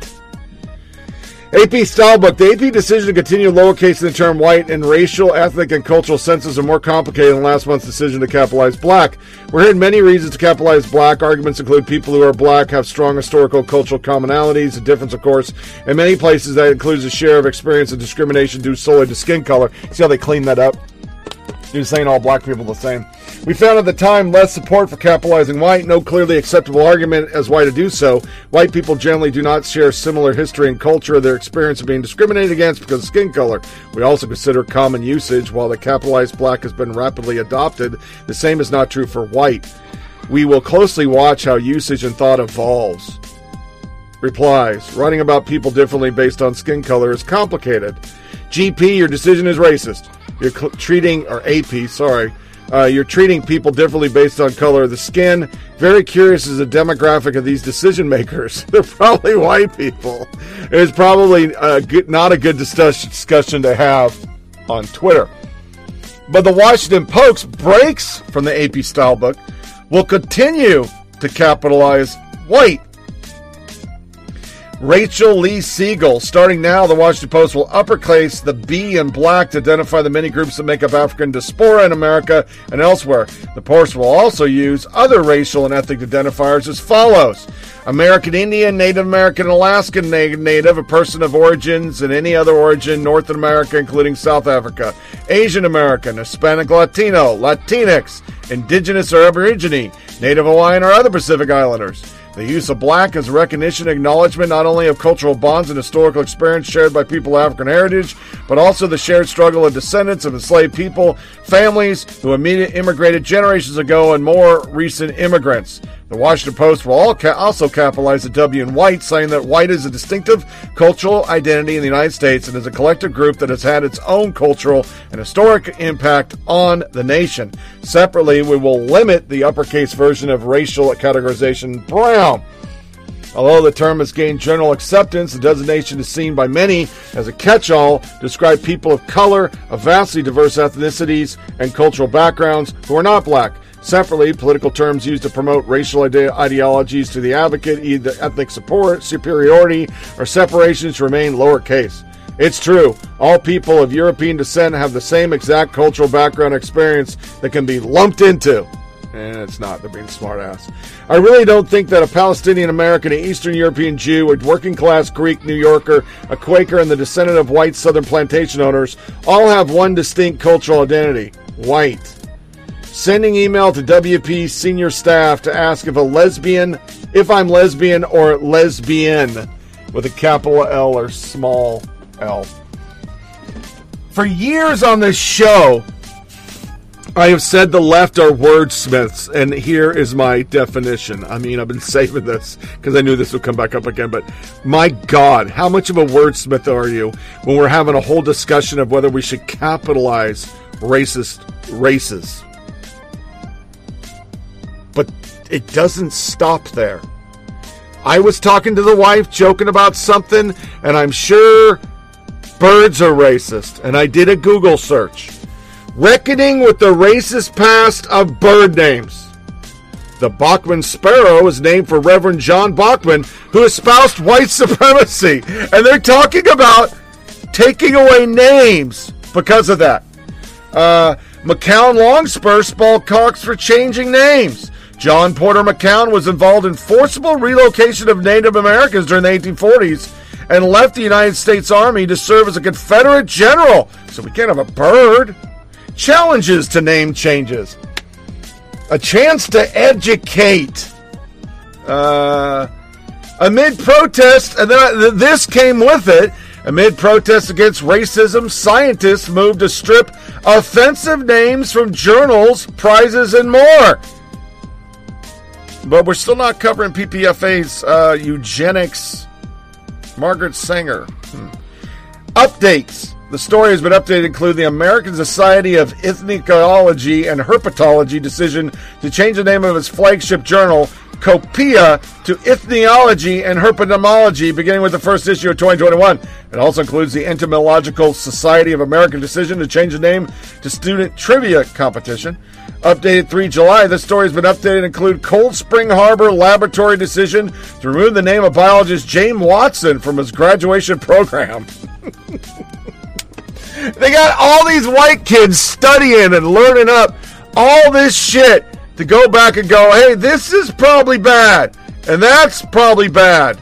AP Stylebook. The AP decision to continue lowercase in the term white in racial, ethnic, and cultural senses are more complicated than last month's decision to capitalize black. We're hearing many reasons to capitalize black. Arguments include people who are black have strong historical, cultural commonalities. The difference, of course, in many places that includes a share of experience of discrimination due solely to skin color. See how they clean that up? You're saying all black people the same. We found at the time less support for capitalizing white, no clearly acceptable argument as why to do so. White people generally do not share similar history and culture of their experience of being discriminated against because of skin color. We also consider common usage. While the capitalized black has been rapidly adopted, the same is not true for white. We will closely watch how usage and thought evolves. Replies Writing about people differently based on skin color is complicated. GP, your decision is racist. You're cl- treating, or AP, sorry, uh, you're treating people differently based on color of the skin. Very curious as a demographic of these decision makers. They're probably white people. It's probably not a good discuss- discussion to have on Twitter. But the Washington Post breaks from the AP style book will continue to capitalize white Rachel Lee Siegel. Starting now, the Washington Post will uppercase the B in black to identify the many groups that make up African diaspora in America and elsewhere. The Post will also use other racial and ethnic identifiers as follows American Indian, Native American, Alaskan Native, a person of origins in any other origin, North America, including South Africa, Asian American, Hispanic Latino, Latinx, Indigenous or Aborigine, Native Hawaiian, or other Pacific Islanders. The use of black as recognition acknowledgement not only of cultural bonds and historical experience shared by people of African heritage, but also the shared struggle of descendants of enslaved people, families who immediately immigrated generations ago, and more recent immigrants. The Washington Post will ca- also capitalize the W in white, saying that white is a distinctive cultural identity in the United States and is a collective group that has had its own cultural and historic impact on the nation. Separately, we will limit the uppercase version of racial categorization brown. Although the term has gained general acceptance, the designation is seen by many as a catch all to describe people of color of vastly diverse ethnicities and cultural backgrounds who are not black. Separately, political terms used to promote racial ide- ideologies to the advocate either ethnic support, superiority, or separations, remain lowercase. It's true. All people of European descent have the same exact cultural background experience that can be lumped into And it's not. They're being smart ass. I really don't think that a Palestinian American, an Eastern European Jew, a working class Greek New Yorker, a Quaker, and the descendant of white Southern plantation owners all have one distinct cultural identity white. Sending email to WP senior staff to ask if a lesbian, if I'm lesbian or lesbian with a capital L or small l. For years on this show, I have said the left are wordsmiths, and here is my definition. I mean, I've been saving this because I knew this would come back up again, but my God, how much of a wordsmith are you when we're having a whole discussion of whether we should capitalize racist races? But it doesn't stop there. I was talking to the wife, joking about something, and I'm sure birds are racist, and I did a Google search. Reckoning with the racist past of bird names. The Bachman Sparrow is named for Reverend John Bachman, who espoused white supremacy. And they're talking about taking away names because of that. Uh, McCown Longspur spelled Cox for changing names. John Porter McCown was involved in forcible relocation of Native Americans during the 1840s and left the United States Army to serve as a Confederate general. So we can't have a bird challenges to name changes, a chance to educate. Uh, amid protest, and then this came with it. Amid protests against racism, scientists moved to strip offensive names from journals, prizes, and more. But we're still not covering PPFA's uh, eugenics. Margaret Sanger. Hmm. Updates. The story has been updated include the American Society of Ethnicology and Herpetology decision to change the name of its flagship journal, Copeia, to Ethnology and Herpetomology, beginning with the first issue of 2021. It also includes the Entomological Society of American decision to change the name to Student Trivia Competition. Updated 3 July, this story has been updated include Cold Spring Harbor Laboratory decision to remove the name of biologist James Watson from his graduation program. They got all these white kids studying and learning up all this shit to go back and go, hey, this is probably bad, and that's probably bad.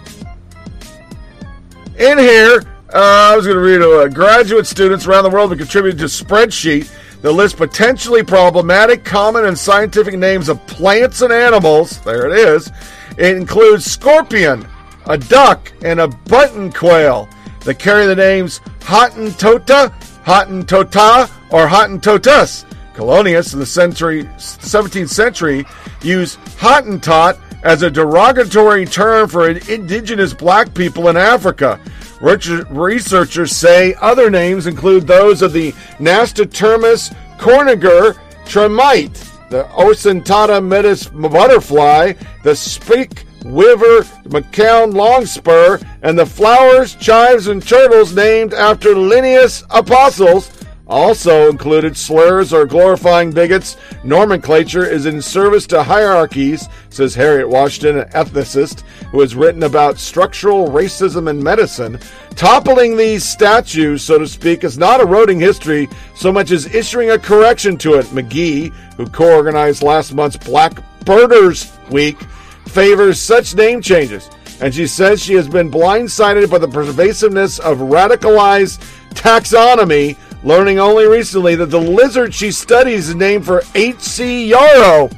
In here, uh, I was going to read uh, graduate students around the world have contributed to spreadsheet that lists potentially problematic, common, and scientific names of plants and animals. There it is. It includes scorpion, a duck, and a button quail that carry the names Hottentota, Hottentota, or Hottentotus. Colonists in the century, 17th century used Hottentot as a derogatory term for indigenous black people in Africa. Researchers say other names include those of the Nastotermus corniger tremite, the Ocentata metis butterfly, the Speke weaver, McCown Longspur, and the flowers, chives, and turtles named after Linnaeus apostles also included slurs or glorifying bigots. Nomenclature is in service to hierarchies, says Harriet Washington, an ethicist who has written about structural racism in medicine. Toppling these statues, so to speak, is not eroding history so much as issuing a correction to it. McGee, who co organized last month's Black Birders Week, favors such name changes, and she says she has been blindsided by the pervasiveness of radicalized taxonomy, learning only recently that the lizard she studies is named for H.C. Yarrow,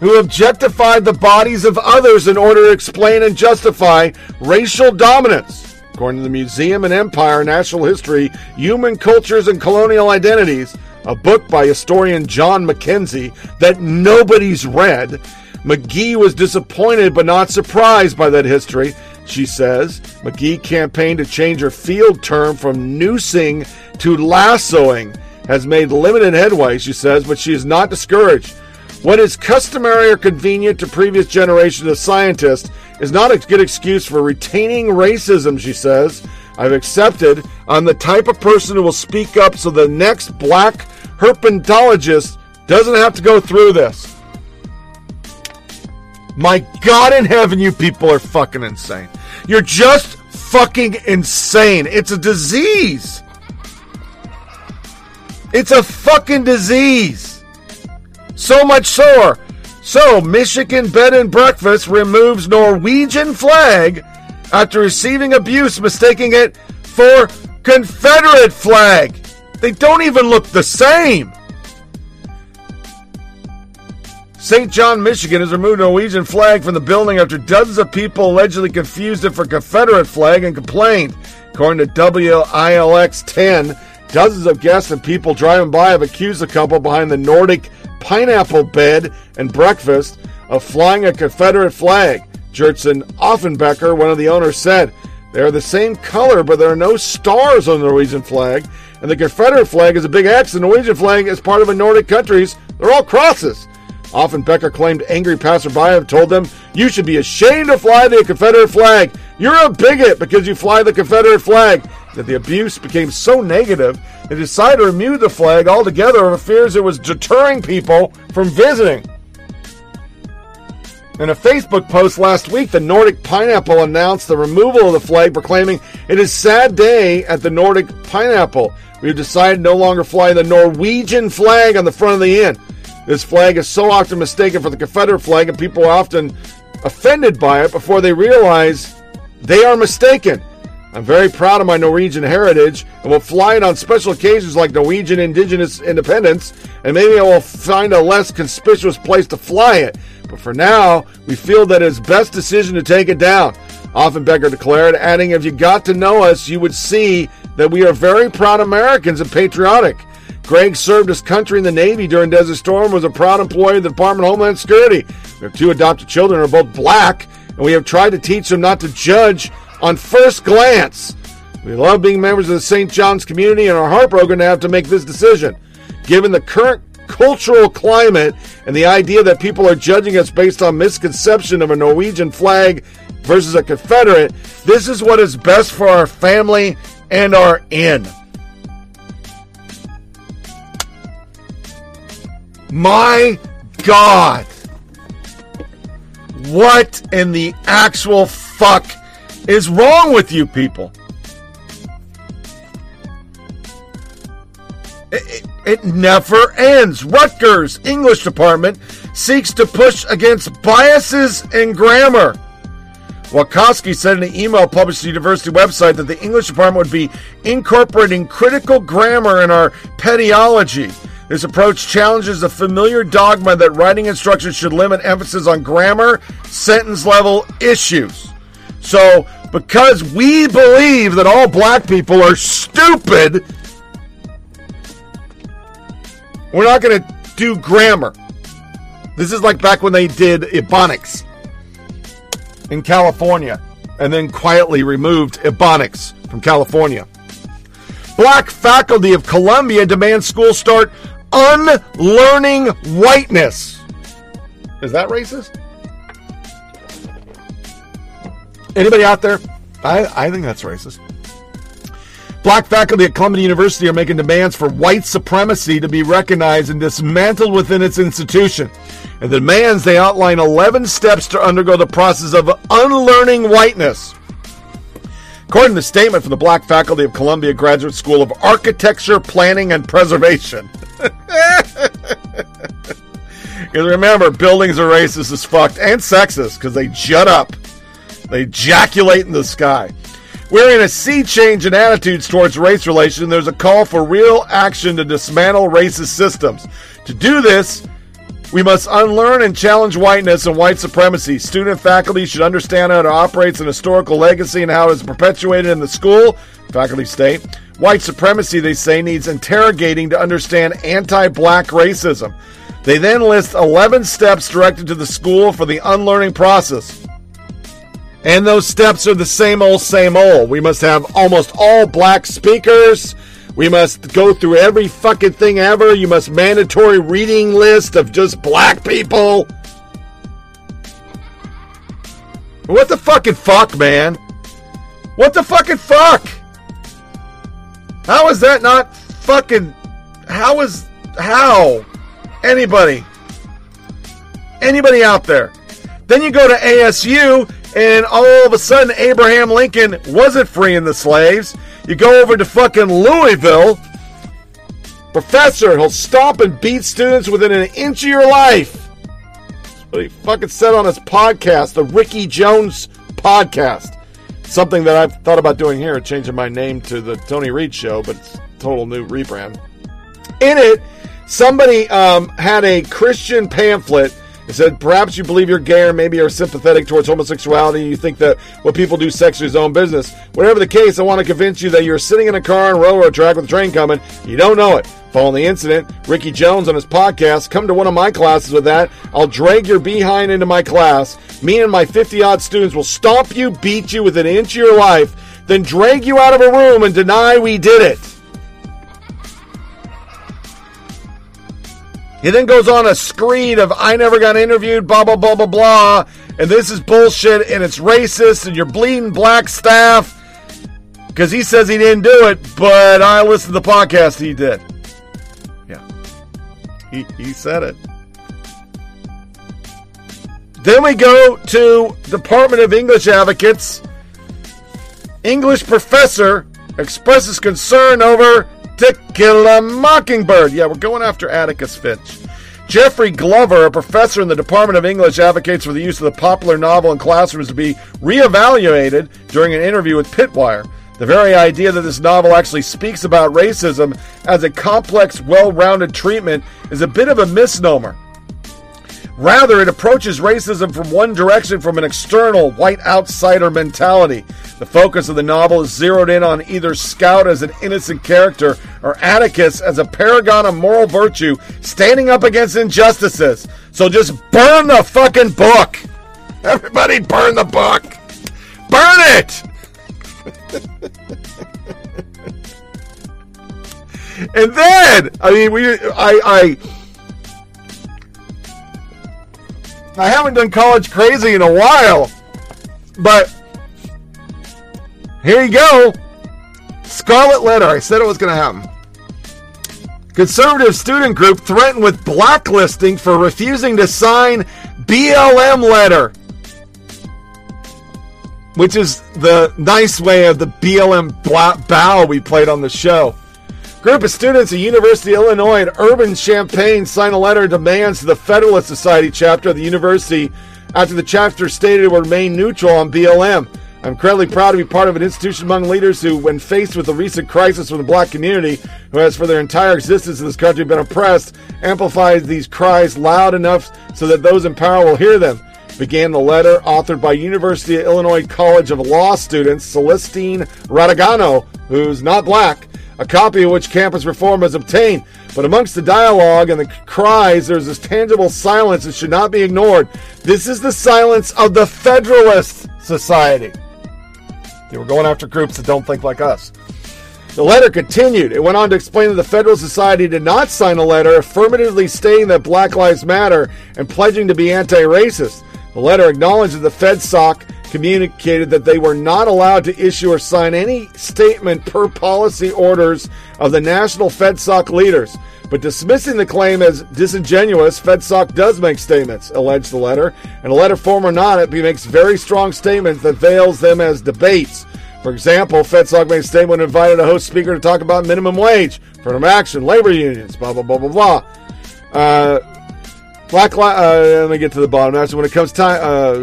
who objectified the bodies of others in order to explain and justify racial dominance. According to the Museum and Empire Natural History, Human Cultures and Colonial Identities, a book by historian John Mackenzie that nobody's read, McGee was disappointed but not surprised by that history. She says McGee campaigned to change her field term from noosing to lassoing, has made limited headway, she says, but she is not discouraged. What is customary or convenient to previous generations of scientists is not a good excuse for retaining racism, she says. I've accepted I'm the type of person who will speak up so the next black herpetologist doesn't have to go through this. My God in heaven, you people are fucking insane. You're just fucking insane. It's a disease. It's a fucking disease. So much so. So, Michigan Bed and Breakfast removes Norwegian flag after receiving abuse, mistaking it for Confederate flag. They don't even look the same. St. John, Michigan has removed Norwegian flag from the building after dozens of people allegedly confused it for Confederate flag and complained. According to WILX 10, dozens of guests and people driving by have accused the couple behind the Nordic pineapple bed and breakfast of flying a Confederate flag. Jertson Offenbecker, one of the owners, said, They are the same color, but there are no stars on the Norwegian flag, and the Confederate flag is a big X. The Norwegian flag is part of a Nordic countries. They're all crosses. Offenbecker claimed angry passerby have told them, You should be ashamed to fly the Confederate flag. You're a bigot because you fly the Confederate flag. That the abuse became so negative, they decided to remove the flag altogether over fears it was deterring people from visiting. In a Facebook post last week, the Nordic Pineapple announced the removal of the flag, proclaiming, It is sad day at the Nordic Pineapple. We have decided no longer fly the Norwegian flag on the front of the inn. This flag is so often mistaken for the Confederate flag, and people are often offended by it before they realize they are mistaken. I'm very proud of my Norwegian heritage and will fly it on special occasions like Norwegian Indigenous Independence, and maybe I will find a less conspicuous place to fly it. But for now, we feel that it's best decision to take it down. Offenbecker declared, adding, If you got to know us, you would see that we are very proud Americans and patriotic. Greg served his country in the Navy during Desert Storm, was a proud employee of the Department of Homeland Security. We have two adopted children who are both black, and we have tried to teach them not to judge on first glance. We love being members of the St. John's community and are heartbroken to have to make this decision. Given the current cultural climate and the idea that people are judging us based on misconception of a Norwegian flag versus a Confederate, this is what is best for our family and our inn. My God. What in the actual fuck is wrong with you people? It, it, it never ends. Rutgers English department seeks to push against biases in grammar. Wakowski said in an email published to the university website that the English department would be incorporating critical grammar in our pediology. This approach challenges the familiar dogma that writing instruction should limit emphasis on grammar, sentence level issues. So, because we believe that all black people are stupid, we're not going to do grammar. This is like back when they did Ebonics in California and then quietly removed Ebonics from California. Black faculty of Columbia demand school start unlearning whiteness. Is that racist? Anybody out there? I, I think that's racist. Black faculty at Columbia University are making demands for white supremacy to be recognized and dismantled within its institution. And the demands they outline 11 steps to undergo the process of unlearning whiteness. According to the statement from the Black faculty of Columbia Graduate School of Architecture, Planning, and Preservation. Because remember, buildings are racist as fuck and sexist because they jut up. They ejaculate in the sky. We're in a sea change in attitudes towards race relations. There's a call for real action to dismantle racist systems. To do this, we must unlearn and challenge whiteness and white supremacy. Student faculty should understand how it operates an historical legacy and how it is perpetuated in the school. Faculty state. White supremacy, they say, needs interrogating to understand anti black racism. They then list 11 steps directed to the school for the unlearning process. And those steps are the same old, same old. We must have almost all black speakers. We must go through every fucking thing ever. You must mandatory reading list of just black people. What the fucking fuck, man? What the fucking fuck? How is that not fucking. How is. How? Anybody? Anybody out there? Then you go to ASU, and all of a sudden, Abraham Lincoln wasn't freeing the slaves. You go over to fucking Louisville, Professor, he'll stomp and beat students within an inch of your life. What he fucking said on his podcast, the Ricky Jones podcast. Something that I've thought about doing here, changing my name to the Tony Reed Show, but it's total new rebrand. In it, somebody um, had a Christian pamphlet it said, perhaps you believe you're gay or maybe are sympathetic towards homosexuality you think that what people do sexually is own business. Whatever the case, I want to convince you that you're sitting in a car on railroad track with a train coming. You don't know it. Following the incident, Ricky Jones on his podcast, come to one of my classes with that. I'll drag your behind into my class. Me and my 50 odd students will stomp you, beat you within an inch of your life, then drag you out of a room and deny we did it. He then goes on a screed of I never got interviewed, blah blah blah blah blah, and this is bullshit and it's racist and you're bleeding black staff because he says he didn't do it, but I listened to the podcast he did. Yeah, he he said it. Then we go to Department of English Advocates. English professor expresses concern over to Kill a Mockingbird. Yeah, we're going after Atticus Finch. Jeffrey Glover, a professor in the Department of English, advocates for the use of the popular novel in classrooms to be reevaluated during an interview with Pittwire. The very idea that this novel actually speaks about racism as a complex, well rounded treatment is a bit of a misnomer. Rather, it approaches racism from one direction from an external, white outsider mentality. The focus of the novel is zeroed in on either Scout as an innocent character or Atticus as a paragon of moral virtue standing up against injustices. So just burn the fucking book! Everybody burn the book! Burn it! and then, I mean, we, I, I, I haven't done college crazy in a while, but here you go. Scarlet Letter. I said it was going to happen. Conservative student group threatened with blacklisting for refusing to sign BLM letter, which is the nice way of the BLM bow we played on the show. Group of students at University of Illinois at Urban Champaign signed a letter of demands to the Federalist Society chapter of the university after the chapter stated it would remain neutral on BLM. I'm incredibly proud to be part of an institution among leaders who, when faced with the recent crisis from the black community, who has for their entire existence in this country been oppressed, amplifies these cries loud enough so that those in power will hear them. Began the letter authored by University of Illinois College of Law students Celestine Radagano, who's not black, a copy of which campus reform has obtained. But amongst the dialogue and the cries, there's this tangible silence that should not be ignored. This is the silence of the Federalist Society. They were going after groups that don't think like us. The letter continued. It went on to explain that the Federal Society did not sign a letter affirmatively stating that Black Lives Matter and pledging to be anti racist. The letter acknowledged that the FedSoc communicated that they were not allowed to issue or sign any statement per policy orders of the national FedSoc leaders. But dismissing the claim as disingenuous, FedSoc does make statements, alleged the letter. And a letter form or not, it makes very strong statements that veils them as debates. For example, FedSoc made a statement invited a host speaker to talk about minimum wage, affirmative action, labor unions, blah, blah, blah, blah, blah. Uh, Black li- uh, let me get to the bottom. That's when it comes time uh,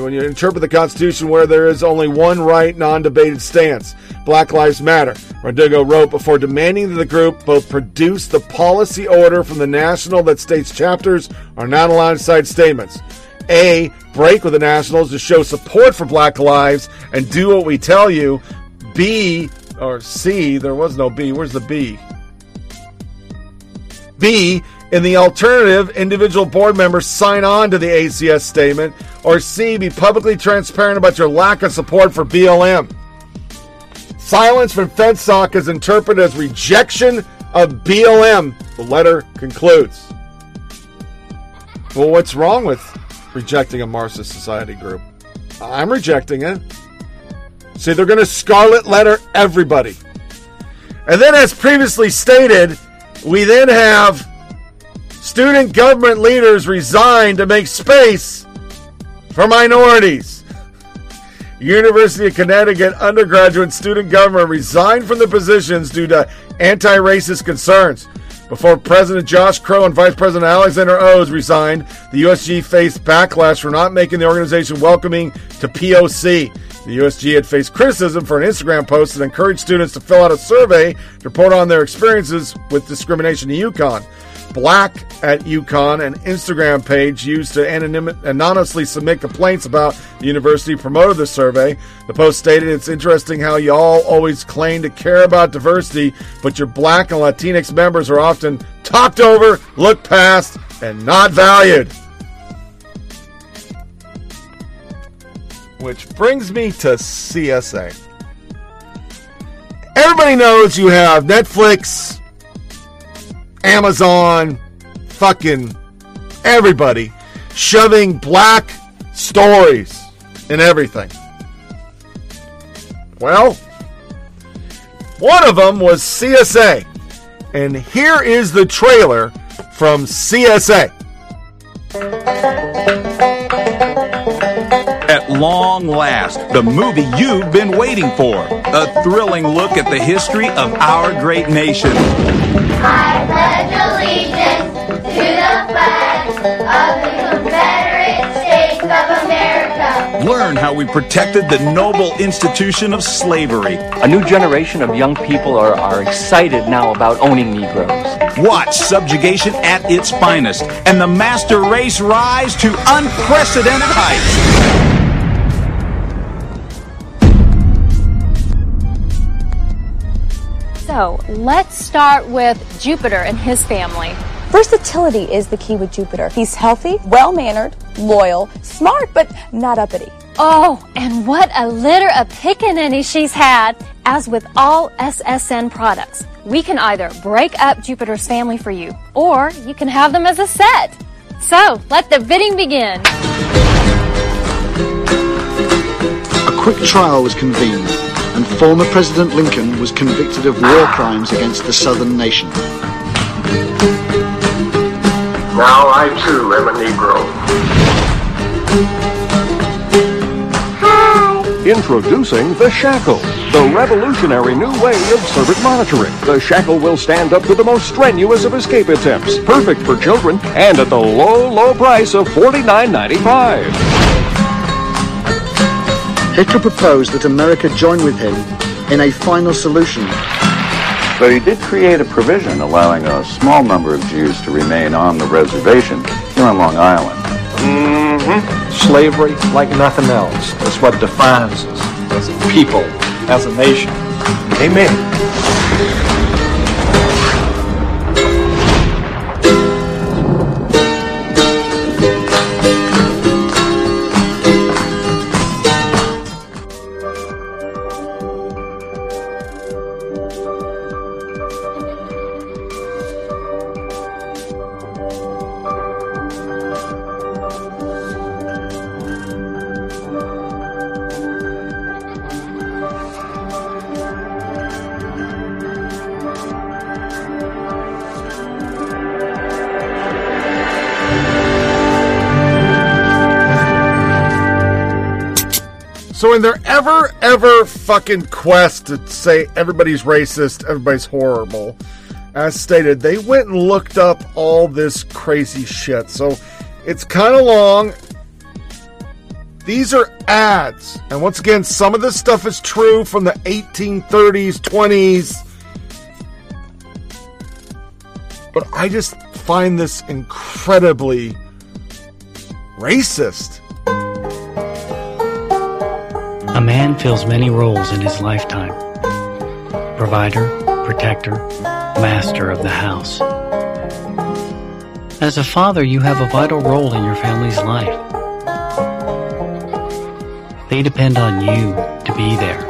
when you interpret the Constitution, where there is only one right, non-debated stance. Black Lives Matter. Rodrigo wrote before demanding that the group both produce the policy order from the national that states chapters are not allowed cite statements. A. Break with the nationals to show support for Black lives and do what we tell you. B. Or C. There was no B. Where's the B? B in the alternative, individual board members sign on to the ACS statement, or C, be publicly transparent about your lack of support for BLM. Silence from FedSoc is interpreted as rejection of BLM, the letter concludes. Well, what's wrong with rejecting a Marxist Society group? I'm rejecting it. See, they're going to scarlet letter everybody. And then, as previously stated, we then have Student government leaders resign to make space for minorities. University of Connecticut undergraduate student government resigned from the positions due to anti racist concerns. Before President Josh Crow and Vice President Alexander O's resigned, the USG faced backlash for not making the organization welcoming to POC. The USG had faced criticism for an Instagram post that encouraged students to fill out a survey to report on their experiences with discrimination in UConn. Black at UConn, an Instagram page used to anonym- anonymously submit complaints about the university, promoted the survey. The post stated, It's interesting how y'all always claim to care about diversity, but your black and Latinx members are often talked over, looked past, and not valued. Which brings me to CSA. Everybody knows you have Netflix, Amazon, fucking everybody shoving black stories in everything. Well, one of them was CSA. And here is the trailer from CSA. At long last, the movie you've been waiting for. A thrilling look at the history of our great nation. I pledge allegiance to the flag of the Confederate States of America. Learn how we protected the noble institution of slavery. A new generation of young people are, are excited now about owning Negroes. Watch subjugation at its finest and the master race rise to unprecedented heights. So let's start with Jupiter and his family. Versatility is the key with Jupiter. He's healthy, well mannered, loyal, smart, but not uppity. Oh, and what a litter of pickaninny she's had. As with all SSN products, we can either break up Jupiter's family for you, or you can have them as a set. So let the bidding begin. A quick trial was convened, and former President Lincoln was convicted of war crimes against the southern nation. Now I too am a Negro. Introducing the Shackle, the revolutionary new way of servant monitoring. The Shackle will stand up to the most strenuous of escape attempts, perfect for children, and at the low, low price of $49.95. Hitler proposed that America join with him in a final solution. But he did create a provision allowing a small number of Jews to remain on the reservation here on Long Island. Mm-hmm. Slavery, like nothing else, is what defines us as a people, as a nation. Amen. So, in their ever, ever fucking quest to say everybody's racist, everybody's horrible, as stated, they went and looked up all this crazy shit. So, it's kind of long. These are ads. And once again, some of this stuff is true from the 1830s, 20s. But I just find this incredibly racist. A man fills many roles in his lifetime provider, protector, master of the house. As a father, you have a vital role in your family's life. They depend on you to be there.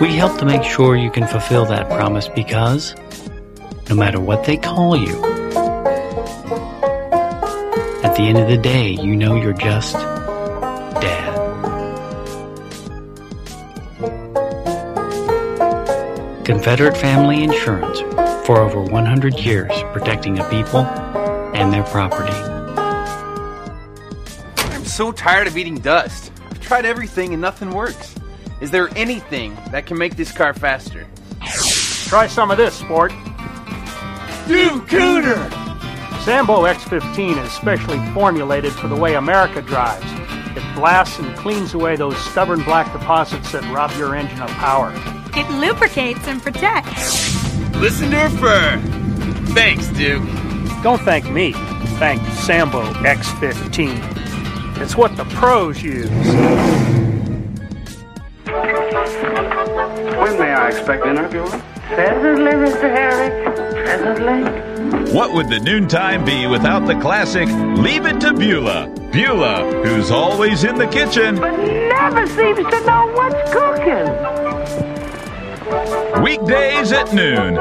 We help to make sure you can fulfill that promise because no matter what they call you, at the end of the day, you know you're just dad. Confederate Family Insurance for over 100 years protecting a people and their property. I'm so tired of eating dust. I've tried everything and nothing works. Is there anything that can make this car faster? Try some of this, sport. Dude, Cooter! Sambo X15 is specially formulated for the way America drives. It blasts and cleans away those stubborn black deposits that rob your engine of power. It lubricates and protects. Listen to her fur. Thanks, Duke. Don't thank me. Thank Sambo X15. It's what the pros use. When may I expect dinner, Beulah? Presently, Mr. Herrick. Presently. What would the noontime be without the classic Leave It to Beulah? Beulah, who's always in the kitchen. But never seems to know what's cooking. Weekdays at noon.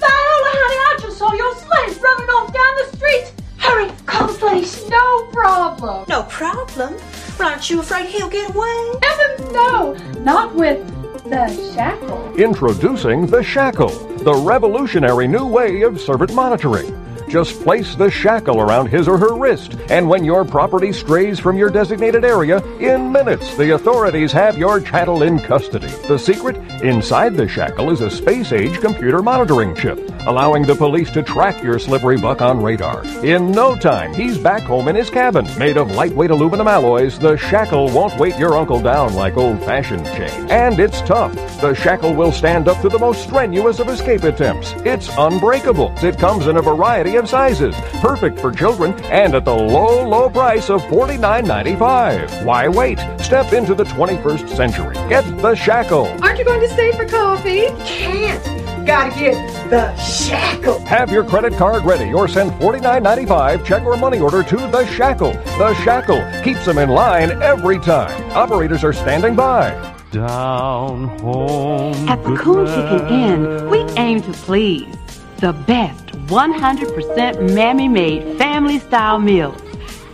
Viola, honey, I just saw your sled running off down the street. Hurry, call the police. No problem. No problem? Well, aren't you afraid he'll get away? Heavens, no. Not with the shackle. Introducing the Shackle, the revolutionary new way of servant monitoring. Just place the shackle around his or her wrist, and when your property strays from your designated area, in minutes the authorities have your chattel in custody. The secret? Inside the shackle is a space age computer monitoring chip, allowing the police to track your slippery buck on radar. In no time, he's back home in his cabin. Made of lightweight aluminum alloys, the shackle won't weight your uncle down like old fashioned chains. And it's tough. The shackle will stand up to the most strenuous of escape attempts. It's unbreakable. It comes in a variety of sizes, perfect for children, and at the low, low price of $49.95. Why wait? Step into the 21st century. Get the shackle. Aren't you going to stay for coffee? Can't. Gotta get the shackle. Have your credit card ready or send $49.95 check or money order to The Shackle. The Shackle keeps them in line every time. Operators are standing by. Down home. At the Coon Chicken Inn, we aim to please. The best 100% mammy made family style meals.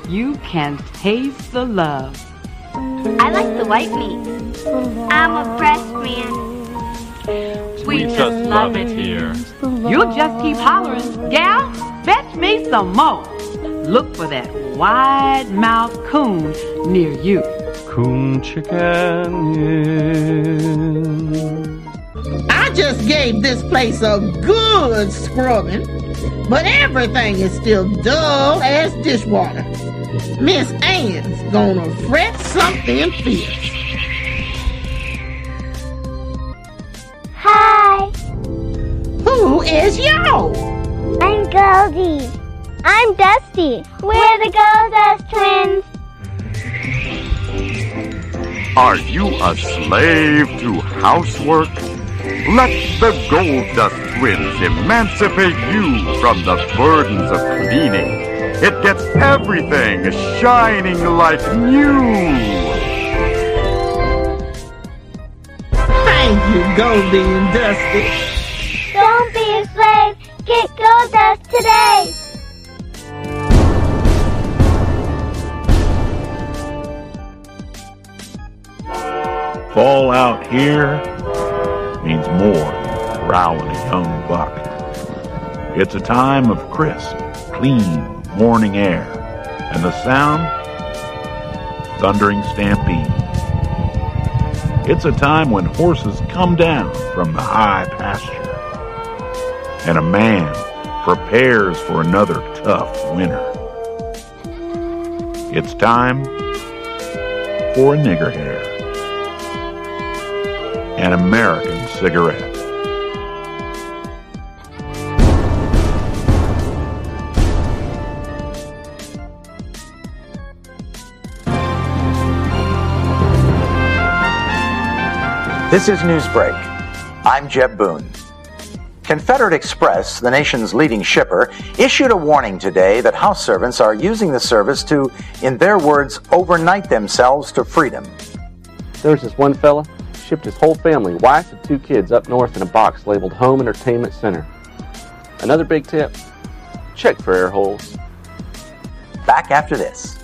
You can taste the love. I like the white meat. I'm a breast man. We just love it here. You'll just keep hollering, gal, fetch me some more. Look for that wide mouth coon near you. Coon Chicken Inn. I just gave this place a good scrubbing, but everything is still dull as dishwater. Miss Ann's gonna fret something fierce. Hi, Who is yo? I'm Goldie. I'm Dusty. We're the Gold Dust twins. Are you a slave to housework? Let the Gold Dust Twins emancipate you from the burdens of cleaning. It gets everything shining like new. Thank you, Goldie and Dusty. Don't be a slave. Get Gold Dust today. Fall out here means more than growling a young buck. It's a time of crisp, clean morning air and the sound thundering stampede. It's a time when horses come down from the high pasture and a man prepares for another tough winter. It's time for a nigger hair, an American cigarette. This is Newsbreak. I'm Jeb Boone. Confederate Express, the nation's leading shipper, issued a warning today that house servants are using the service to, in their words, overnight themselves to freedom. There's this one fella, shipped his whole family, wife and two kids, up north in a box labeled Home Entertainment Center. Another big tip check for air holes. Back after this.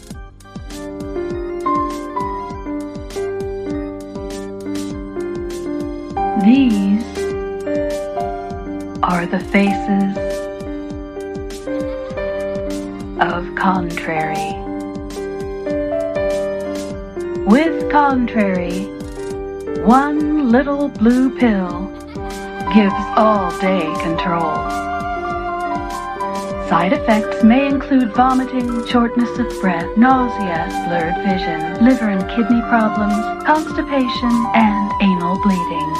These are the faces of contrary. With contrary, one little blue pill gives all day control. Side effects may include vomiting, shortness of breath, nausea, blurred vision, liver and kidney problems, constipation, and anal bleeding.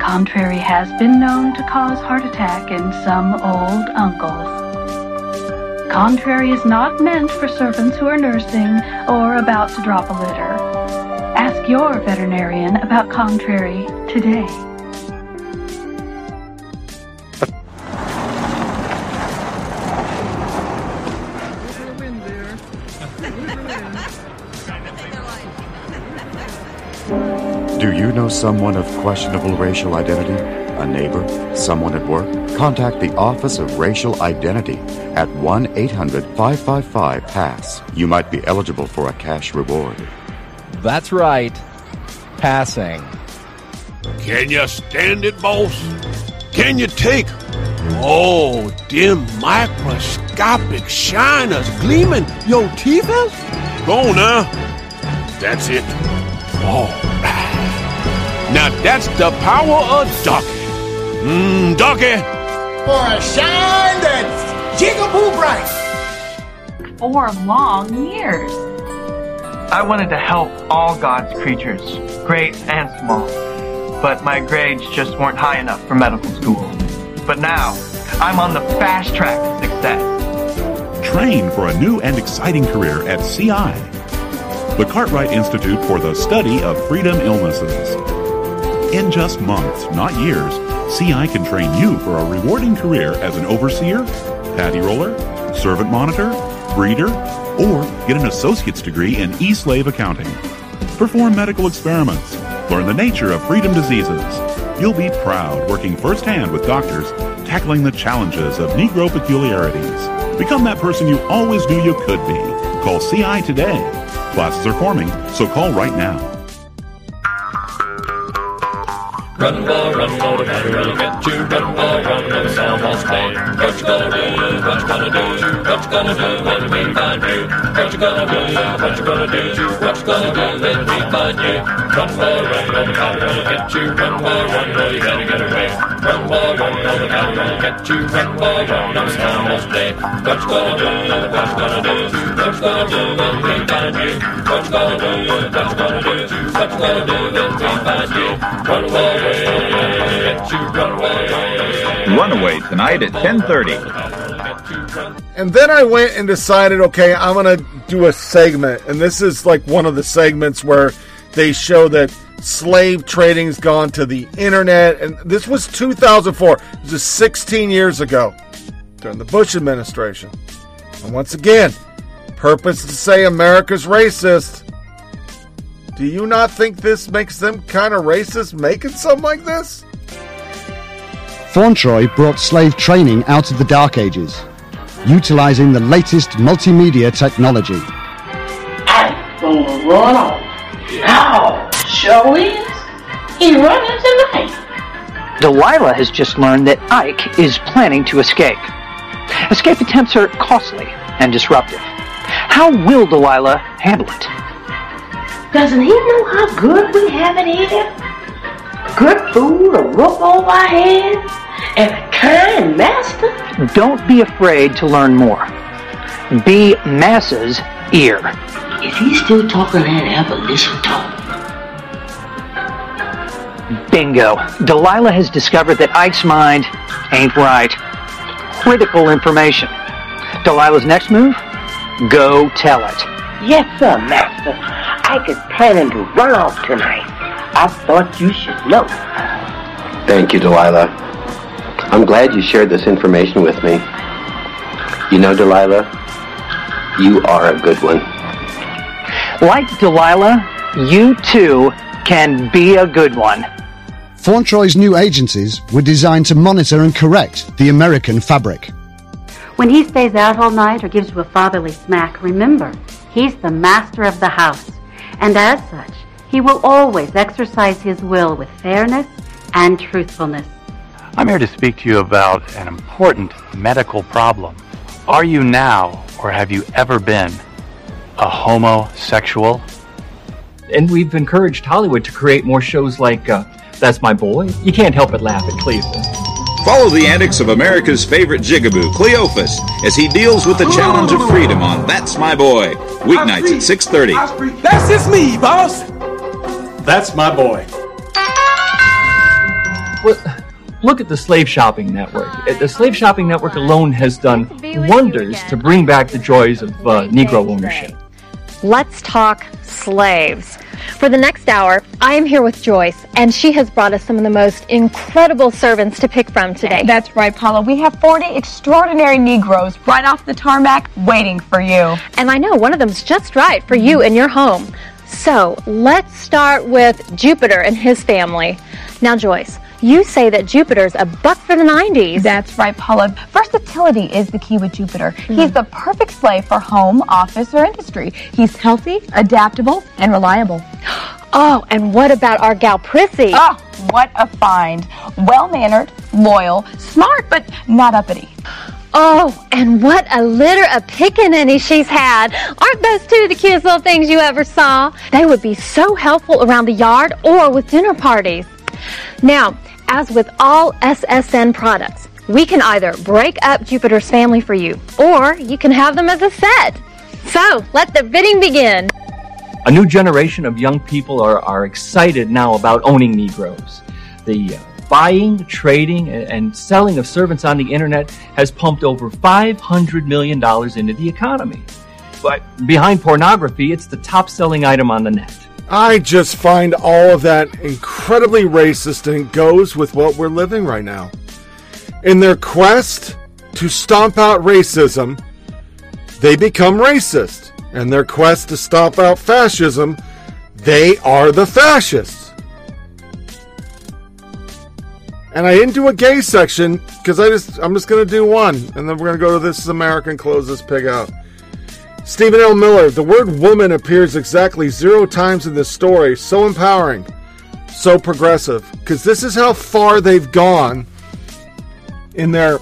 Contrary has been known to cause heart attack in some old uncles. Contrary is not meant for servants who are nursing or about to drop a litter. Your veterinarian about Contrary today. Do you know someone of questionable racial identity? A neighbor? Someone at work? Contact the Office of Racial Identity at 1 800 555 PASS. You might be eligible for a cash reward. That's right. Passing. Can you stand it, boss? Can you take? Oh, dim microscopic shiners gleaming your teeth is? Go now. That's it. All right. Now that's the power of Darkie. Mmm, Darkie. For a shine that's jigaboo bright. For long years. I wanted to help all God's creatures, great and small, but my grades just weren't high enough for medical school. But now, I'm on the fast track to success. Train for a new and exciting career at CI, the Cartwright Institute for the Study of Freedom Illnesses. In just months, not years, CI can train you for a rewarding career as an overseer, patty roller, servant monitor, breeder, or get an associate's degree in e-slave accounting. Perform medical experiments, learn the nature of freedom diseases. You'll be proud working firsthand with doctors tackling the challenges of Negro peculiarities. Become that person you always knew you could be. Call CI today. Classes are forming, so call right now. Run, boy, run, boy, the battery will get you. Run, boy, run, no sound lost play. What you gonna do? What you gonna do? What you gonna do when we find you? What you gonna do? What you gonna do? What you gonna do when we find you? Run, boy, run, no the battery will get you. Run, boy, run, no you gotta get away. Run, boy, run, no the battery will get you. Run, boy, run, no sound lost play. What you gonna do? What you gonna do? What you gonna do when we find you? What you gonna do? What you gonna do? What you gonna do when we find you? Run away. Runaway tonight at 10:30. And then I went and decided, okay, I'm going to do a segment. And this is like one of the segments where they show that slave trading's gone to the internet. And this was 2004. This is 16 years ago during the Bush administration. And once again, purpose to say America's racist. Do you not think this makes them kind of racist making something like this? Fauntroy brought slave training out of the Dark Ages, utilizing the latest multimedia technology. I'm gonna run off. Now, show is. He running tonight. Delilah has just learned that Ike is planning to escape. Escape attempts are costly and disruptive. How will Delilah handle it? Doesn't he know how good we have it here? Good food, a roof over our heads, and a kind master? Don't be afraid to learn more. Be Massa's ear. Is he still talking that abolition talk? Bingo. Delilah has discovered that Ike's mind ain't right. Critical information. Delilah's next move? Go tell it. Yes, sir, master. Ike is planning to run off tonight. I thought you should know. Thank you, Delilah. I'm glad you shared this information with me. You know, Delilah, you are a good one. Like Delilah, you too can be a good one. Fauntroy's new agencies were designed to monitor and correct the American fabric. When he stays out all night or gives you a fatherly smack, remember, he's the master of the house. And as such, he will always exercise his will with fairness and truthfulness. I'm here to speak to you about an important medical problem. Are you now, or have you ever been, a homosexual? And we've encouraged Hollywood to create more shows like uh, That's My Boy. You can't help but laugh at Cleveland. Follow the antics of America's favorite jigaboo, Cleophas, as he deals with the challenge of freedom on That's My Boy, weeknights at 6.30. That's just me, boss. That's my boy. Look at the Slave Shopping Network. Uh, The Slave Shopping Network alone has done wonders to bring back the joys of uh, Negro ownership. Let's talk slaves. For the next hour, I am here with Joyce, and she has brought us some of the most incredible servants to pick from today. That's right, Paula. We have 40 extraordinary Negroes right off the tarmac waiting for you. And I know one of them's just right for you and your home. So let's start with Jupiter and his family. Now, Joyce, you say that Jupiter's a buck for the 90s. That's right, Paula. Versatility is the key with Jupiter. Hmm. He's the perfect slave for home, office, or industry. He's healthy, adaptable, and reliable. Oh, and what about our gal Prissy? Oh, what a find. Well mannered, loyal, smart, but not uppity. Oh, and what a litter of pickaninnies she's had. Aren't those two the cutest little things you ever saw? They would be so helpful around the yard or with dinner parties. Now, as with all SSN products, we can either break up Jupiter's family for you, or you can have them as a set. So, let the bidding begin. A new generation of young people are, are excited now about owning Negroes. The uh, buying, trading, and, selling of servants on the internet has pumped over $500 million into the economy. But behind pornography, it's the top selling item on the net. I just find all of that incredibly racist and goes with what we're living right now. In their quest to stomp out racism, they become racist. In their quest to stomp out fascism, they are the fascists. And I didn't do a gay section because I just I'm just gonna do one, and then we're gonna go to This Is America and close this pig out. Stephen L. Miller, the word woman appears exactly zero times in this story. So empowering, so progressive, because this is how far they've gone in their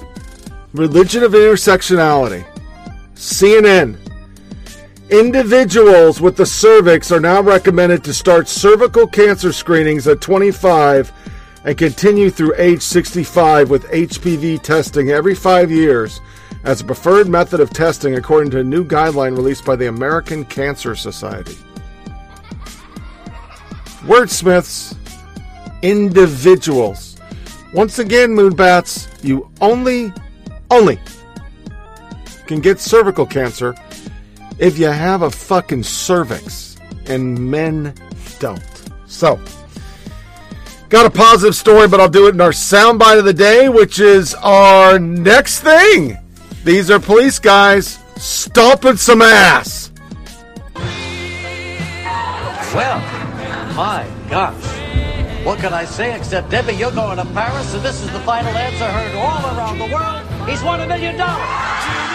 religion of intersectionality. CNN. Individuals with the cervix are now recommended to start cervical cancer screenings at 25 and continue through age 65 with HPV testing every five years as a preferred method of testing according to a new guideline released by the American Cancer Society. Wordsmiths, individuals. Once again, moonbats, you only, only can get cervical cancer if you have a fucking cervix, and men don't. So, got a positive story, but I'll do it in our soundbite of the day, which is our next thing. These are police guys stomping some ass. Well, my gosh. What can I say except, Debbie, you're going to Paris, and this is the final answer heard all around the world. He's won a million dollars.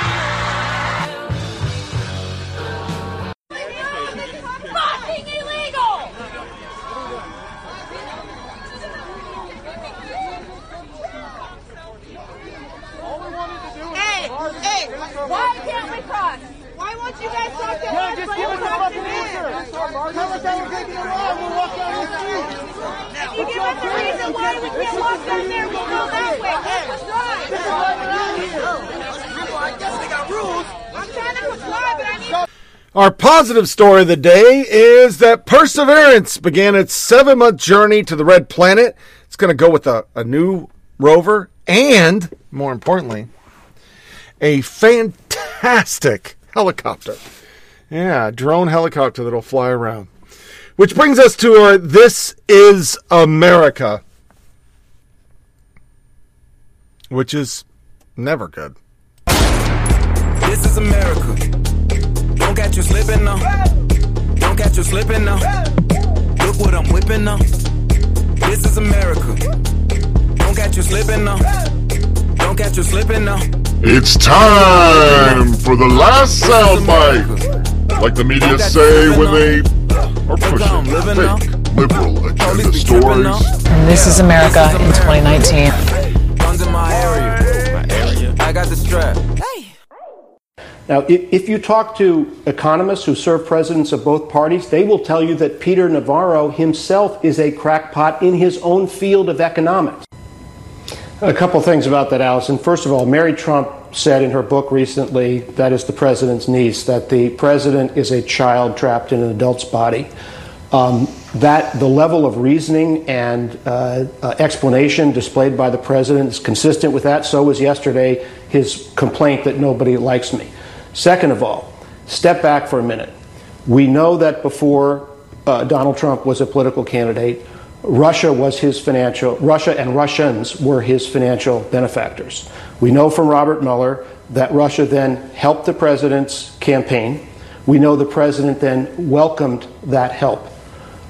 Hey, why can't we cross? Why won't you guys talk to us? just give us a fucking answer. Tell us that we're taking it wrong. We'll walk down the street. If you give us a reason why we can't walk down there, we'll go that way. Let us drive. This is why we're out here. I guess they got rules. I'm trying to comply, but I need Our positive story of the day is that Perseverance began its seven month journey to the Red Planet. It's going to go with a, a new rover and, more importantly, a fantastic helicopter. Yeah, drone helicopter that'll fly around. Which brings us to our This is America, which is never good. This is America. Don't catch you slipping now. Don't catch you slipping now. Look what I'm whipping now. This is America. Don't catch you slipping now. Don't catch you slipping now. It's time for the last sound bite. Like the media say when they are pushing fake liberal agenda stories. This is America in 2019. I got the strap. Now, if you talk to economists who serve presidents of both parties, they will tell you that Peter Navarro himself is a crackpot in his own field of economics. A couple things about that, Allison. First of all, Mary Trump said in her book recently, that is the president's niece, that the president is a child trapped in an adult's body. Um, that the level of reasoning and uh, uh, explanation displayed by the president is consistent with that. So was yesterday his complaint that nobody likes me. Second of all, step back for a minute. We know that before uh, Donald Trump was a political candidate, Russia was his financial, Russia and Russians were his financial benefactors. We know from Robert Mueller that Russia then helped the president's campaign. We know the president then welcomed that help.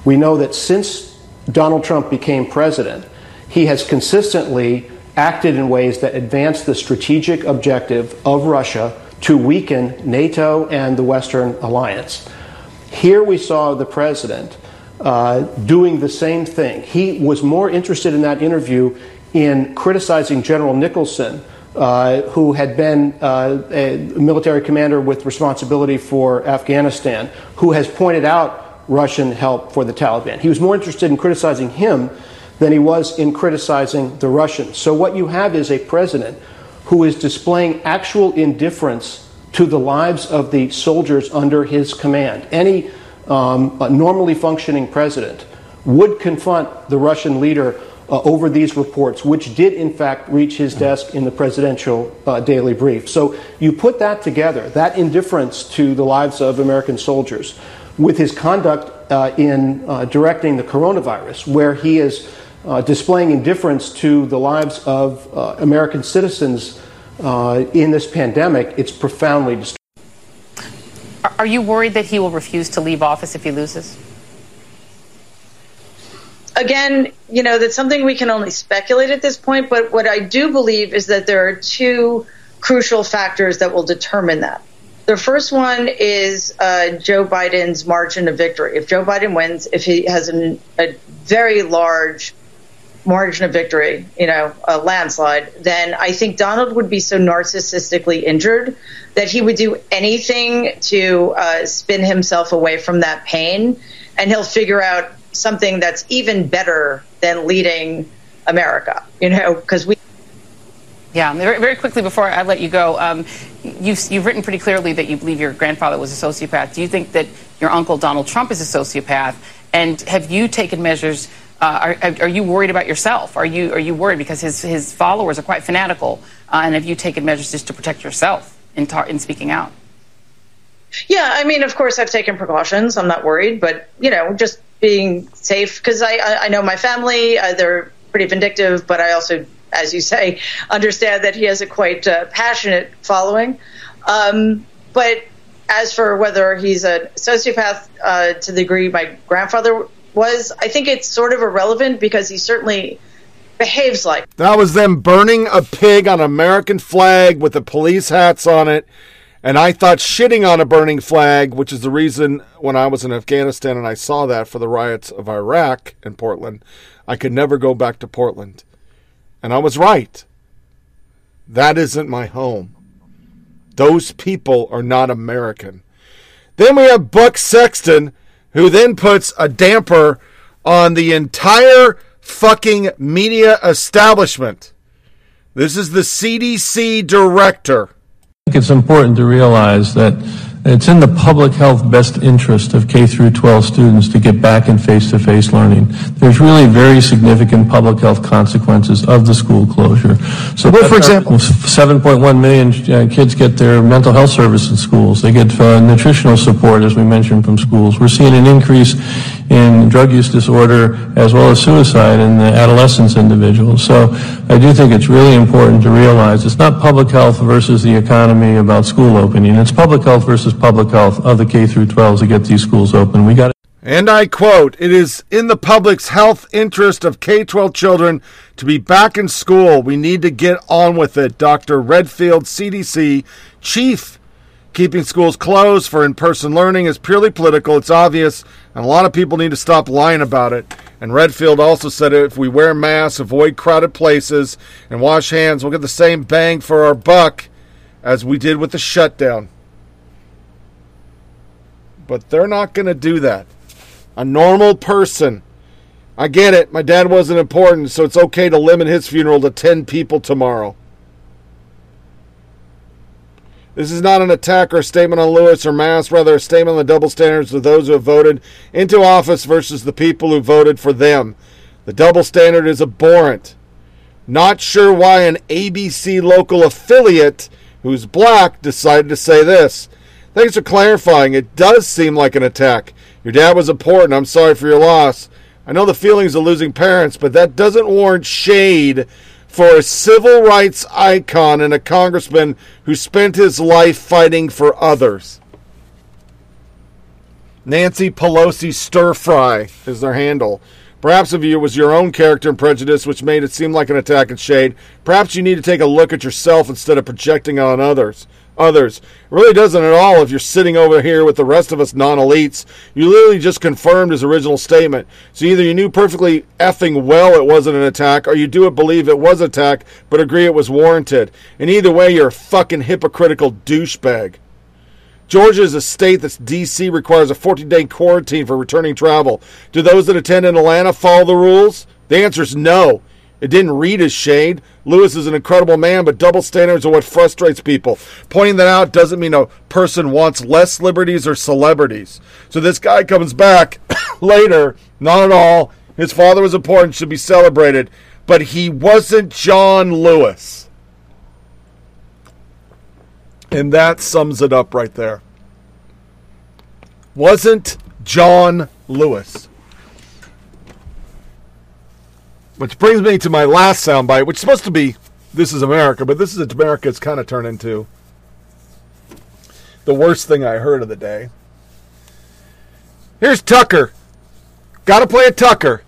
We know that since Donald Trump became president, he has consistently acted in ways that advance the strategic objective of Russia to weaken NATO and the Western alliance. Here we saw the president uh, doing the same thing. He was more interested in that interview in criticizing General Nicholson, uh, who had been uh, a military commander with responsibility for Afghanistan, who has pointed out Russian help for the Taliban. He was more interested in criticizing him than he was in criticizing the Russians. So, what you have is a president who is displaying actual indifference to the lives of the soldiers under his command. Any um, a normally functioning president would confront the Russian leader uh, over these reports, which did in fact reach his desk in the presidential uh, daily brief. So you put that together, that indifference to the lives of American soldiers, with his conduct uh, in uh, directing the coronavirus, where he is uh, displaying indifference to the lives of uh, American citizens in this pandemic, it's profoundly disturbing. Are you worried that he will refuse to leave office if he loses? Again, you know, that's something we can only speculate at this point, but what I do believe is that there are two crucial factors that will determine that. The first one is uh, Joe Biden's margin of victory. If Joe Biden wins, if he has an, a very large margin of victory, you know, a landslide, then I think Donald would be so narcissistically injured that he would do anything to uh, spin himself away from that pain, and he'll figure out something that's even better than leading America. You know, because we. Yeah, very, very quickly before I let you go, um, you've, you've written pretty clearly that you believe your grandfather was a sociopath. Do you think that your uncle Donald Trump is a sociopath? And have you taken measures? Uh, are, are, you worried about yourself? Are you are you worried because his his followers are quite fanatical? Uh, and have you taken measures just to protect yourself in in speaking out? Yeah, I mean, of course, I've taken precautions. I'm not worried, but you know, just being safe because I, I know my family. Uh, they're pretty vindictive, but I also, as you say, understand that he has a quite uh, passionate following. Um, but as for whether he's a sociopath uh, to the degree my grandfather was, I think it's sort of irrelevant because he certainly behaves like. That was them burning a pig on an American flag with the police hats on it. And I thought shitting on a burning flag, which is the reason when I was in Afghanistan and I saw that for the riots of Iraq in Portland, I could never go back to Portland. And I was right. That isn't my home. Those people are not American. Then we have Buck Sexton, who then puts a damper on the entire fucking media establishment. This is the CDC director. I think it's important to realize that it's in the public health best interest of K through 12 students to get back in face-to-face learning. There's really very significant public health consequences of the school closure. So, what, for example, 7.1 million uh, kids get their mental health service in schools. They get uh, nutritional support, as we mentioned, from schools. We're seeing an increase in drug use disorder as well as suicide in the adolescents individuals. So, I do think it's really important to realize it's not public health versus the economy about school opening. It's public health versus public health of the K through 12s to get these schools open. We got and I quote, it is in the public's health interest of K 12 children to be back in school. We need to get on with it. Dr. Redfield, CDC chief. Keeping schools closed for in person learning is purely political. It's obvious, and a lot of people need to stop lying about it. And Redfield also said if we wear masks, avoid crowded places, and wash hands, we'll get the same bang for our buck as we did with the shutdown. But they're not going to do that. A normal person. I get it. My dad wasn't important, so it's okay to limit his funeral to 10 people tomorrow. This is not an attack or a statement on Lewis or Mass, rather a statement on the double standards of those who have voted into office versus the people who voted for them. The double standard is abhorrent. Not sure why an ABC local affiliate who's black decided to say this. Thanks for clarifying. It does seem like an attack. Your dad was important. I'm sorry for your loss. I know the feelings of losing parents, but that doesn't warrant shade for a civil rights icon and a congressman who spent his life fighting for others. Nancy Pelosi Stir Fry is their handle. Perhaps if it was your own character and prejudice which made it seem like an attack and shade, perhaps you need to take a look at yourself instead of projecting on others others. It really doesn't at all if you're sitting over here with the rest of us non elites. You literally just confirmed his original statement. So either you knew perfectly effing well it wasn't an attack, or you do believe it was attack, but agree it was warranted. And either way, you're a fucking hypocritical douchebag. Georgia is a state that DC requires a 14 day quarantine for returning travel. Do those that attend in Atlanta follow the rules? The answer is no. It didn't read as shade. Lewis is an incredible man, but double standards are what frustrates people. Pointing that out doesn't mean a person wants less liberties or celebrities. So this guy comes back later, not at all. His father was important, should be celebrated, but he wasn't John Lewis. And that sums it up right there. Wasn't John Lewis. Which brings me to my last soundbite, which is supposed to be This is America, but this is America it's kind of turned into the worst thing I heard of the day. Here's Tucker. Gotta play a Tucker.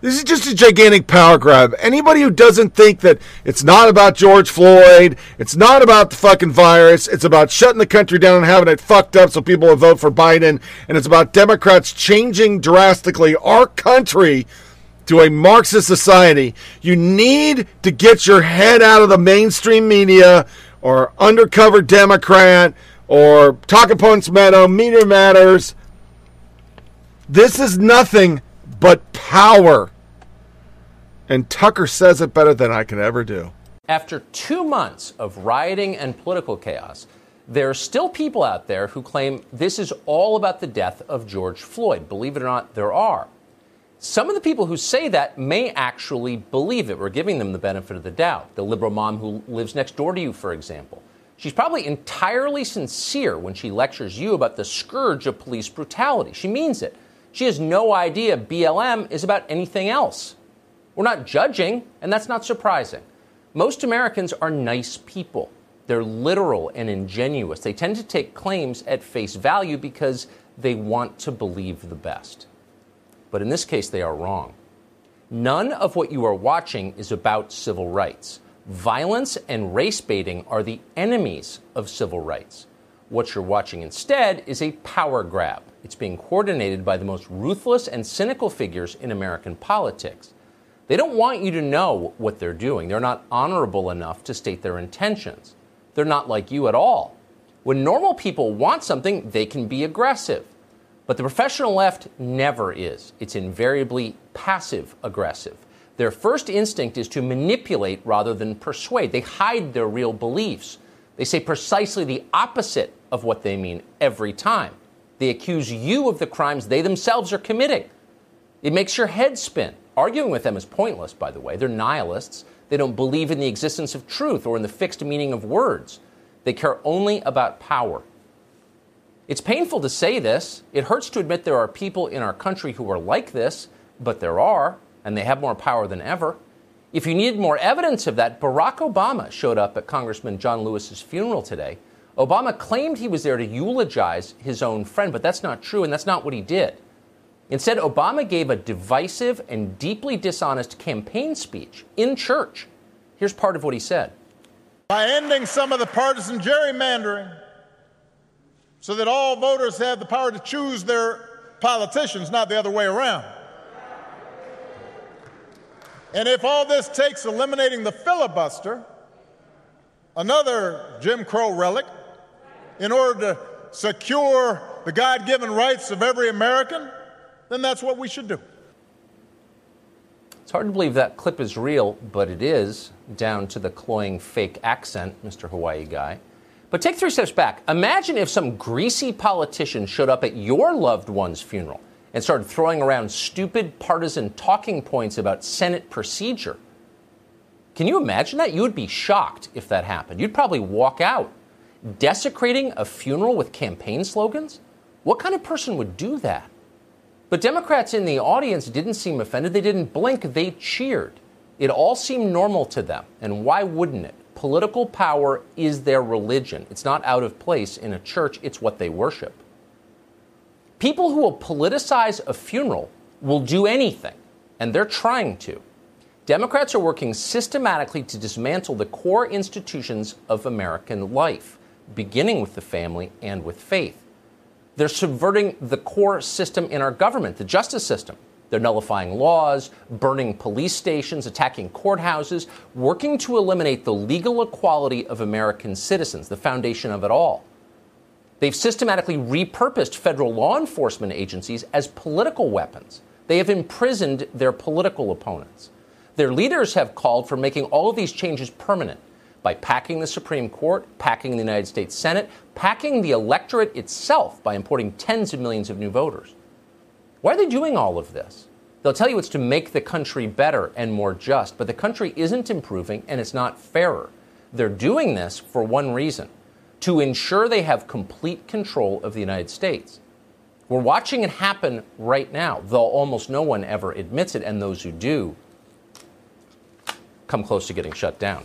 This is just a gigantic power grab. Anybody who doesn't think that it's not about George Floyd, it's not about the fucking virus, it's about shutting the country down and having it fucked up so people will vote for Biden, and it's about Democrats changing drastically our country to a Marxist society, you need to get your head out of the mainstream media or undercover Democrat or Talking Points Meadow, Media Matters. This is nothing but power. And Tucker says it better than I can ever do. After two months of rioting and political chaos, there are still people out there who claim this is all about the death of George Floyd. Believe it or not, there are. Some of the people who say that may actually believe it. We're giving them the benefit of the doubt. The liberal mom who lives next door to you, for example. She's probably entirely sincere when she lectures you about the scourge of police brutality. She means it. She has no idea BLM is about anything else. We're not judging, and that's not surprising. Most Americans are nice people. They're literal and ingenuous. They tend to take claims at face value because they want to believe the best but in this case, they are wrong. None of what you are watching is about civil rights. Violence and race baiting are the enemies of civil rights. What you're watching instead is a power grab. It's being coordinated by the most ruthless and cynical figures in American politics. They don't want you to know what they're doing. They're not honorable enough to state their intentions. They're not like you at all. When normal people want something, they can be aggressive. But the professional left never is. It's invariably passive aggressive. Their first instinct is to manipulate rather than persuade. They hide their real beliefs. They say precisely the opposite of what they mean every time. They accuse you of the crimes they themselves are committing. It makes your head spin. Arguing with them is pointless, by the way. They're nihilists. They don't believe in the existence of truth or in the fixed meaning of words. They care only about power. It's painful to say this. It hurts to admit there are people in our country who are like this, but there are, and they have more power than ever. If you needed more evidence of that, Barack Obama showed up at Congressman John Lewis's funeral today. Obama claimed he was there to eulogize his own friend, but that's not true, and that's not what he did. Instead, Obama gave a divisive and deeply dishonest campaign speech in church. Here's part of what he said. By ending some of the partisan gerrymandering, so that all voters have the power to choose their politicians, not the other way around. And if all this takes eliminating the filibuster, another Jim Crow relic, in order to secure the God given rights of every American, then that's what we should do. It's hard to believe that clip is real, but it is, down to the cloying fake accent, Mr. Hawaii guy. But take three steps back. Imagine if some greasy politician showed up at your loved one's funeral and started throwing around stupid partisan talking points about Senate procedure. Can you imagine that? You would be shocked if that happened. You'd probably walk out. Desecrating a funeral with campaign slogans? What kind of person would do that? But Democrats in the audience didn't seem offended. They didn't blink. They cheered. It all seemed normal to them. And why wouldn't it? Political power is their religion. It's not out of place in a church, it's what they worship. People who will politicize a funeral will do anything, and they're trying to. Democrats are working systematically to dismantle the core institutions of American life, beginning with the family and with faith. They're subverting the core system in our government, the justice system. They're nullifying laws, burning police stations, attacking courthouses, working to eliminate the legal equality of American citizens, the foundation of it all. They've systematically repurposed federal law enforcement agencies as political weapons. They have imprisoned their political opponents. Their leaders have called for making all of these changes permanent by packing the Supreme Court, packing the United States Senate, packing the electorate itself by importing tens of millions of new voters. Why are they doing all of this? They'll tell you it's to make the country better and more just, but the country isn't improving and it's not fairer. They're doing this for one reason to ensure they have complete control of the United States. We're watching it happen right now, though almost no one ever admits it, and those who do come close to getting shut down.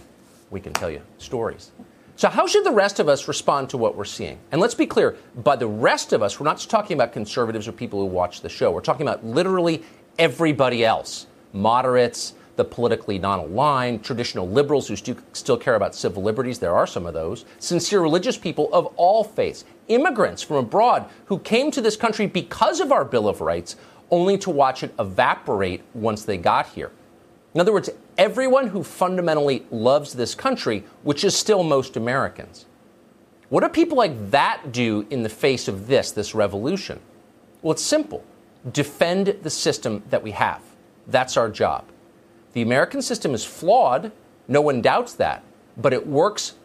We can tell you stories. So, how should the rest of us respond to what we're seeing? And let's be clear by the rest of us, we're not just talking about conservatives or people who watch the show. We're talking about literally everybody else moderates, the politically non aligned, traditional liberals who still care about civil liberties. There are some of those. Sincere religious people of all faiths. Immigrants from abroad who came to this country because of our Bill of Rights, only to watch it evaporate once they got here. In other words, everyone who fundamentally loves this country, which is still most Americans. What do people like that do in the face of this, this revolution? Well, it's simple defend the system that we have. That's our job. The American system is flawed, no one doubts that, but it works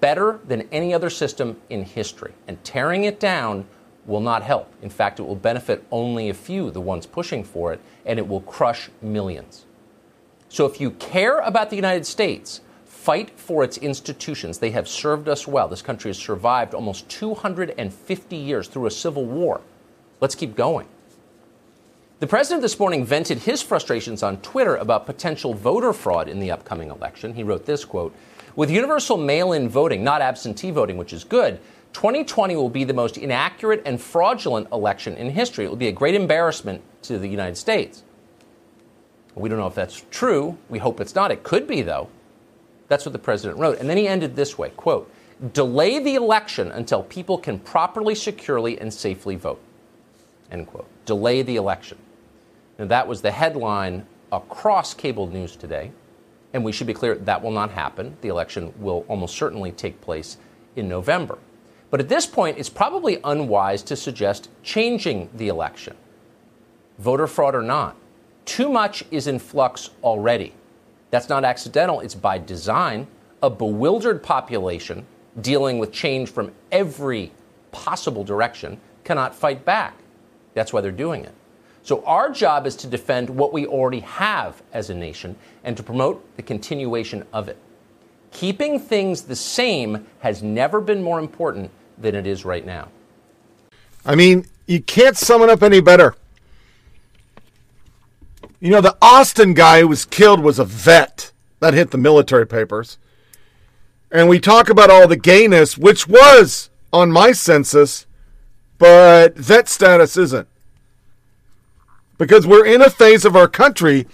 better than any other system in history. And tearing it down will not help. In fact, it will benefit only a few, the ones pushing for it, and it will crush millions. So if you care about the United States, fight for its institutions. They have served us well. This country has survived almost 250 years through a civil war. Let's keep going. The president this morning vented his frustrations on Twitter about potential voter fraud in the upcoming election. He wrote this quote, "With universal mail-in voting, not absentee voting, which is good, 2020 will be the most inaccurate and fraudulent election in history. It will be a great embarrassment to the United States." We don't know if that's true. We hope it's not. It could be, though. That's what the president wrote. And then he ended this way quote, delay the election until people can properly, securely, and safely vote. End quote. Delay the election. That was the headline across cable news today. And we should be clear that will not happen. The election will almost certainly take place in November. But at this point, it's probably unwise to suggest changing the election, voter fraud or not. Too much is in flux already. That's not accidental, it's by design. A bewildered population dealing with change from every possible direction cannot fight back. That's why they're doing it. So, our job is to defend what we already have as a nation and to promote the continuation of it. Keeping things the same has never been more important than it is right now. I mean, you can't sum it up any better. You know, the Austin guy who was killed was a vet. That hit the military papers. And we talk about all the gayness, which was on my census, but vet status isn't. Because we're in a phase of our country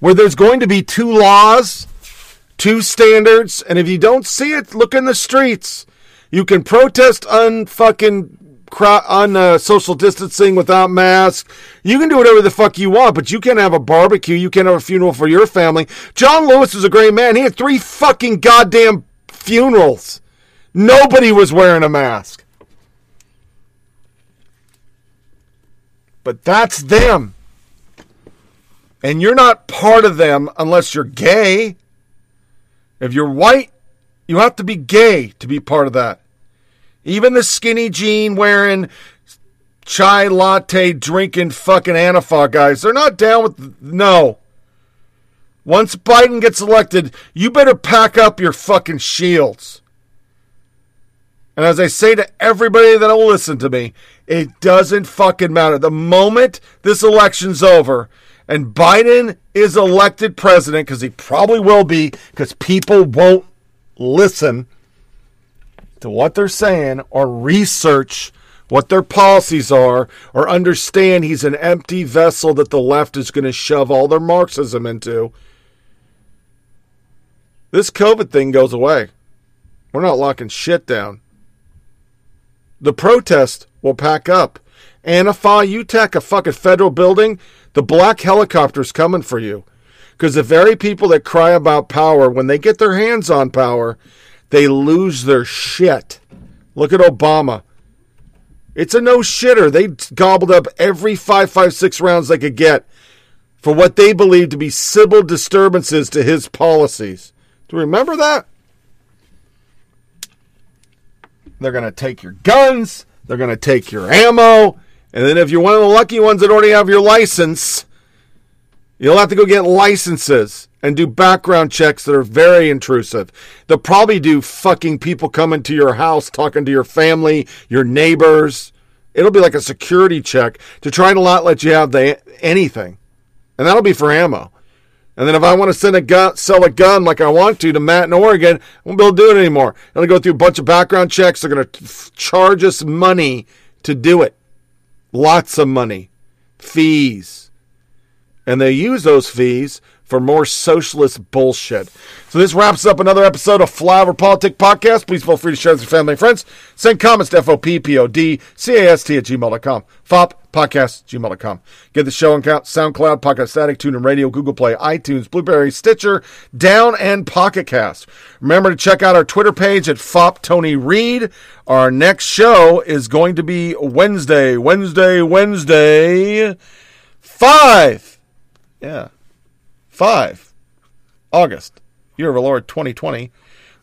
where there's going to be two laws, two standards, and if you don't see it, look in the streets. You can protest unfucking on uh, social distancing without masks. You can do whatever the fuck you want, but you can't have a barbecue. You can't have a funeral for your family. John Lewis was a great man. He had three fucking goddamn funerals. Nobody was wearing a mask. But that's them. And you're not part of them unless you're gay. If you're white, you have to be gay to be part of that. Even the skinny jean wearing, chai latte drinking fucking Antifa guys, they're not down with. No. Once Biden gets elected, you better pack up your fucking shields. And as I say to everybody that will listen to me, it doesn't fucking matter. The moment this election's over and Biden is elected president, because he probably will be, because people won't listen to what they're saying or research what their policies are or understand he's an empty vessel that the left is going to shove all their Marxism into. This COVID thing goes away. We're not locking shit down. The protest will pack up. Antifa, you take a fucking federal building, the black helicopter's coming for you. Because the very people that cry about power, when they get their hands on power, they lose their shit. Look at Obama. It's a no shitter. They gobbled up every 556 rounds they could get for what they believed to be civil disturbances to his policies. Do you remember that? They're going to take your guns, they're going to take your ammo, and then if you're one of the lucky ones that already have your license, you'll have to go get licenses and do background checks that are very intrusive. They'll probably do fucking people coming to your house, talking to your family, your neighbors. It'll be like a security check to try to not let you have the, anything. And that'll be for ammo. And then if I want to send a gun, sell a gun like I want to to Matt in Oregon, I won't be able to do it anymore. To go through a bunch of background checks. They're going to charge us money to do it. Lots of money. Fees. And they use those fees for more socialist bullshit. So this wraps up another episode of Flyover Politic Podcast. Please feel free to share with your family and friends. Send comments to F-O-P-P-O-D-C-A-S-T at gmail.com. FOP podcast, gmail.com. Get the show on SoundCloud, Podcast Addict, TuneIn Radio, Google Play, iTunes, Blubrry, Stitcher, Down, and Pocket Cast. Remember to check out our Twitter page at FOP Tony Reed. Our next show is going to be Wednesday, Wednesday, Wednesday, 5. Yeah. 5 August, year of our Lord 2020.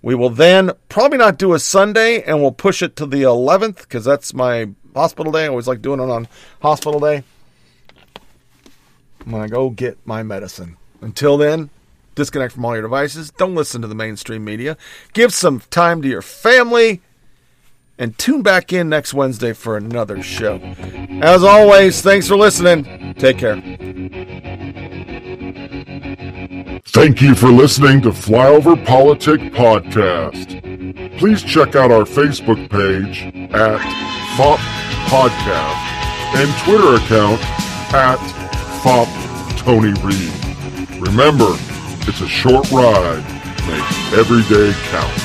We will then probably not do a Sunday and we'll push it to the 11th because that's my hospital day. I always like doing it on hospital day. I'm going to go get my medicine. Until then, disconnect from all your devices. Don't listen to the mainstream media. Give some time to your family. And tune back in next Wednesday for another show. As always, thanks for listening. Take care. Thank you for listening to Flyover Politic Podcast. Please check out our Facebook page at FOP Podcast and Twitter account at FOP Tony Reed. Remember, it's a short ride. Make every day count.